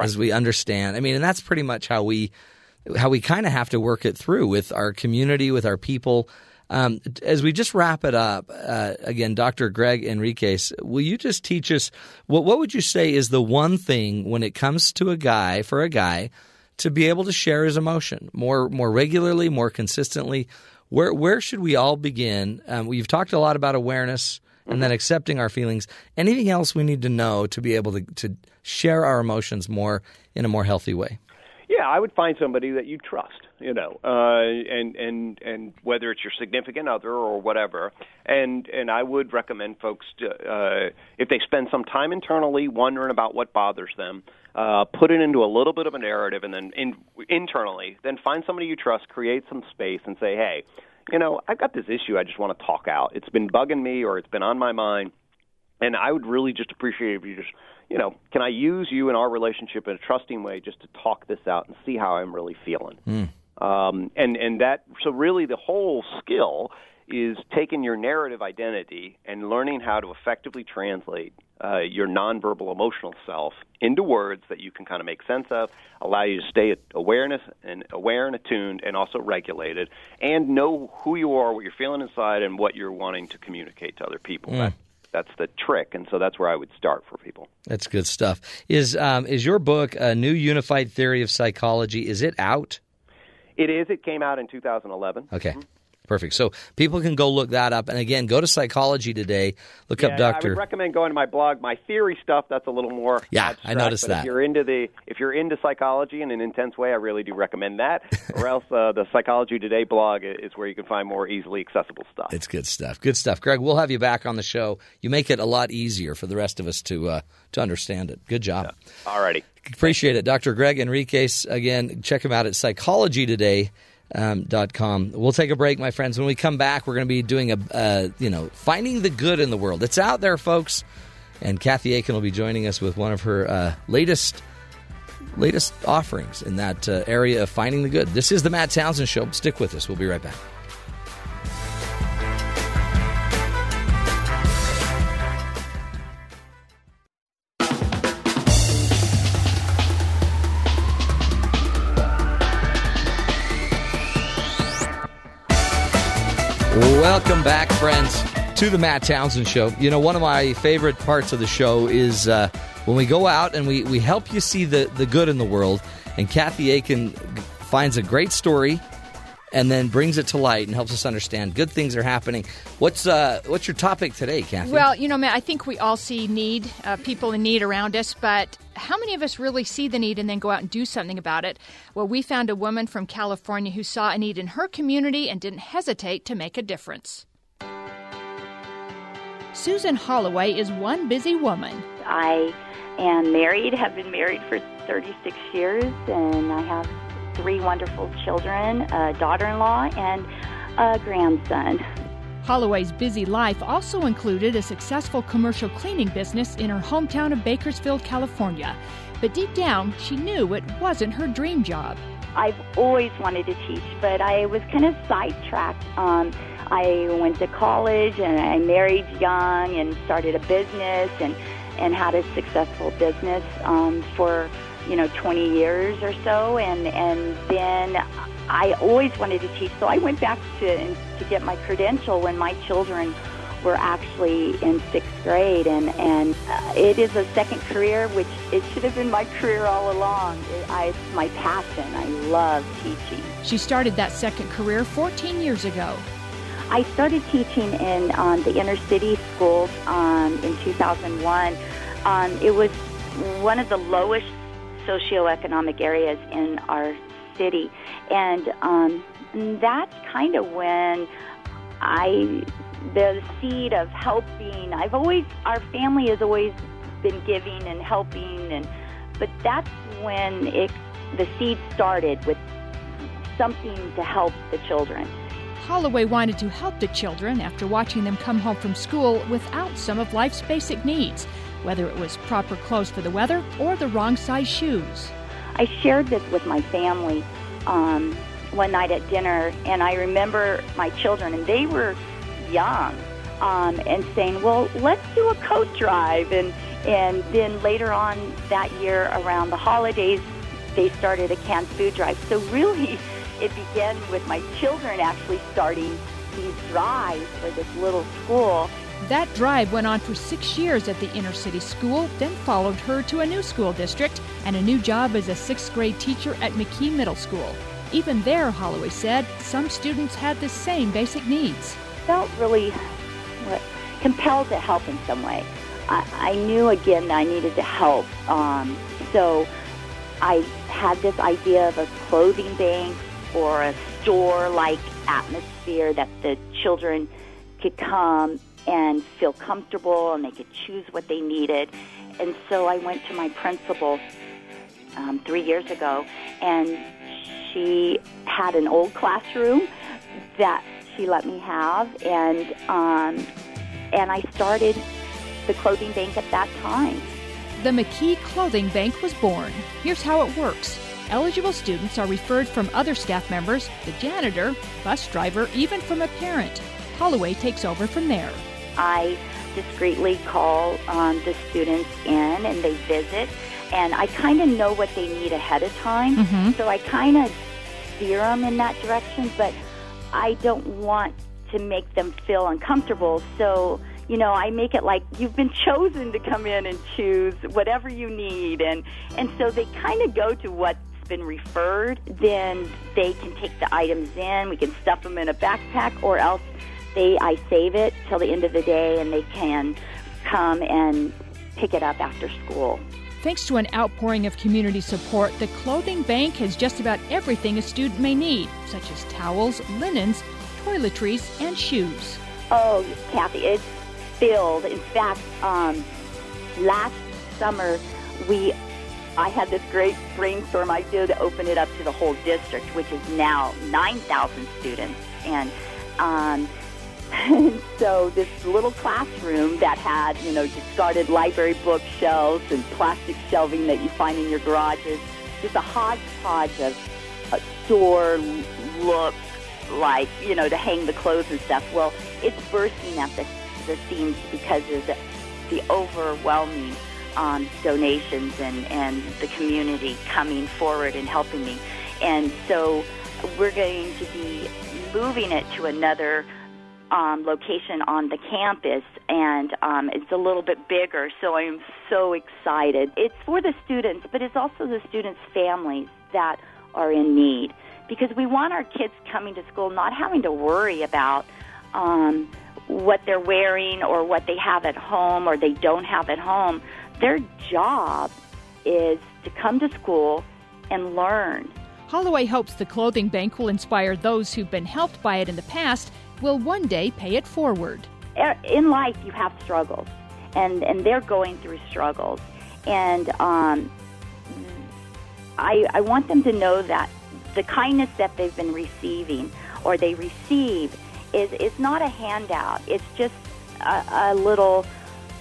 as we understand. I mean, and that's pretty much how we how we kind of have to work it through with our community, with our people. Um, as we just wrap it up, uh, again, Dr. Gregg Henriques, will you just teach us what what would you say is the one thing when it comes to a guy for a guy to be able to share his emotion more more regularly, more consistently? Where where should we all begin? Um, we've talked a lot about awareness and then accepting our feelings. Anything else we need to know to be able to, to share our emotions more in a more healthy way? Yeah, I would find somebody that you trust, you know, uh, and and and whether it's your significant other or whatever, and and I would recommend folks to, uh, if they spend some time internally wondering about what bothers them, uh, put it into a little bit of a narrative, and then in, internally, then find somebody you trust, create some space, and say, hey, you know, I've got this issue, I just want to talk out. It's been bugging me, or it's been on my mind and I would really just appreciate if you just, you know, can I use you in our relationship in a trusting way just to talk this out and see how I'm really feeling? Um, and and that so really the whole skill is taking your narrative identity and learning how to effectively translate uh, your nonverbal emotional self into words that you can kind of make sense of, allow you to stay awareness and aware and attuned, and also regulated, and know who you are, what you're feeling inside, and what you're wanting to communicate to other people. That, that's the trick, and so that's where I would start for people. That's good stuff. Is um, is your book a new unified theory of psychology? Is it out? It is. It came out in 2011. Okay. Mm-hmm. Perfect. So people can go look that up. And again, go to Psychology Today. Look Yeah, up Dr. I would recommend going to my blog. My theory stuff that's a little more Yeah, I noticed that. If you're into the if you're into psychology in an intense way, I really do recommend that. or else uh, the Psychology Today blog is where you can find more easily accessible stuff. It's good stuff. Good stuff, Gregg. We'll have you back on the show. You make it a lot easier for the rest of us to uh, to understand it. Good job. Alrighty. Appreciate it, Dr. Gregg Henriques. Again, check him out at psychologytoday. Um, com. We'll take a break, my friends. When we come back, we're going to be doing a, uh, you know, finding the good in the world. It's out there, folks. And Kathy Aiken will be joining us with one of her uh, latest latest offerings in that uh, area of finding the good. This is the Matt Townsend Show. Stick with us. We'll be right back. Welcome back, friends, to the Matt Townsend Show. You know, one of my favorite parts of the show is uh, when we go out and we, we help you see the, the good in the world. And Kathy Aiken finds a great story and then brings it to light and helps us understand good things are happening. What's uh, what's your topic today, Kathy? Well, you know, Matt, I think we all see need, uh, people in need around us, but how many of us really see the need and then go out and do something about it? Well, we found a woman from California who saw a need in her community and didn't hesitate to make a difference. Susan Holloway is one busy woman. I am married, have been married for 36 years, and I have three wonderful children a daughter in law and a grandson. Holloway's busy life also included a successful commercial cleaning business in her hometown of Bakersfield, California. But deep down, she knew it wasn't her dream job. I've always wanted to teach, but I was kind of sidetracked. Um, I went to college and I married young and started a business and, and had a successful business um, for you know 20 years or so, and and then I always wanted to teach, so I went back to to get my credential when my children were actually in sixth grade, and and uh, it is a second career, which it should have been my career all along. It, I, it's my passion. I love teaching. She started that second career 14 years ago. I started teaching in um, the inner city schools um, in 2001. Um, it was one of the lowest socioeconomic areas in our city, and um, that's kind of when I the seed of helping. I've always our family has always been giving and helping, and but that's when it the seed started with something to help the children. Holloway wanted to help the children after watching them come home from school without some of life's basic needs, whether it was proper clothes for the weather or the wrong size shoes. I shared this with my family um, one night at dinner, and I remember my children, and they were young, um, and saying, "Well, let's do a coat drive." And and then later on that year, around the holidays, they started a canned food drive. So really it began with my children actually starting these drives for this little school. That drive went on for six years at the inner city school, then followed her to a new school district and a new job as a sixth grade teacher at McKee Middle School. Even there, Holloway said, some students had the same basic needs. Felt really what, compelled to help in some way. I, I knew again that I needed to help. Um, so I had this idea of a clothing bank or a store like atmosphere that the children could come and feel comfortable and they could choose what they needed. And so I went to my principal um, three years ago, and she had an old classroom that she let me have, and um, and I started the clothing bank at that time. The McKee Clothing Bank was born. Here's how it works. Eligible students are referred from other staff members, the janitor, bus driver, even from a parent. Holloway takes over from there. I discreetly call um, the students in and they visit, and I kind of know what they need ahead of time. Mm-hmm. So I kind of steer them in that direction, but I don't want to make them feel uncomfortable. So you know, I make it like you've been chosen to come in and choose whatever you need, and and so they kind of go to what's been referred. Then they can take the items in. We can stuff them in a backpack, or else they I save it till the end of the day, and they can come and pick it up after school. Thanks to an outpouring of community support, the clothing bank has just about everything a student may need, such as towels, linens, toiletries, and shoes. Oh, Kathy, it's filled. In fact, um, last summer we I had this great brainstorm idea to open it up to the whole district, which is now 9,000 students. And um, so this little classroom that had, you know, discarded library bookshelves and plastic shelving that you find in your garages, just a hodgepodge of a store look like, you know, to hang the clothes and stuff. Well, it's bursting at the, the seams because of the, the overwhelming um, donations and, and the community coming forward and helping me. And so we're going to be moving it to another um, location on the campus, and um, it's a little bit bigger, so I'm so excited. It's for the students, but it's also the students' families that are in need because we want our kids coming to school not having to worry about um, what they're wearing or what they have at home or they don't have at home. Their job is to come to school and learn. Holloway hopes the clothing bank will inspire those who've been helped by it in the past will one day pay it forward. er, in life you have struggles, and and they're going through struggles, and um, I I want them to know that the kindness that they've been receiving or they receive is is not a handout. It's just a, a little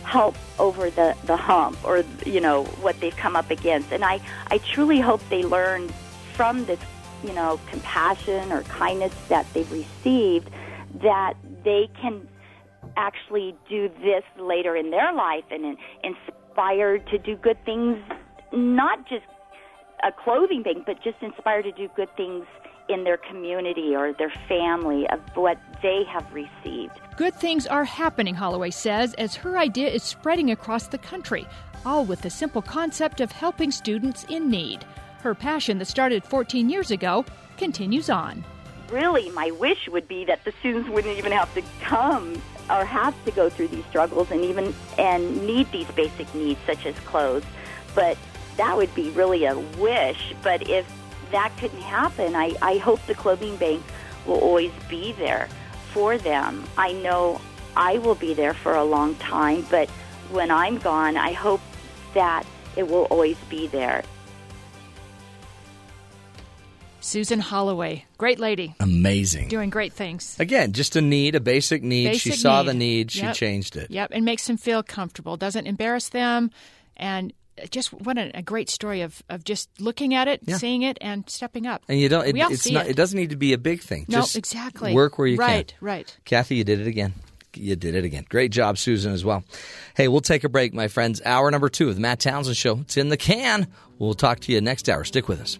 help over the the hump or you know what they've come up against. And I I truly hope they learn from this you know compassion or kindness that they've received that they can actually do this later in their life and inspired to do good things not just a clothing thing but just inspired to do good things in their community or their family of what they have received. Good things are happening, Holloway says, as her idea is spreading across the country, all with the simple concept of helping students in need. Her passion that started 14 years ago continues on. Really, my wish would be that the students wouldn't even have to come or have to go through these struggles and even and need these basic needs such as clothes. But that would be really a wish. But if that couldn't happen, I, I hope the clothing bank will always be there for them. I know I will be there for a long time, but when I'm gone, I hope that it will always be there. Susan Holloway, great lady. Amazing. Doing great things. Again, just a need, a basic need. Basic she saw need. the need, she Yep. changed it. Yep, and makes them feel comfortable. Doesn't embarrass them, and just what a, a great story of, of just looking at it, Yeah. seeing it, and stepping up. And you don't. It, we all it's see not. it. It doesn't need to be a big thing. No, Just exactly. Work where you right, can. Right, right, Kathy, you did it again. You did it again. Great job, Susan, as well. Hey, we'll take a break, my friends. Hour number two of the Matt Townsend Show. It's in the can. We'll talk to you next hour. Stick with us.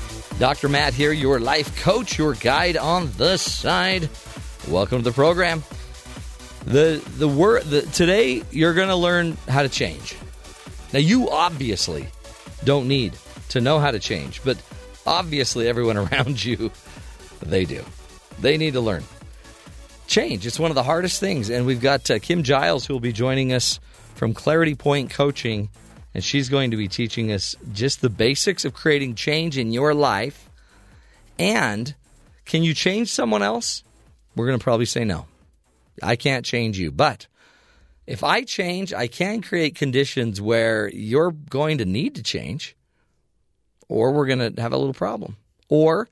Dr. Matt here, your life coach, your guide on the side. Welcome to the program. The the word the, today you're going to learn how to change. Now you obviously don't need to know how to change, but obviously everyone around you they do. They need to learn. Change. It's one of the hardest things and we've got uh, Kim Giles who will be joining us from Clarity Point Coaching and she's going to be teaching us just the basics of creating change in your life. And can you change someone else? We're going to probably say no. I can't change you. But if I change, I can create conditions where you're going to need to change or we're going to have a little problem. Or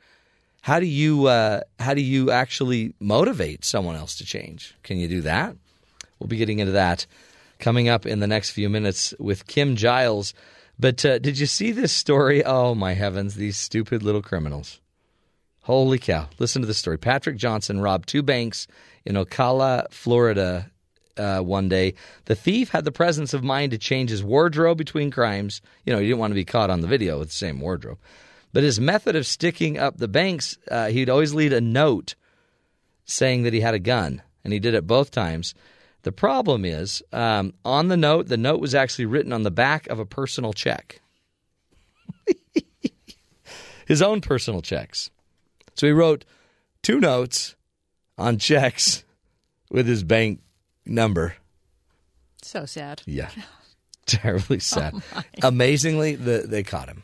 how do you uh, how do you actually motivate someone else to change? Can you do that? We'll be getting into that coming up in the next few minutes with Kim Giles. But uh, did you see this story? Oh my heavens, these stupid little criminals. Holy cow. Listen to this story. Patrick Johnson robbed two banks in Ocala, Florida uh, one day. The thief had the presence of mind to change his wardrobe between crimes. You know, he didn't want to be caught on the video with the same wardrobe. But his method of sticking up the banks, uh, he'd always leave a note saying that he had a gun, and he did it both times. The problem is, um, on the note, the note was actually written on the back of a personal check. His own personal checks. So he wrote two notes on checks with his bank number. so sad. Yeah. Terribly sad. Amazingly, the, they caught him.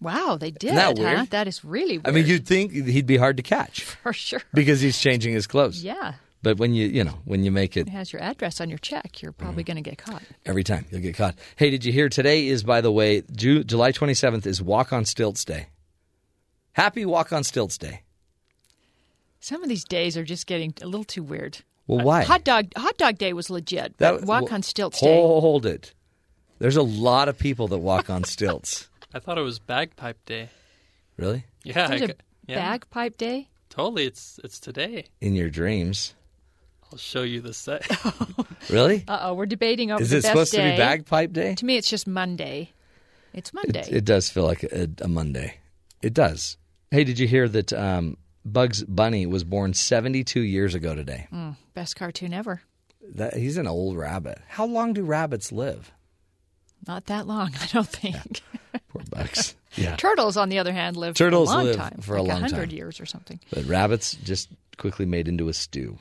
Wow, they did, Isn't that huh? weird? That is really weird. I mean, you'd think he'd be hard to catch for sure. because he's changing his clothes. Yeah, But when you, you know, when you make it it has your address on your check. You're probably Mm. going to get caught. every time, you'll get caught. Hey, did you hear today is, by the way, Ju- July 27th is Walk on Stilts Day. Happy Walk on Stilts Day. Some of these days are just getting a little too weird. Well, why? Hot dog Hot Dog Day was legit. But Walk well, on Stilts Day. Hold it. There's a lot of people that walk on stilts. I thought it was Bagpipe Day. Really? Yeah, I There's a g- yeah. Bagpipe Day. Totally, it's it's today. In your dreams. I'll show you the set. Really? Uh oh, we're debating over Is the it best supposed to day. be Bagpipe Day? To me, it's just Monday. It's Monday. It, it does feel like a, a Monday. It does. Hey, did you hear that um, Bugs Bunny was born 72 years ago today? Mm, best cartoon ever. That he's an old rabbit. How long do rabbits live? Not that long, I don't think. Poor bucks. Yeah. Turtles, on the other hand, live Turtles for a long live time, for a like long time. hundred years or something. But rabbits just quickly made into a stew.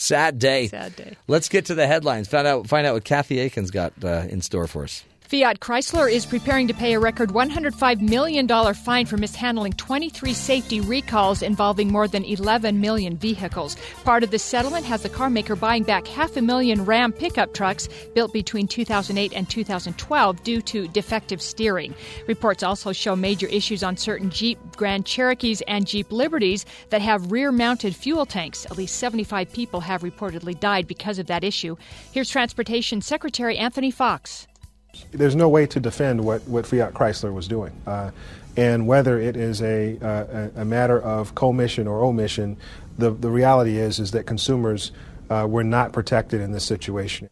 Sad day. Sad day. Let's get to the headlines. Find out find out what Kathy Aiken's got uh, in store for us. Fiat Chrysler is preparing to pay a record $105 million fine for mishandling 23 safety recalls involving more than 11 million vehicles. Part of the settlement has the carmaker buying back half a million Ram pickup trucks built between 2008 and 2012 due to defective steering. Reports also show major issues on certain Jeep Grand Cherokees and Jeep Liberties that have rear mounted fuel tanks. At least 75 people have reportedly died because of that issue. Here's Transportation Secretary Anthony Foxx. There's no way to defend what, what Fiat Chrysler was doing. Uh, and whether it is a, uh, a, a matter of commission or omission, the, the reality is, is that consumers uh, were not protected in this situation.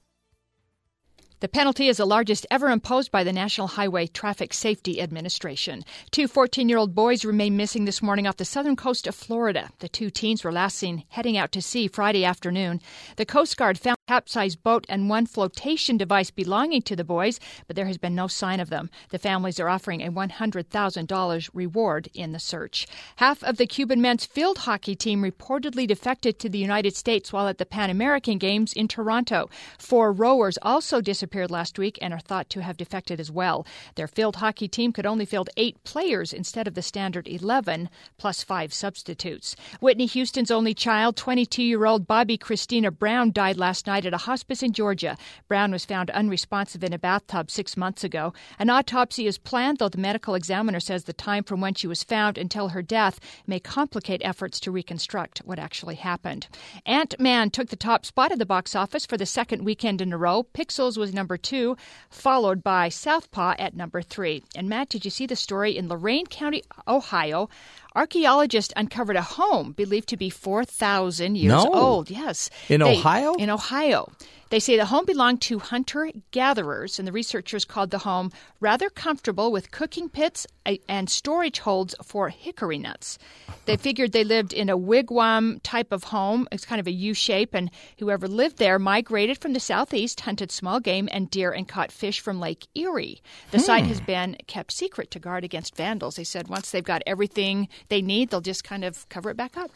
The penalty is the largest ever imposed by the National Highway Traffic Safety Administration. Two 14 year old boys remain missing this morning off the southern coast of Florida. The two teens were last seen heading out to sea Friday afternoon. The Coast Guard found a capsized boat and one flotation device belonging to the boys, but there has been no sign of them. The families are offering a $100,000 reward in the search. Half of the Cuban men's field hockey team reportedly defected to the United States while at the Pan American Games in Toronto. Four rowers also disappeared last week and are thought to have defected as well. Their field hockey team could only field eight players instead of the standard 11, plus five substitutes. Whitney Houston's only child, 22 year old Bobbi Kristina Brown, died last night at a hospice in Georgia. Brown was found unresponsive in a bathtub six months ago. An autopsy is planned, though the medical examiner says the time from when she was found until her death may complicate efforts to reconstruct what actually happened. Ant Man took the top spot at the box office for the second weekend in a row. Pixels was number two, followed by Southpaw at number three. And Matt, did you see the story in Lorain County, Ohio? Archaeologists uncovered a home believed to be 4,000 years No. old. Yes. In They- Ohio? In Ohio. They say the home belonged to hunter gatherers, and the researchers called the home rather comfortable with cooking pits and storage holds for hickory nuts. They figured they lived in a wigwam type of home. It's kind of a U shape, and whoever lived there migrated from the southeast, hunted small game and deer, and caught fish from Lake Erie. The site has hmm. been kept secret to guard against vandals. They said once they've got everything they need, they'll just kind of cover it back up.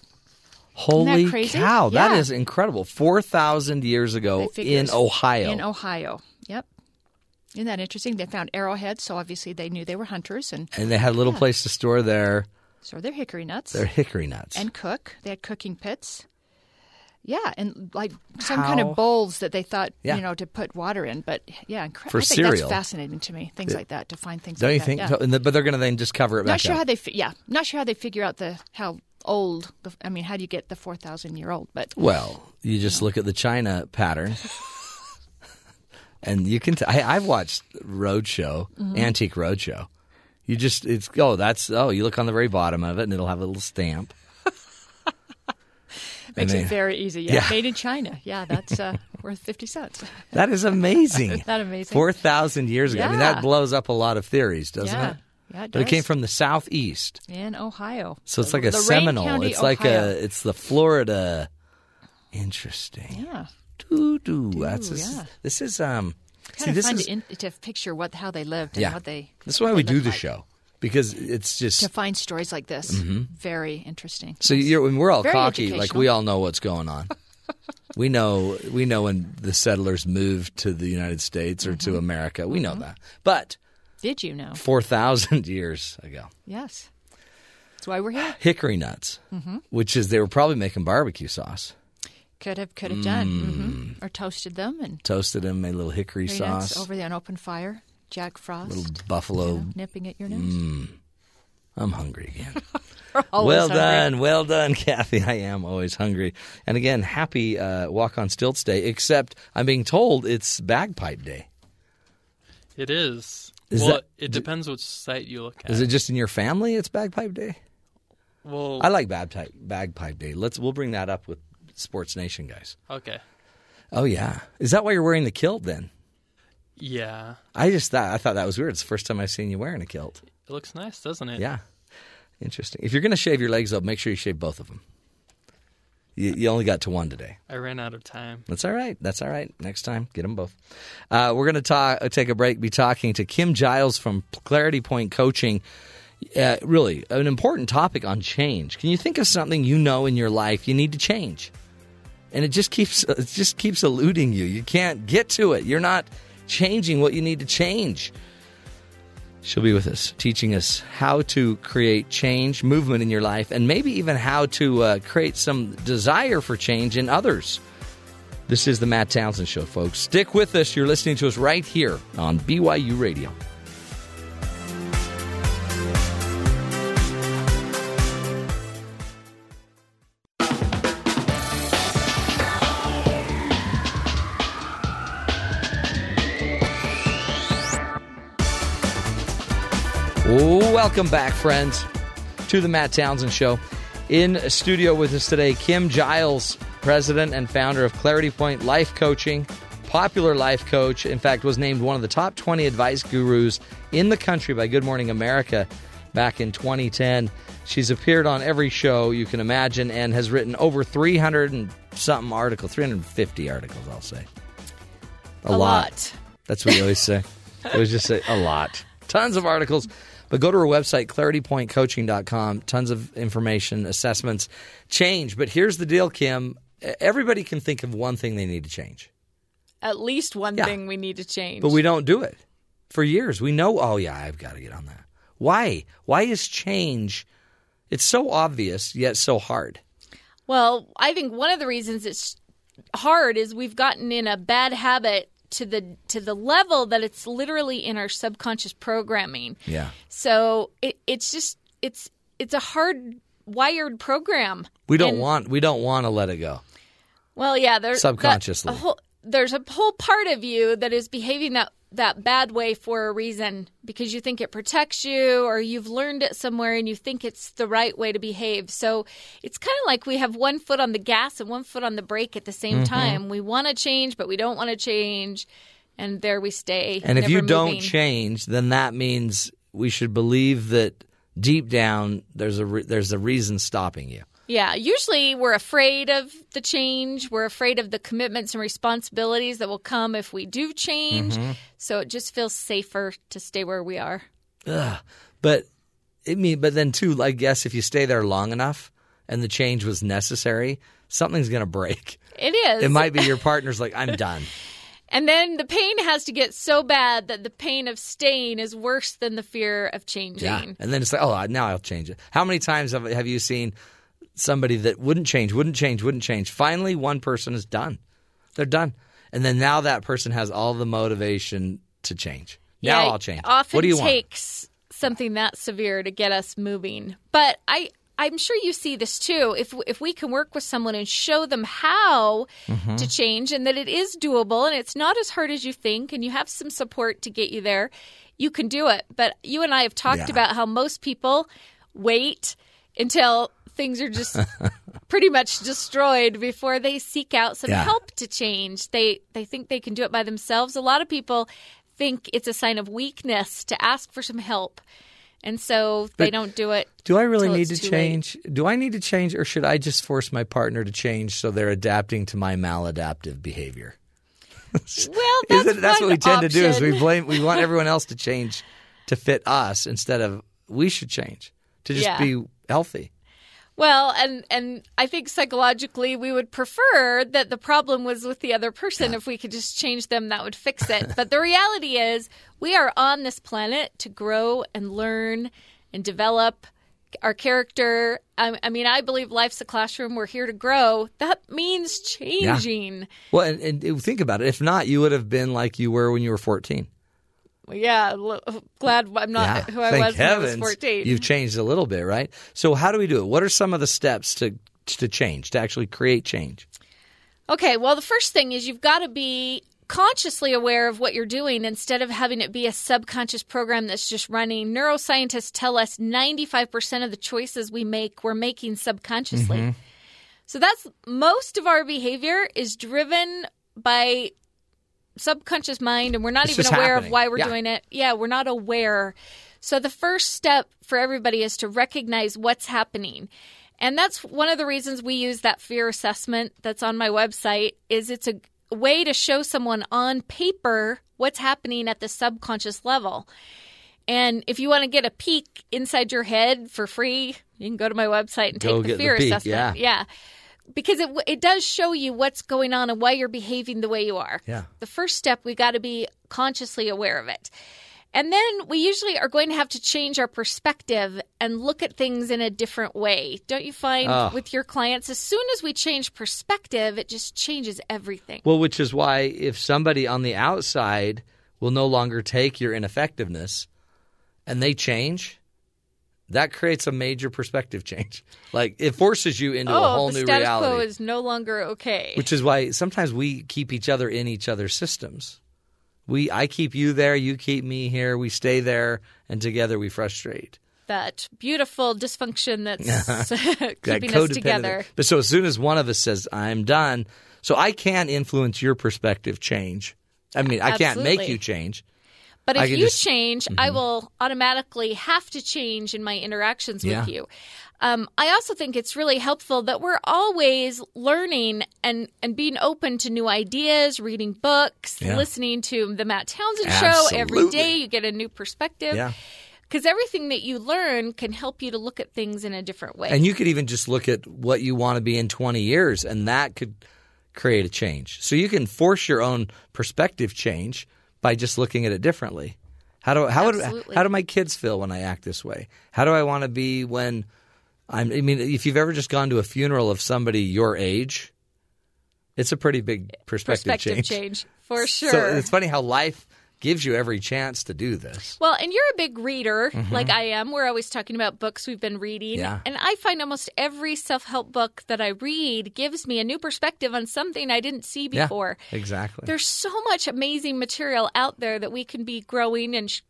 Holy crazy? cow, that Yeah. is incredible. 4,000 years ago in Ohio. In Ohio. Yep. Isn't that interesting? They found arrowheads, so obviously they knew they were hunters and and they had a little place to store their, so they're hickory nuts. their hickory nuts. and cook. They had cooking pits. Yeah, and like some kind of bowls that they thought, Yeah. you know, to put water in. But yeah, incre- For I think cereal. that's fascinating to me. Things like that to find things. Don't like you that. think? Yeah. so? The- but they're going to then just cover it back Not sure up. how they. Fi- yeah, not sure how they figure out the how old. I mean, how do you get the four thousand year old? But Well, you just look at the China pattern, and you can. T- I, I've watched Roadshow, Mm-hmm. Antique Roadshow. You just it's oh that's oh you look on the very bottom of it and it'll have a little stamp. makes they- it very easy. Yeah, Yeah. made in China. Yeah, that's uh, worth fifty cents. That is amazing. That amazing? Four thousand years ago. I mean that blows up a lot of theories, doesn't Yeah. it? Yeah, it But it came from the southeast, in Ohio. so it's like a Lorain Seminole. County, it's like Ohio. a it's the Florida. Interesting. yeah. Doo doo. That's this, yeah. this is um. Kind see, of this fun is to, in, to picture what how they lived and yeah. what they. This is why we do the like. show because it's just To find stories like this, very interesting. So you're, when we're all Very cocky, like we all know what's going on. we know we know when the settlers moved to the United States or Mm-hmm. to America. We know that. But Did you know? four thousand years ago, Yes. That's why we're here. hickory nuts, Mm-hmm. which is they were probably making barbecue sauce, Could have could have done, hmm or toasted them and toasted them, made a little hickory very nice sauce, over the unopened fire. Jack Frost, little buffalo. you know, nipping at your nose. I'm hungry again. Well hungry. done, well done, Kathy. I am always hungry. And again, happy uh, Walk on Stilts Day. Except I'm being told it's Bagpipe Day. It is. Is well, that- it depends which site you look at. Is it just in your family? It's Bagpipe Day. well, I like Bagpipe Bagpipe Day. Let's we'll bring that up with Sports Nation guys. okay. Oh yeah, is that why you're wearing the kilt then? Yeah, I just thought I thought that was weird. It's the first time I've seen you wearing a kilt. it looks nice, doesn't it? Yeah, interesting. If you're going to shave your legs up, make sure you shave both of them. You, you only got to one today. I ran out of time. That's all right. That's all right. Next time, get them both. Uh, we're going to talk. Take a break. Be talking to Kim Giles from Clarity Point Coaching. Uh, really, an important topic on change. Can you think of something you know in your life you need to change, and it just keeps it just keeps eluding you. You can't get to it. You're not changing what you need to change. She'll be with us, teaching us how to create change, movement in your life, and maybe even how to uh, create some desire for change in others. This is the Matt Townsend Show, folks. Stick with us. You're listening to us right here on BYU Radio. Welcome back, friends, to the Matt Townsend Show. In studio with us today, Kim Giles, president and founder of Clarity Point Life Coaching, popular life coach. In fact, was named one of the top 20 advice gurus in the country by Good Morning America back in 2010. She's appeared on every show you can imagine and has written over 300 and something articles, 350 articles, I'll say. A lot. That's what you always say. It was just say a lot. Tons of articles. But go to our website, claritypointcoaching.com. Tons of information, assessments, change. But here's the deal, Kim. Everybody can think of one thing they need to change. At least one Yeah. thing we need to change. But we don't do it. For years, we know, oh, yeah, I've got to get on that. Why? Why is change? It's so obvious, yet so hard. Well, I think one of the reasons it's hard is we've gotten in a bad habit to the to the level that it's literally in our subconscious programming. Yeah. So it, it's just it's it's a hard wired program. We don't And- want we don't want to let it go. Well, yeah, there's Subconsciously. a whole, there's a whole part of you that is behaving that that bad way for a reason because you think it protects you or you've learned it somewhere and you think it's the right way to behave. So it's kind of like we have one foot on the gas and one foot on the brake at the same Mhm. time. We want to change, but we don't want to change, and there we stay. And if you don't change, then that means we should believe that deep down there's a re- there's a reason stopping you. Yeah, usually we're afraid of the change. We're afraid of the commitments and responsibilities that will come if we do change. Mhm. So it just feels safer to stay where we are. Ugh. But it mean, but then too, I guess if you stay there long enough and the change was necessary, something's going to break. It is. It might be your partner's like, I'm done. And then the pain has to get so bad that the pain of staying is worse than the fear of changing. Yeah. And then it's like, oh, now I'll change it. How many times have, have you seen somebody that wouldn't change, wouldn't change, wouldn't change? Finally, one person is done. They're done. And then now that person has all the motivation to change. Now Yeah, I'll change. Often what do you want? takes something that severe to get us moving. But I I'm sure you see this too. If if we can work with someone and show them how Mhm. to change and that it is doable and it's not as hard as you think and you have some support to get you there, you can do it. But you and I have talked Yeah. about how most people wait until things are just pretty much destroyed before they seek out some Yeah. help to change. They they think they can do it by themselves. A lot of people think it's a sign of weakness to ask for some help. And so they But don't do it. Do I really need to too late. change? Do I need to change, or should I just force my partner to change so they're adapting to my maladaptive behavior? Well, that's, Isn't, that's what we tend to do. Is we blame. We want everyone else to change to fit us instead of we should change to just Yeah. be healthy. Well, and and I think psychologically we would prefer that the problem was with the other person. Yeah. If we could just change them, that would fix it. but the reality is, we are on this planet to grow and learn and develop our character. I, I, mean, I believe life's a classroom. We're here to grow. That means changing. Yeah. Well, and, and, think about it. If not, you would have been like you were when you were 14 yeah, glad I'm not yeah. who I was heavens, when I was 14. You've changed a little bit, right? So, how do we do it? What are some of the steps to to change, to actually create change? Okay, well, the first thing is you've got to be consciously aware of what you're doing instead of having it be a subconscious program that's just running. Neuroscientists tell us 95% of the choices we make, we're making subconsciously. Mm-hmm. So that's most of our behavior is driven by subconscious mind and we're not It's even aware happening. of why we're Yeah. doing it. Yeah, we're not aware. So the first step for everybody is to recognize what's happening. And that's one of the reasons we use that fear assessment that's on my website is it's a way to show someone on paper what's happening at the subconscious level. And if you want to get a peek inside your head for free, you can go to my website and Go take the the fear peek, assessment. yeah. Because it it does show you what's going on and why you're behaving the way you are. Yeah. The first step we got to be consciously aware of it. And then we usually are going to have to change our perspective and look at things in a different way. Don't you find Oh. with your clients, as soon as we change perspective, it just changes everything. Well, which is why if somebody on the outside will no longer take your ineffectiveness and they change, that creates a major perspective change. Like it forces you into a oh, whole the new status reality. quo is no longer okay. which is why sometimes we keep each other in each other's systems. We I keep you there, you keep me here, we stay there, and together we frustrate. that beautiful dysfunction that's That keeping us codependent- together. But so as soon as one of us says, I'm done, so I can't influence your perspective change. I mean, I can't make you change. But if you just- change, I will automatically have to change in my interactions Yeah. with you. Um, I also think it's really helpful that we're always learning and, and being open to new ideas, reading books, Yeah. listening to the Matt Townsend show every day. You get a new perspective. Yeah. Because everything that you learn can help you to look at things in a different way. And you could even just look at what you want to be in 20 years, and that could create a change. So you can force your own perspective change by just looking at it differently. How do how would, how do my kids feel when I act this way? How do I want to be when I'm? I mean, if you've ever just gone to a funeral of somebody your age, it's a pretty big perspective, perspective change. change, for sure. So it's funny how life gives you every chance to do this. Well, and you're a big reader, like I am. We're always talking about books we've been reading. Mm-hmm. Yeah. And I find almost every self help book that I read gives me a new perspective on something I didn't see Yeah, before. exactly. There's so much amazing material out there that we can be growing and sh-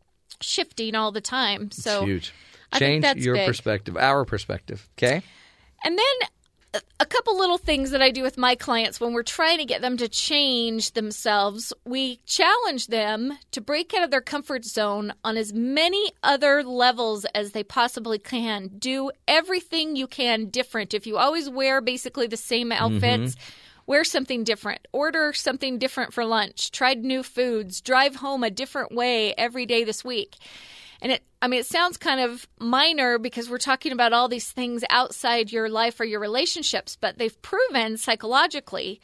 shifting all the time. So it's huge. I think Change that's your big. perspective, our perspective. Okay. And then a- couple little things that I do with my clients when we're trying to get them to change themselves, we challenge them to break out of their comfort zone on as many other levels as they possibly can. Do everything you can different. If you always wear basically the same mm-hmm. outfits, wear something different. Order something different for lunch. Try new foods. Drive home a different way every day this week. And it, I mean, it sounds kind of minor because we're talking about all these things outside your life or your relationships, but they've proven psychologically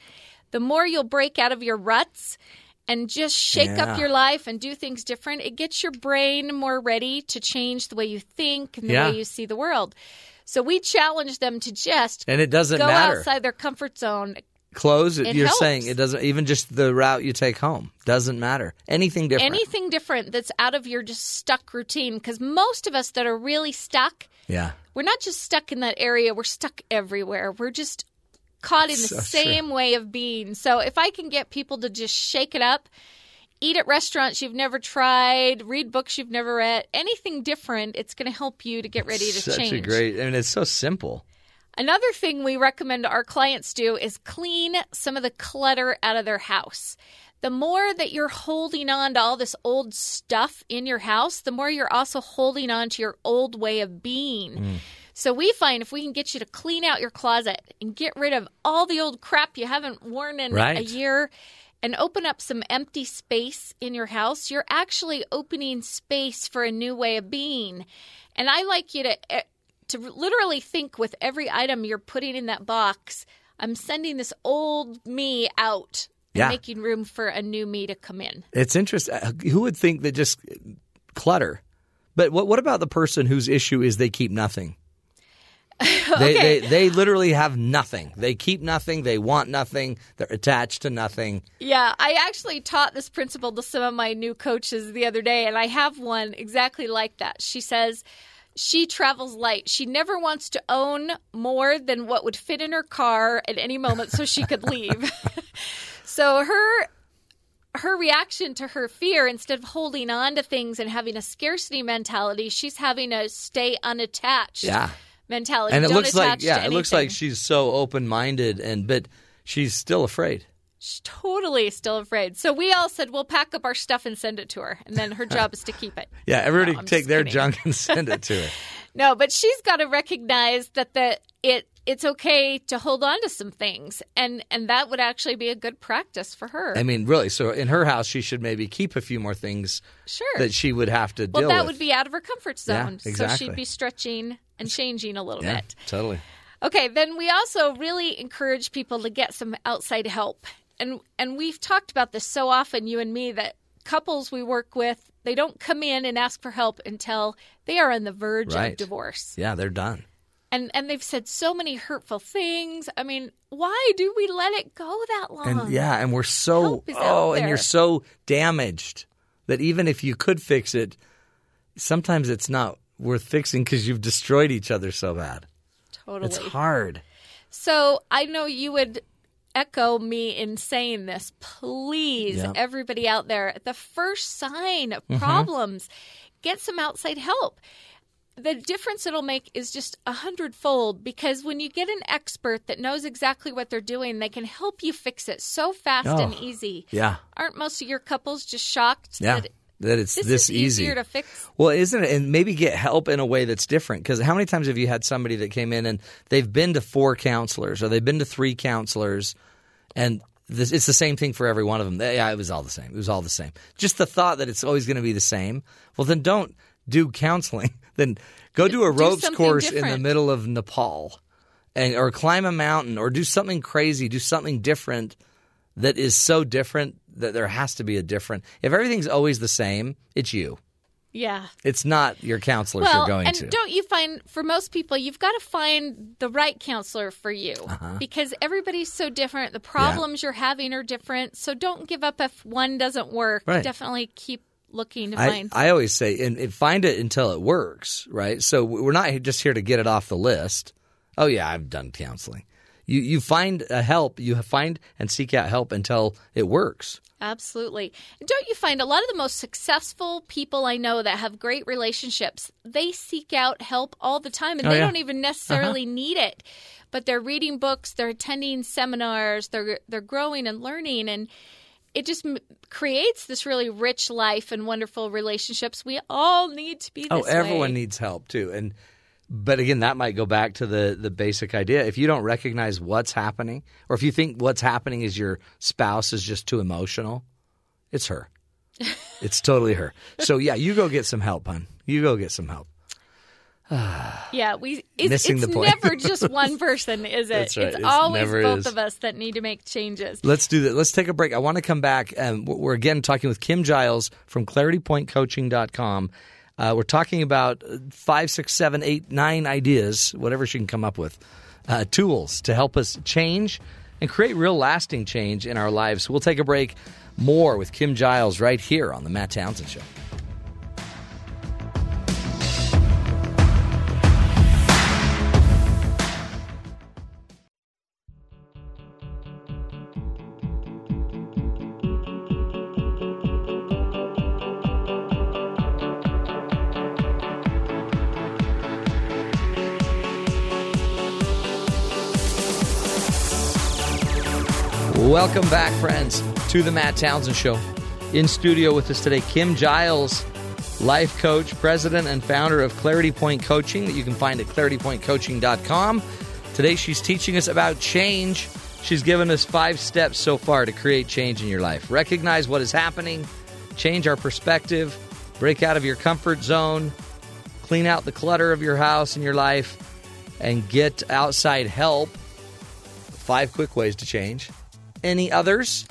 the more you'll break out of your ruts and just shake Yeah. up your life and do things different, it gets your brain more ready to change the way you think and the Yeah. way you see the world. So we challenge them to just And it doesn't go matter. outside their comfort zone. Clothes It you're helps. saying it doesn't even just the route you take home doesn't matter anything different Anything different that's out of your just stuck routine. Because most of us that are really stuck, yeah we're not just stuck in that area, we're stuck everywhere. We're just caught in the So true. same way of being. So if I can get people to just shake it up, eat at restaurants you've never tried, read books you've never read, anything different, it's going to help you to get ready to such change. a great I mean it's so simple Another thing we recommend our clients do is clean some of the clutter out of their house. The more that you're holding on to all this old stuff in your house, the more you're also holding on to your old way of being. So we find if we can get you to clean out your closet and get rid of all the old crap you haven't worn in a year and open up some empty space in your house, you're actually opening space for a new way of being. And I like you to eh, to literally think with every item you're putting in that box, I'm sending this old me out Yeah. making room for a new me to come in. it's interesting Uh, who would think that just clutter but what what about the person whose issue is they keep nothing they, Okay. they they literally have nothing they keep nothing they want nothing they're attached to nothing Yeah, I actually taught this principle to some of my new coaches the other day, and I have one exactly like that. She says she travels light. She never wants to own more than what would fit in her car at any moment so she could leave. so her her reaction to her fear instead of holding on to things and having a scarcity mentality she's having a stay unattached yeah mentality and it Don't looks like yeah it looks like she's so open-minded and but she's still afraid She's totally still afraid. So we all said we'll pack up our stuff and send it to her, and then her job is to keep it. Yeah, everybody No, take their kidding. junk and send it to her. No, but she's got to recognize that the it it's okay to hold on to some things, and and that would actually be a good practice for her. I mean, really. So in her house, she should maybe keep a few more things Sure. that she would have to well, deal that with. would be out of her comfort Yeah, zone. So she'd be stretching and changing a little yeah, bit. totally. Okay, then we also really encourage people to get some outside help. And and we've talked about this so often you and me that couples we work with, they don't come in and ask for help until they are on the verge Right. of divorce. Yeah, they're done. And and they've said so many hurtful things. I mean, why do we let it go that long? And yeah, and we're so Help is out oh, and you're so damaged that even if you could fix it, sometimes it's not worth fixing because you've destroyed each other so bad. Totally. It's hard. So I know you would echo me in saying this. Please, Yeah. everybody out there, the first sign of Mhm. problems, get some outside help. The difference it'll make is just a hundredfold because when you get an expert that knows exactly what they're doing, they can help you fix it so fast and Oh, easy. yeah. Aren't most of your couples just shocked Yeah, that that it's this, this, is easy. easier to fix? Well, isn't it? And maybe get help in a way that's different. Because how many times have you had somebody that came in and they've been to four counselors or they've been to three counselors, and this, it's the same thing for every one of them. Yeah, it was all the same. It was all the same. Just the thought that it's always going to be the same. Well, then don't do counseling. then go do a Do ropes course in the middle of Nepal, and or climb a mountain or do something crazy. Do something different that is so different that there has to be a different. If everything's always the same, it's you. Yeah. It's not your counselors well, you're going to and to. don't you find for most people you've got to find the right counselor for you Uh-huh. because everybody's so different. The problems you're having are different. So don't give up if one doesn't work. Right. Definitely keep looking to I, find. I always say, and, and find it until it works, right? So we're not just here to get it off the list. Oh yeah, I've done counseling. You you find a help. You find and seek out help until it works. Absolutely. Don't you find a lot of the most successful people I know that have great relationships, they seek out help all the time and Oh, they yeah. don't even necessarily uh-huh. need it. But they're reading books, they're attending seminars, they're they're growing and learning and it just m- creates this really rich life and wonderful relationships. We all need to be oh, this Oh, everyone way. needs help too. And but again, that might go back to the the basic idea. If you don't recognize what's happening, or if you think what's happening is your spouse is just too emotional, it's her. it's totally her. So yeah, you go get some help, hon. You go get some help. Yeah, we it's, Missing it's the point. never just one person, is it? Right. It's It's always both is. of us that need to make changes. Let's do that. Let's take a break. I want to come back. Um, we're again talking with Kim Giles from ClarityPointCoaching.com. Uh, we're talking about five, six, seven, eight, nine ideas, whatever she can come up with, uh, tools to help us change and create real lasting change in our lives. We'll take a break. More with Kim Giles right here on the Matt Townsend Show. Welcome back, friends, to the Matt Townsend Show. In studio with us today, Kim Giles, life coach, president, and founder of Clarity Point Coaching that you can find at claritypointcoaching.com. Today, she's teaching us about change. She's given us five steps so far to create change in your life. Recognize what is happening, change our perspective, break out of your comfort zone, clean out the clutter of your house and your life, and get outside help. Five quick ways to change. Any others?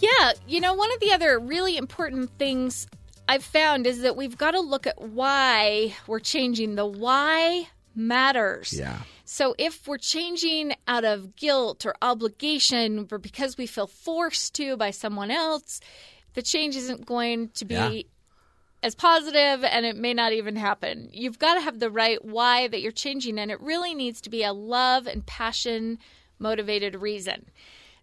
Yeah, you know, one of the other really important things I've found is that we've got to look at why we're changing. The why matters. Yeah. So if we're changing out of guilt or obligation or because we feel forced to by someone else, the change isn't going to be Yeah. as positive and it may not even happen. You've got to have the right why that you're changing and it really needs to be a love and passion motivated reason.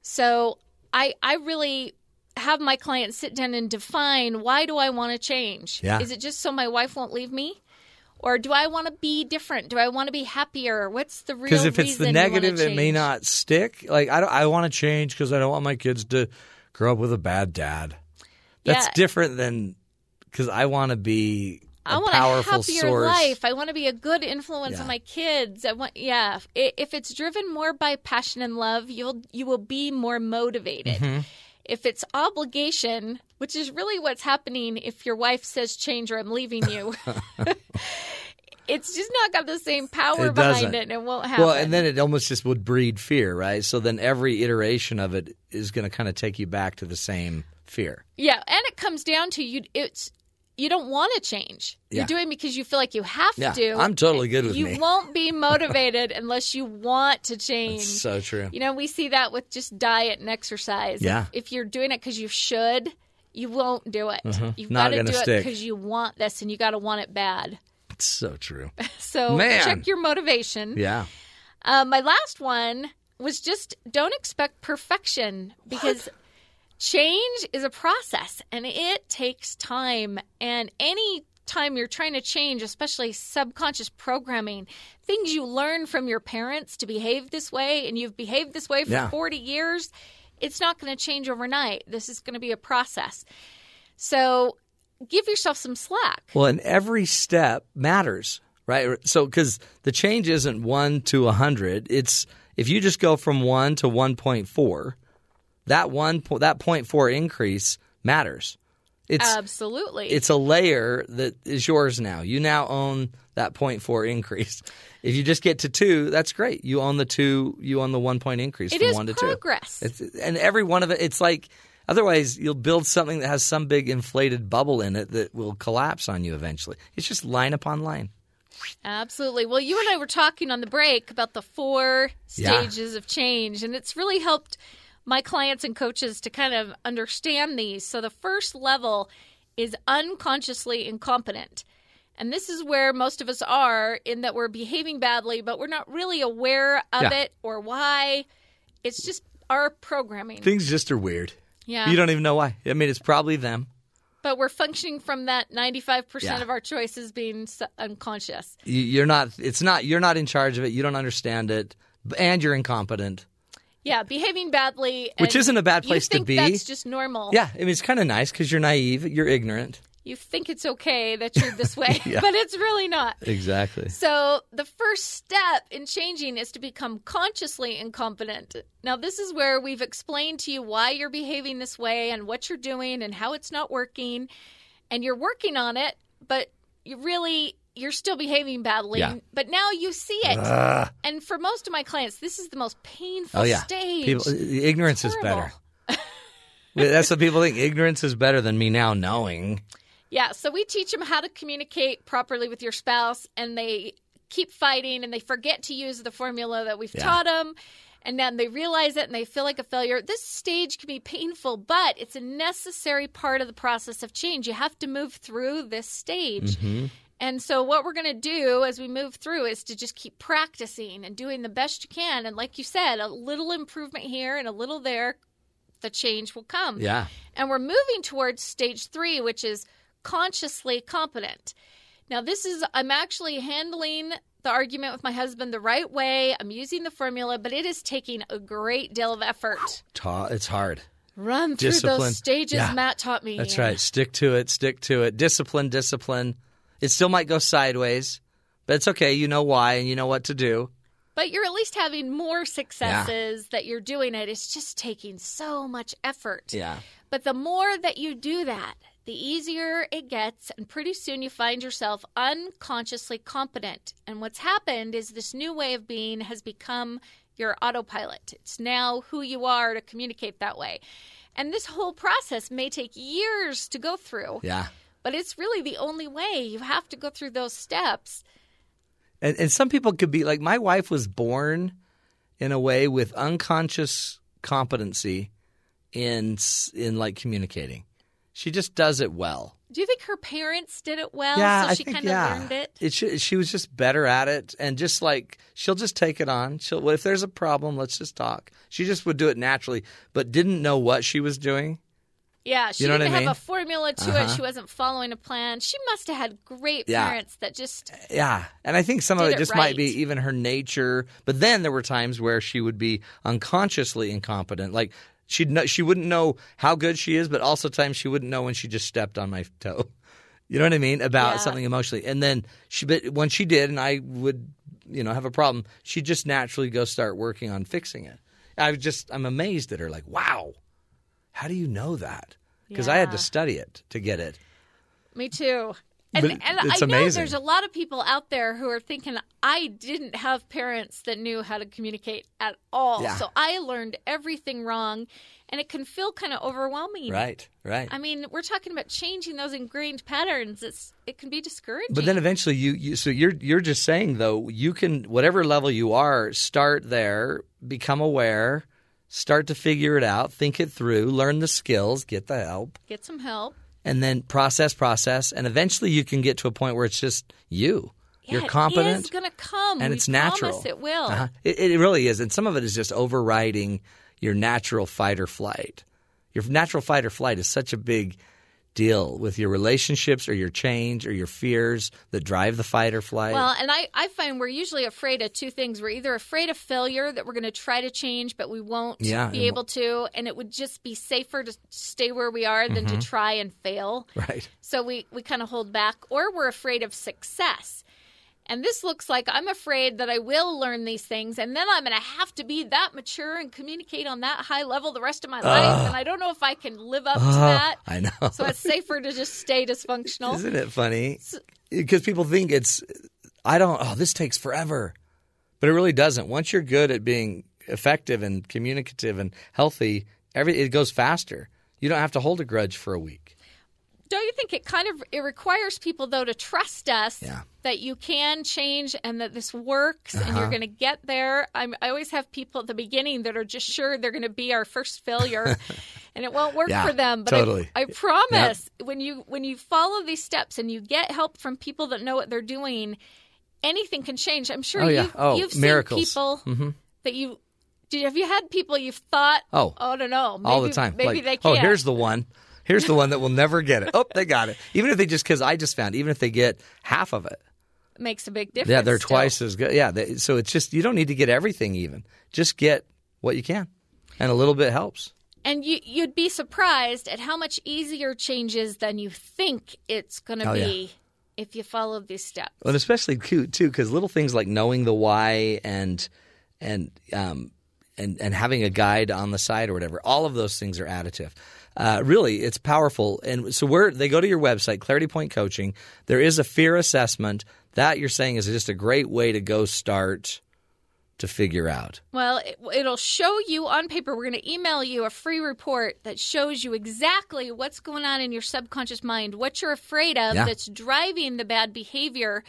So I I really have my clients sit down and define why do I want to change? Yeah. Is it just so my wife won't leave me? Or do I want to be different? Do I want to be happier? What's the real Because if it's the reason you wanna negative, it may not stick. Like I, don't, I want to change because I don't want my kids to grow up with a bad dad. That's Yeah. different than because I want to be I want a happier source. life. I want to be a good influence Yeah. on my kids. I want, yeah. If, it's driven more by passion and love, you'll you will be more motivated. Mhm. If it's obligation, which is really what's happening if your wife says change or I'm leaving you, it's just not got the same power It behind it, and it won't happen. Well, and then it almost just would breed fear, right? So then every iteration of it is going to kind of take you back to the same fear. Yeah, and it comes down to you. It's you don't want to change. Yeah. You're doing because you feel like you have Yeah, to. I'm totally good with you me. won't be motivated unless you want to change. That's so true. You know, we see that with just diet and exercise. Yeah. If, you're doing it because you should, you won't do it. Mhm. You've got to do it because you want this, and you got to want it bad. It's so true. So Man. check your motivation. Yeah. Uh, my last one was just don't expect perfection because change is a process and it takes time. And any time you're trying to change, especially subconscious programming, things you learn from your parents to behave this way, and you've behaved this way for Yeah. 40 years, it's not going to change overnight. This is going to be a process. So give yourself some slack. Well, and every step matters, right? So, because the change isn't one to a hundred, it's if you just go from one to one point four, that one po- that point four increase matters. It's Absolutely. it's a layer that is yours now. You now own that point four increase. If you just get to two, that's great. You own the two. You own the one point increase It from is one to progress. two. It's, and every one of it, it's like otherwise you'll build something that has some big inflated bubble in it that will collapse on you eventually. It's just line upon line. Absolutely. Well, you and I were talking on the break about the four Yeah. stages of change, and it's really helped my clients and coaches to kind of understand these. So, the first level is unconsciously incompetent. And this is where most of us are in that we're behaving badly, but we're not really aware of Yeah. it or why. It's just our programming. Things just are weird. Yeah. You don't even know why. I mean, it's probably them. But we're functioning from that 95% Yeah. of our choices being unconscious. You're not. It's not. You're not in charge of it. You don't understand it, and you're incompetent. Yeah, behaving badly. Which isn't a bad place to think be. That's just normal. Yeah, I mean, it's kind of nice because you're naive. You're ignorant. You think it's okay that you're this way, Yeah. but it's really not. Exactly. So, the first step in changing is to become consciously incompetent. Now, this is where we've explained to you why you're behaving this way and what you're doing and how it's not working. And you're working on it, but you really you're still behaving badly. Yeah. But now you see it. Ugh. And for most of my clients, this is the most painful Oh yeah, stage. people. Ignorance is better. That's what people think. Ignorance is better than me now knowing. Yeah, so we teach them how to communicate properly with your spouse, and they keep fighting and they forget to use the formula that we've Yeah. taught them. And then they realize it and they feel like a failure. This stage can be painful, but it's a necessary part of the process of change. You have to move through this stage. Mm-hmm. And so, what we're going to do as we move through is to just keep practicing and doing the best you can. And, like you said, a little improvement here and a little there, the change will come. Yeah. And we're moving towards stage three, which is consciously competent. Now, this is, I'm actually handling the argument with my husband the right way. I'm using the formula, but it is taking a great deal of effort. It's hard. Run through Discipline. those stages Yeah. Matt taught me. That's right. Stick to it. Stick to it. Discipline. Discipline. It still might go sideways, but it's okay. You know why, and you know what to do. But you're at least having more successes that you're doing it. It's just taking so much effort. Yeah. But the more that you do that, the easier it gets, and pretty soon you find yourself unconsciously competent. And what's happened is this new way of being has become your autopilot. It's now who you are to communicate that way. And this whole process may take years to go through, Yeah. But it's really the only way. You have to go through those steps. And, and some people could be like, my wife was born in a way with unconscious competency in in like communicating. She just does it well. Do you think her parents did it well? yeah, so I she kind of yeah. learned it? It should, she was just better at it, and just like she'll just take it on. She'll well, if there's a problem, let's just talk. She just would do it naturally, but didn't know what she was doing. Yeah, she You know didn't I have a formula to Uh-huh. it. She wasn't following a plan. She must have had great Yeah. parents that just Yeah, and I think some of it just right. might be even her nature. But then there were times where she would be unconsciously incompetent, like she'd know, she wouldn't know how good she is, but also times she wouldn't know when she just stepped on my toe. You know what I mean about Yeah. something emotionally, and then she, but when she did, and I would, you know, have a problem, she'd just naturally go start working on fixing it. I was just, I'm amazed at her, like, wow, how do you know that? Because I had to study it to get it. Me too. And, But and I know amazing. there's a lot of people out there who are thinking, I didn't have parents that knew how to communicate at all. Yeah. So I learned everything wrong. And it can feel kind of overwhelming. Right, right. I mean, we're talking about changing those ingrained patterns. It's it can be discouraging. But then eventually you, you so you're you're just saying though you can whatever level you are start there become aware start to figure it out think it through learn the skills get the help get some help. and then process process and eventually you can get to a point where it's just you Yeah, you're It competent is going to come. and We it's natural it will. Uh-huh. it, it really is and some of it is just overriding your natural fight or flight your natural fight or flight is such a big deal with your relationships or your change or your fears that drive the fight or flight Well, and I, I find we're usually afraid of two things. We're either afraid of failure that we're going to try to change, but we won't Yeah, be able to, and it would just be safer to stay where we are than Mhm. to try and fail. right So we, we kind of hold back, or we're afraid of success. And this looks like I'm afraid that I will learn these things, and then I'm going to have to be that mature and communicate on that high level the rest of my life. And I don't know if I can live up to Oh, that. I know. So it's safer to just stay dysfunctional. Isn't it funny? Because people think it's, I don't, oh, this takes forever. But it really doesn't. Once you're good at being effective and communicative and healthy, every it goes faster. You don't have to hold a grudge for a week. Don't you think it kind of it requires people though to trust us Yeah. that you can change and that this works and Uh-huh. you're going to get there I'm, i always have people at the beginning that are just sure they're going to be our first failure and it won't work Yeah, for them but totally. I, I promise when you when you follow these steps and you get help from people that know what they're doing anything can change i'm sure Oh, yeah. you've, Oh, you've miracles. seen people Mhm. that you did, have you had people you've thought Oh. i don't know maybe, all the time. maybe like, they oh, can't here's the one. Here's the one that will never get it. Oh, they got it. Even if they just, because I just found, even if they get half of it, makes a big difference yeah, they're still. twice as good. Yeah. They, so it's just, you don't need to get everything even. Just get what you can. And a little bit helps. And you, you'd be surprised at how much easier change is than you think it's going to Oh, yeah. be if you follow these steps. and especially cute too, because little things like knowing the why and and um and and having a guide on the side or whatever, all of those things are additive. Uh, really, it's powerful. And so where they go to your website, Clarity Point Coaching. There is a fear assessment that you're saying is just a great way to go start to figure out. Well, it, it'll show you on paper. We're going to email you a free report that shows you exactly what's going on in your subconscious mind, what you're afraid of Yeah. that's driving the bad behavior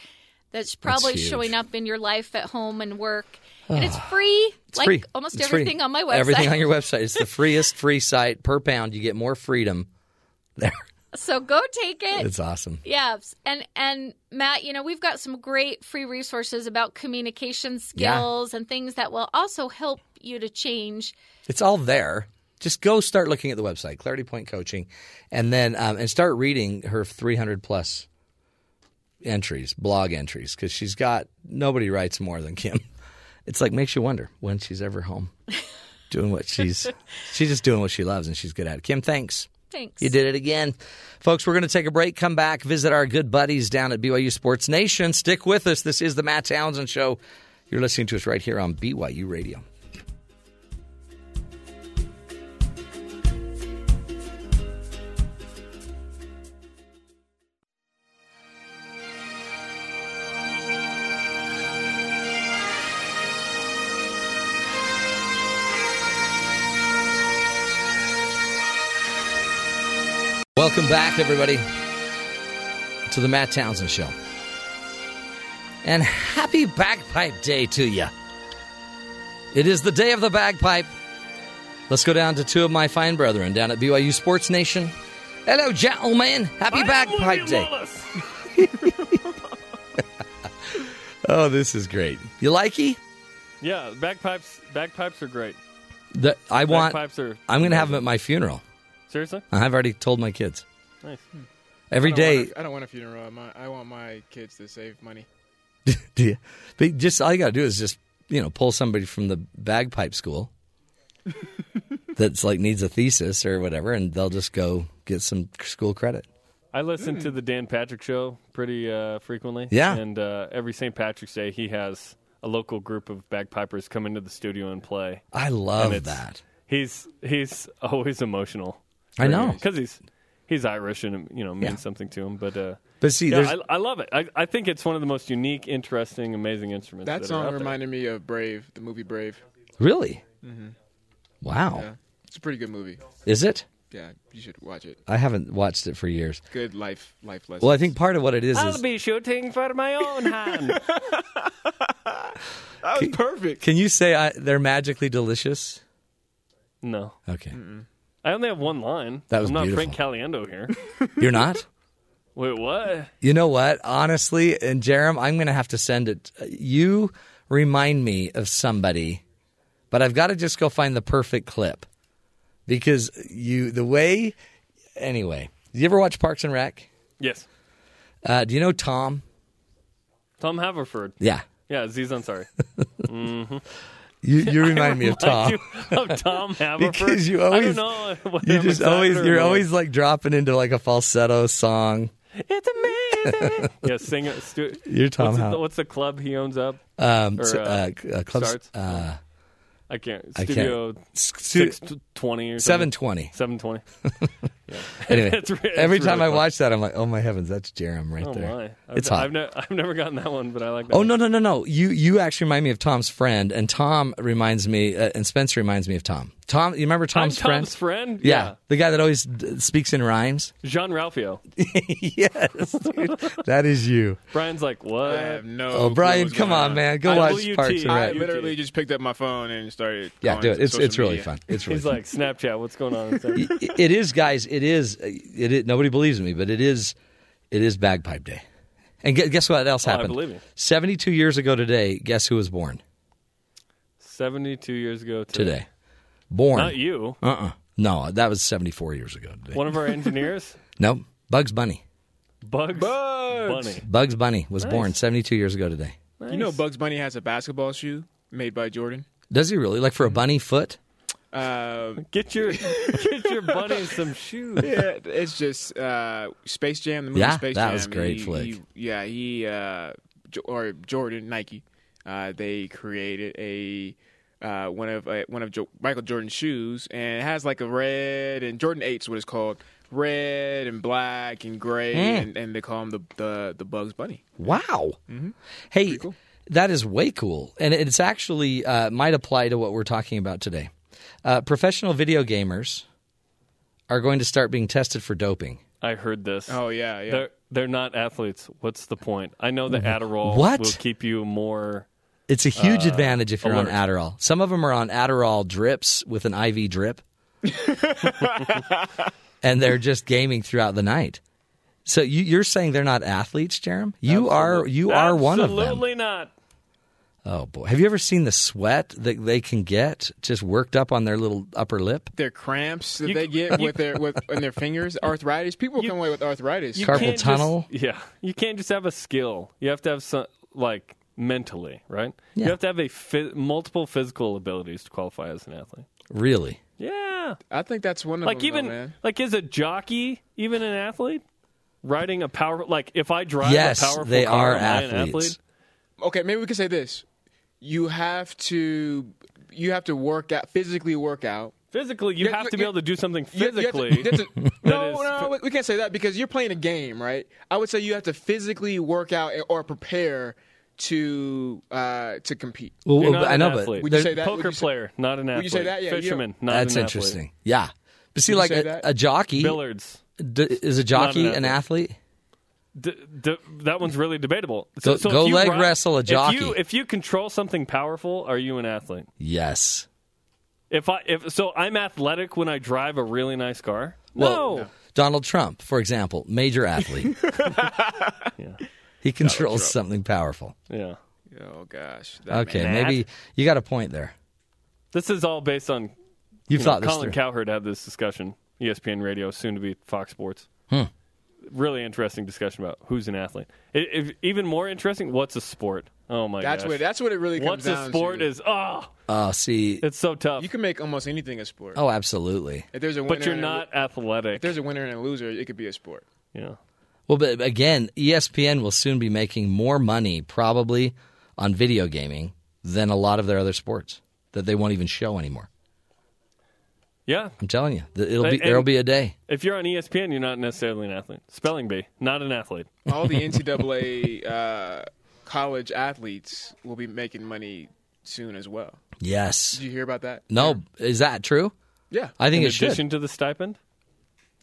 that's probably huge. showing up in your life at home and work. And it's free, It's like free. almost It's free. everything on my website. Everything on your website. It's the freest free site per pound. You get more freedom there. so go take it. It's awesome. Yeah, and and Matt, you know we've got some great free resources about communication Yeah. skills and things that will also help you to change. It's all there. Just go start looking at the website, Clarity Point Coaching, and then um, and start reading her 300 plus entries, blog entries, because she's got nobody writes more than Kim. It's like makes you wonder when she's ever home, doing what she's she's just doing what she loves and she's good at it. Kim, thanks. Thanks. You did it again. Folks, we're going to take a break, come back, visit our good buddies down at BYU Sports Nation. Stick with us. This is the Matt Townsend Show. You're listening to us right here on BYU Radio. Welcome back, everybody, to the Matt Townsend Show. And happy Bagpipe Day to you. It is the day of the bagpipe. Let's go down to two of my fine brethren down at BYU Sports Nation. Hello, gentlemen. Happy Bagpipe Day. oh, this is great. You likey? Yeah, bagpipes. Bagpipes are great. The, I want. Are I'm going to have them at my funeral. Seriously? I've already told my kids. Nice. Every I don't day. Want a, I don't want a funeral. My, I want my kids to save money. Do you? But just all you got to do is just you know pull somebody from the bagpipe school that's like needs a thesis or whatever, and they'll just go get some school credit. I listen to the Dan Patrick Show pretty uh, frequently. Yeah. And uh, every St. Patrick's Day, he has a local group of bagpipers come into the studio and play. I love And that. He's he's always emotional. I know. because he's he's Irish and you know means Yeah. something to him. But uh, But see, yeah, I, I love it. I, I think it's one of the most unique, interesting, amazing instruments. That that song reminded me of Brave, the movie Brave. Really? hmm Wow. Yeah, it's a pretty good movie. Is it? Yeah, you should watch it. I haven't watched it for years. Good life life lesson. Well, I think part of what it is I'll is be shooting for my own hand. that was perfect. Can you say I, they're magically delicious? no. Okay. I only have one line. That was I'm not beautiful. Frank Caliendo here. You're not? Wait, what? You know what? Honestly, and Jerem, I'm going to have to send it. You remind me of somebody, but I've got to just go find the perfect clip because you, the way, anyway. Did you ever watch Parks and Rec? Yes. Uh, do you know Tom? Tom Haverford. Yeah. Yeah, Aziz Ansari. mm-hmm. You, you remind me of Tom. of Tom Haverford. because you always, I don't know you just always, you're right. always like dropping into like a falsetto song. It's amazing. yeah, sing it. Stu- you're Tom what's the, what's the club he owns up? Um, or, uh, uh, uh club starts? Uh, I can't. Studio I can't. 620 or something. 720. 720. Yeah. Anyway, it's, it's every time really I watch that, I'm like, oh my heavens, that's Jerem right oh, there. My. I've, it's hot. I've, ne- I've, never gotten that one, but I like that. Oh one. no no no no! You you actually remind me of Tom's friend, and Tom reminds me, uh, and Spencer reminds me of Tom. Tom, you remember Tom's I'm Tom's friend. Yeah. the guy that always d- speaks in rhymes. Jean Ralphio. yes, dude. that is you. Brian's like, what? I have no. Oh, Brian, come going on, man, go I- watch WT. Parks and I Rec. literally just picked up my phone and started. Yeah, going do it. It's it's really media. fun. It's really He's fun. like, Snapchat. What's going on? Y- it is, guys. It is. It is. Nobody believes me, but it is. It is Bagpipe Day. And guess what else Oh, I happened? believe you. Seventy-two years ago today. Guess who was born Seventy-two years ago today. today? Born. Not you. Uh. uh No, that was seventy-four years ago today. One of our engineers, Nope. Bugs Bunny. Bugs, Bugs. Bunny. Bugs Bunny was Nice. born 72 years ago today. You know, Bugs Bunny has a basketball shoe made by Jordan. Does he really? Like for a bunny foot? Uh, Get your get your bunny some shoes. yeah, it's just uh, Space Jam. The movie Yeah, Space that Jam. was a great he, flick. he- yeah, he uh, or Jordan Nike. Uh, they created a uh, one of uh, one of jo- Michael Jordan's shoes, and it has like a red and Jordan Eight's what it's called, red and black and gray, Mm. and, and they call him the the, the Bugs Bunny. Wow. Mm-hmm. Hey, that is way cool. And it's actually uh, might apply to what we're talking about today. Uh, professional video gamers are going to start being tested for doping. I heard this. Oh yeah, yeah. They're they're not athletes. What's the point? I know that Adderall What? will keep you more. It's a huge uh, advantage if you're alert. on Adderall. Some of them are on Adderall drips with an IV drip. and they're just gaming throughout the night. So you, you're saying they're not athletes, Jerem? You are. You are one of them. Absolutely not. Oh boy! Have you ever seen the sweat that they can get just worked up on their little upper lip? Their cramps that You- they get you- with their with in their fingers, arthritis. People come away with arthritis. Carpal can't just- tunnel? yeah, you can't just have a skill. You have to have some like mentally, right? Yeah. You have to have a phys- multiple physical abilities to qualify as an athlete. Really? Yeah, I think that's one of the like them. even though, man. like is a jockey even an athlete? Riding a power like if I drive Yes, a powerful they car, are am I an athletes. athlete? okay, maybe we could say this: you have to you have to work out physically work out. Physically, you Yeah, have you- to be able to do something You- you to- physically. to- that no, is no, we- we can't say that because you're playing a game, right? I would say you have to physically work out or prepare to uh, to compete. Well, well, not I an know, but. Would you say that? Poker you say- player, not an athlete. Would you say that? Yeah, you don't- Fisherman, not that's an interesting. athlete. Yeah, but see, Would like a, a jockey Billiards. d- is a jockey Not an an athlete? D- d- that one's really debatable. Go- go if you leg ride- wrestle a If jockey. you, if you control something powerful, are you an athlete? Yes. If I if so, I'm athletic when I drive a really nice car. Well, no, Donald Trump, for example, major athlete. yeah, He controls something powerful. yeah. Oh gosh. that Okay, man. maybe you got a point there. This is all based on You've you know, thought this Colin through. Cowherd had this discussion. ESPN Radio, soon to be Fox Sports. Hmm. Really interesting discussion about who's an athlete. I if, even more interesting, what's a sport? Oh my That's gosh. what that's what it really comes What's down a sport to. is oh, Oh, see, it's so tough. You can make almost anything a sport. oh, absolutely. If there's a winner but you're and a- not athletic. If there's a winner and a loser, it could be a sport. yeah. Well, but again, ESPN will soon be making more money probably on video gaming than a lot of their other sports that they won't even show anymore. Yeah. I'm telling you, it'll be And- there'll be a day. If you're on ESPN, you're not necessarily an athlete. Spelling bee, not an athlete. All the NCAA uh, college athletes will be making money soon as well. Yes. Did you hear about that? No, is that true? Yeah. I think In it should. addition to the stipend.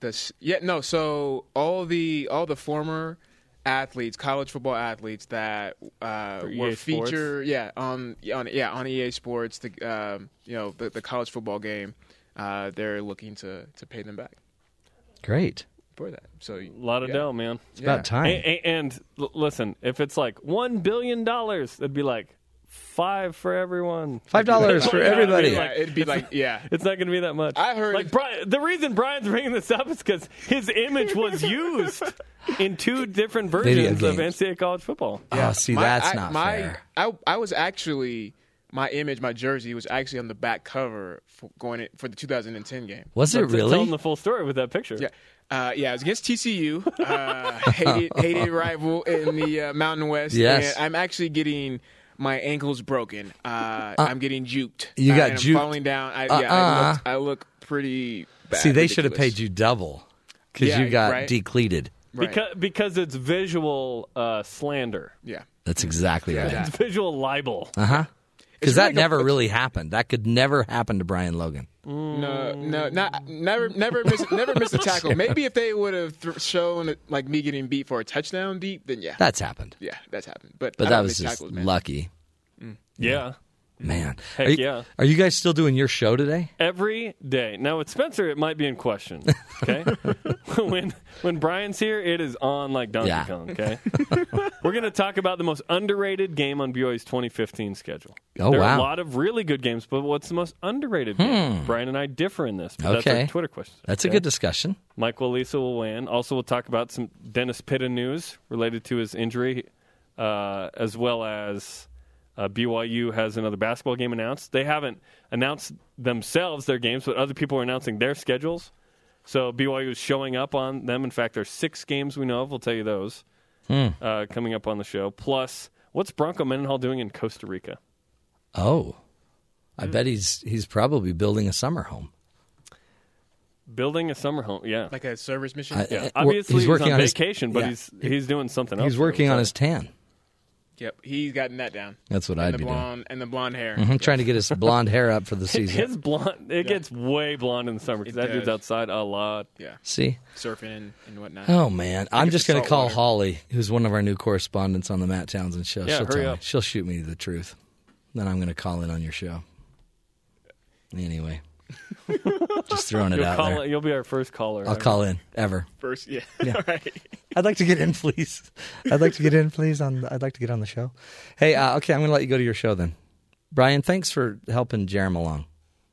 This, yeah, no. So all the all the former athletes, college football athletes that uh, were Sports? featured, yeah, on on yeah on EA Sports, the um, you know the, the college football game, uh, they're looking to to pay them back Great. for that. So A lot of yeah. dough, man. It's about time. A- a- And, listen, if it's like one billion dollars, it'd be like five for everyone. Five dollars for Yeah, I mean, everybody. like, Yeah, it'd be like yeah. It's not going to be that much. I heard- like Brian, the reason Brian's bringing this up is because his image was used in two different versions of. NCAA college football. Oh, see, My- that's I- not my, fair. I I was actually my image, my jersey was actually on the back cover for going in, for the 2010 game. Was it But t- Tell really? him the full story with that picture. Yeah. Uh, yeah, it was against TCU, uh, hated hated rival in the uh, Mountain West. Yes. and I'm actually getting my ankles broken. Uh, I'm getting juked. you Uh, got and I'm juked? falling down. I, yeah, I Uh-uh. look, I look pretty. Bad, See, they should have paid you double because Yeah, you got right. decleated. Right. Because because it's visual uh, slander. Yeah. That's exactly right. It's visual libel. Uh huh. Because It's that like a- never really happened. That could never happen to Brian Logan. No, no, mm. not never, never miss, never miss a tackle. Maybe if they would have th- shown like me getting beat for a touchdown deep, then yeah, That's happened. yeah, that's happened. But But I that was just tackles, man. lucky. Mm. Yeah. Man. Heck are you, yeah. Are you guys still doing your show today? Every day. Now with Spencer, it might be in question. Okay, when when Brian's here, it is on like Donkey Yeah. Kong. Okay, we're going to talk about the most underrated game on BYU's 2015 schedule. Oh, there are wow. a lot of really good games, but what's the most underrated game? Brian and I differ in this. But That's Hmm. Okay. our Twitter question. That's a good discussion. Michael Lisa will win. Also, we'll talk about some Dennis Pitta news related to his injury, uh, as well as uh, BYU has another basketball game announced. They haven't announced themselves their games, but other people are announcing their schedules. So BYU is showing up on them. In fact, there's six games we know of. We'll tell you those uh, coming up on the show. Plus, what's Bronco Mendenhall doing in Costa Rica? Oh, I Hmm. bet he's he's probably building a summer home. Building a summer home. Yeah. like a service mission. I- yeah. Obviously, he's he's, working on, on his- vacation, but yeah. he's he's doing something else. He's working on his tan. Yep, he's gotten that down. That's what and I'd the be doing. and the blonde hair. I'm trying to get his blonde hair up for the season. His blonde, it gets way blonde in the summer because It that dude's outside a lot. Yeah, See? surfing and, and whatnot. Oh man, I'm just going to call water. Holly, who's one of our new correspondents on the Matt Townsend show. Yeah, she'll hurry tell up. me. She'll shoot me the truth. Then I'm going to call in on your show. Anyway, just throwing it You'll out call there. you'll be our first caller. I'll call in ever. First, yeah, Yeah. All right. I'd like to get in, please. I'd like to get in, please. On I'd like to get on the show. Hey, uh, okay, I'm going to let you go to your show then. Brian, thanks for helping Jerem along.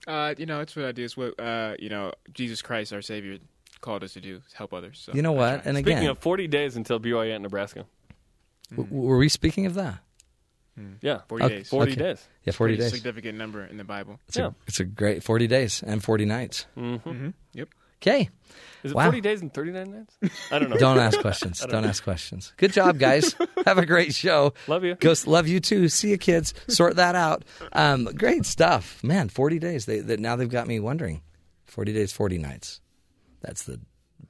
Uh, you know, it's what I do. It's what uh, you know, Jesus Christ, our Savior, called us to do: is help others. So You know what? And Speaking again, of 40 days until BYU at Nebraska. w- were we speaking of that? Yeah, 40 Okay. days. 40 Okay. days. Yeah, 40 Pretty days. significant number in the Bible. It's, Yeah. a, it's a great 40 days and 40 nights. Mm-hmm. Yep. Okay. Is it Wow. 40 days and 39 nights? I don't know. Don't ask questions. Don't ask questions. Good job, guys. Have a great show. Love you. Go, love you too. See you, kids. Sort that out. Um, great stuff, man. Forty days. They, they now they've got me wondering. Forty days, forty nights. That's the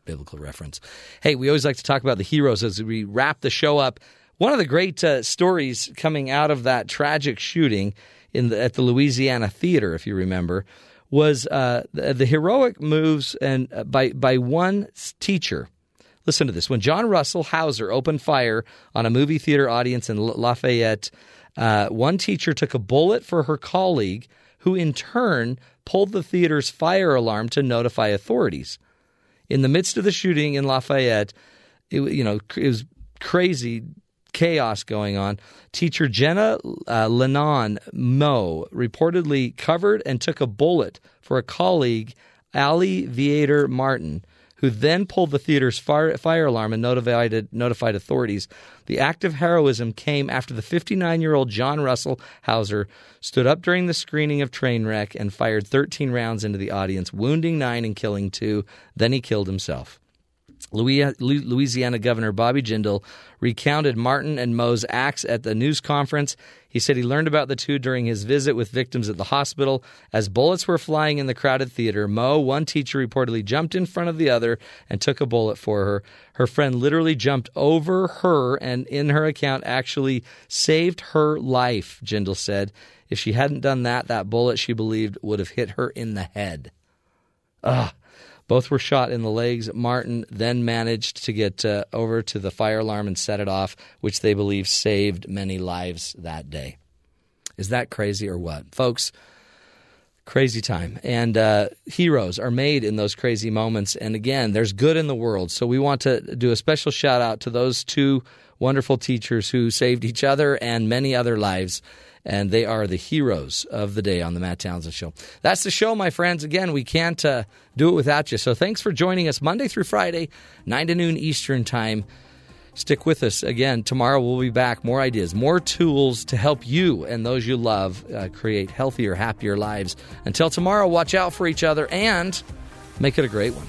biblical reference. Hey, we always like to talk about the heroes as we wrap the show up. One of the great uh, stories coming out of that tragic shooting in the, at the Louisiana Theater, if you remember, was uh, the, the heroic moves and uh, by by one teacher. Listen to this. When John Russell Hauser opened fire on a movie theater audience in La- Lafayette, uh, one teacher took a bullet for her colleague, who in turn pulled the theater's fire alarm to notify authorities. In the midst of the shooting in Lafayette, it, you know, it was crazy chaos going on. Teacher Jena uh, Legnon Meaux reportedly covered and took a bullet for a colleague Ali Viator Martin, who then pulled the theater's fire, fire alarm and notified, notified authorities. The act of heroism came after the 59 year old John Russell Hauser stood up during the screening of Trainwreck and fired 13 rounds into the audience, wounding nine and killing two. Then he killed himself. Louisiana Governor Bobby Jindal recounted Martin and Meaux's acts at the news conference. He said he learned about the two during his visit with victims at the hospital. As bullets were flying in the crowded theater, Meaux, one teacher, reportedly jumped in front of the other and took a bullet for her. Her friend literally jumped over her and, in her account, actually saved her life, Jindal said. If she hadn't done that, that bullet, she believed, would have hit her in the head. Ugh. Both were shot in the legs. Martin then managed to get uh, over to the fire alarm and set it off, which they believe saved many lives that day. Is that crazy or what? Folks, crazy time. And uh, heroes are made in those crazy moments. And again, there's good in the world. So we want to do a special shout out to those two wonderful teachers who saved each other and many other lives and they are the heroes of the day on the Matt Townsend Show. That's the show, my friends. Again, we can't uh, do it without you. So thanks for joining us Monday through Friday, 9 to noon Eastern Time. Stick with us again. Tomorrow we'll be back. More ideas, more tools to help you and those you love uh, create healthier, happier lives. Until tomorrow, watch out for each other and make it a great one.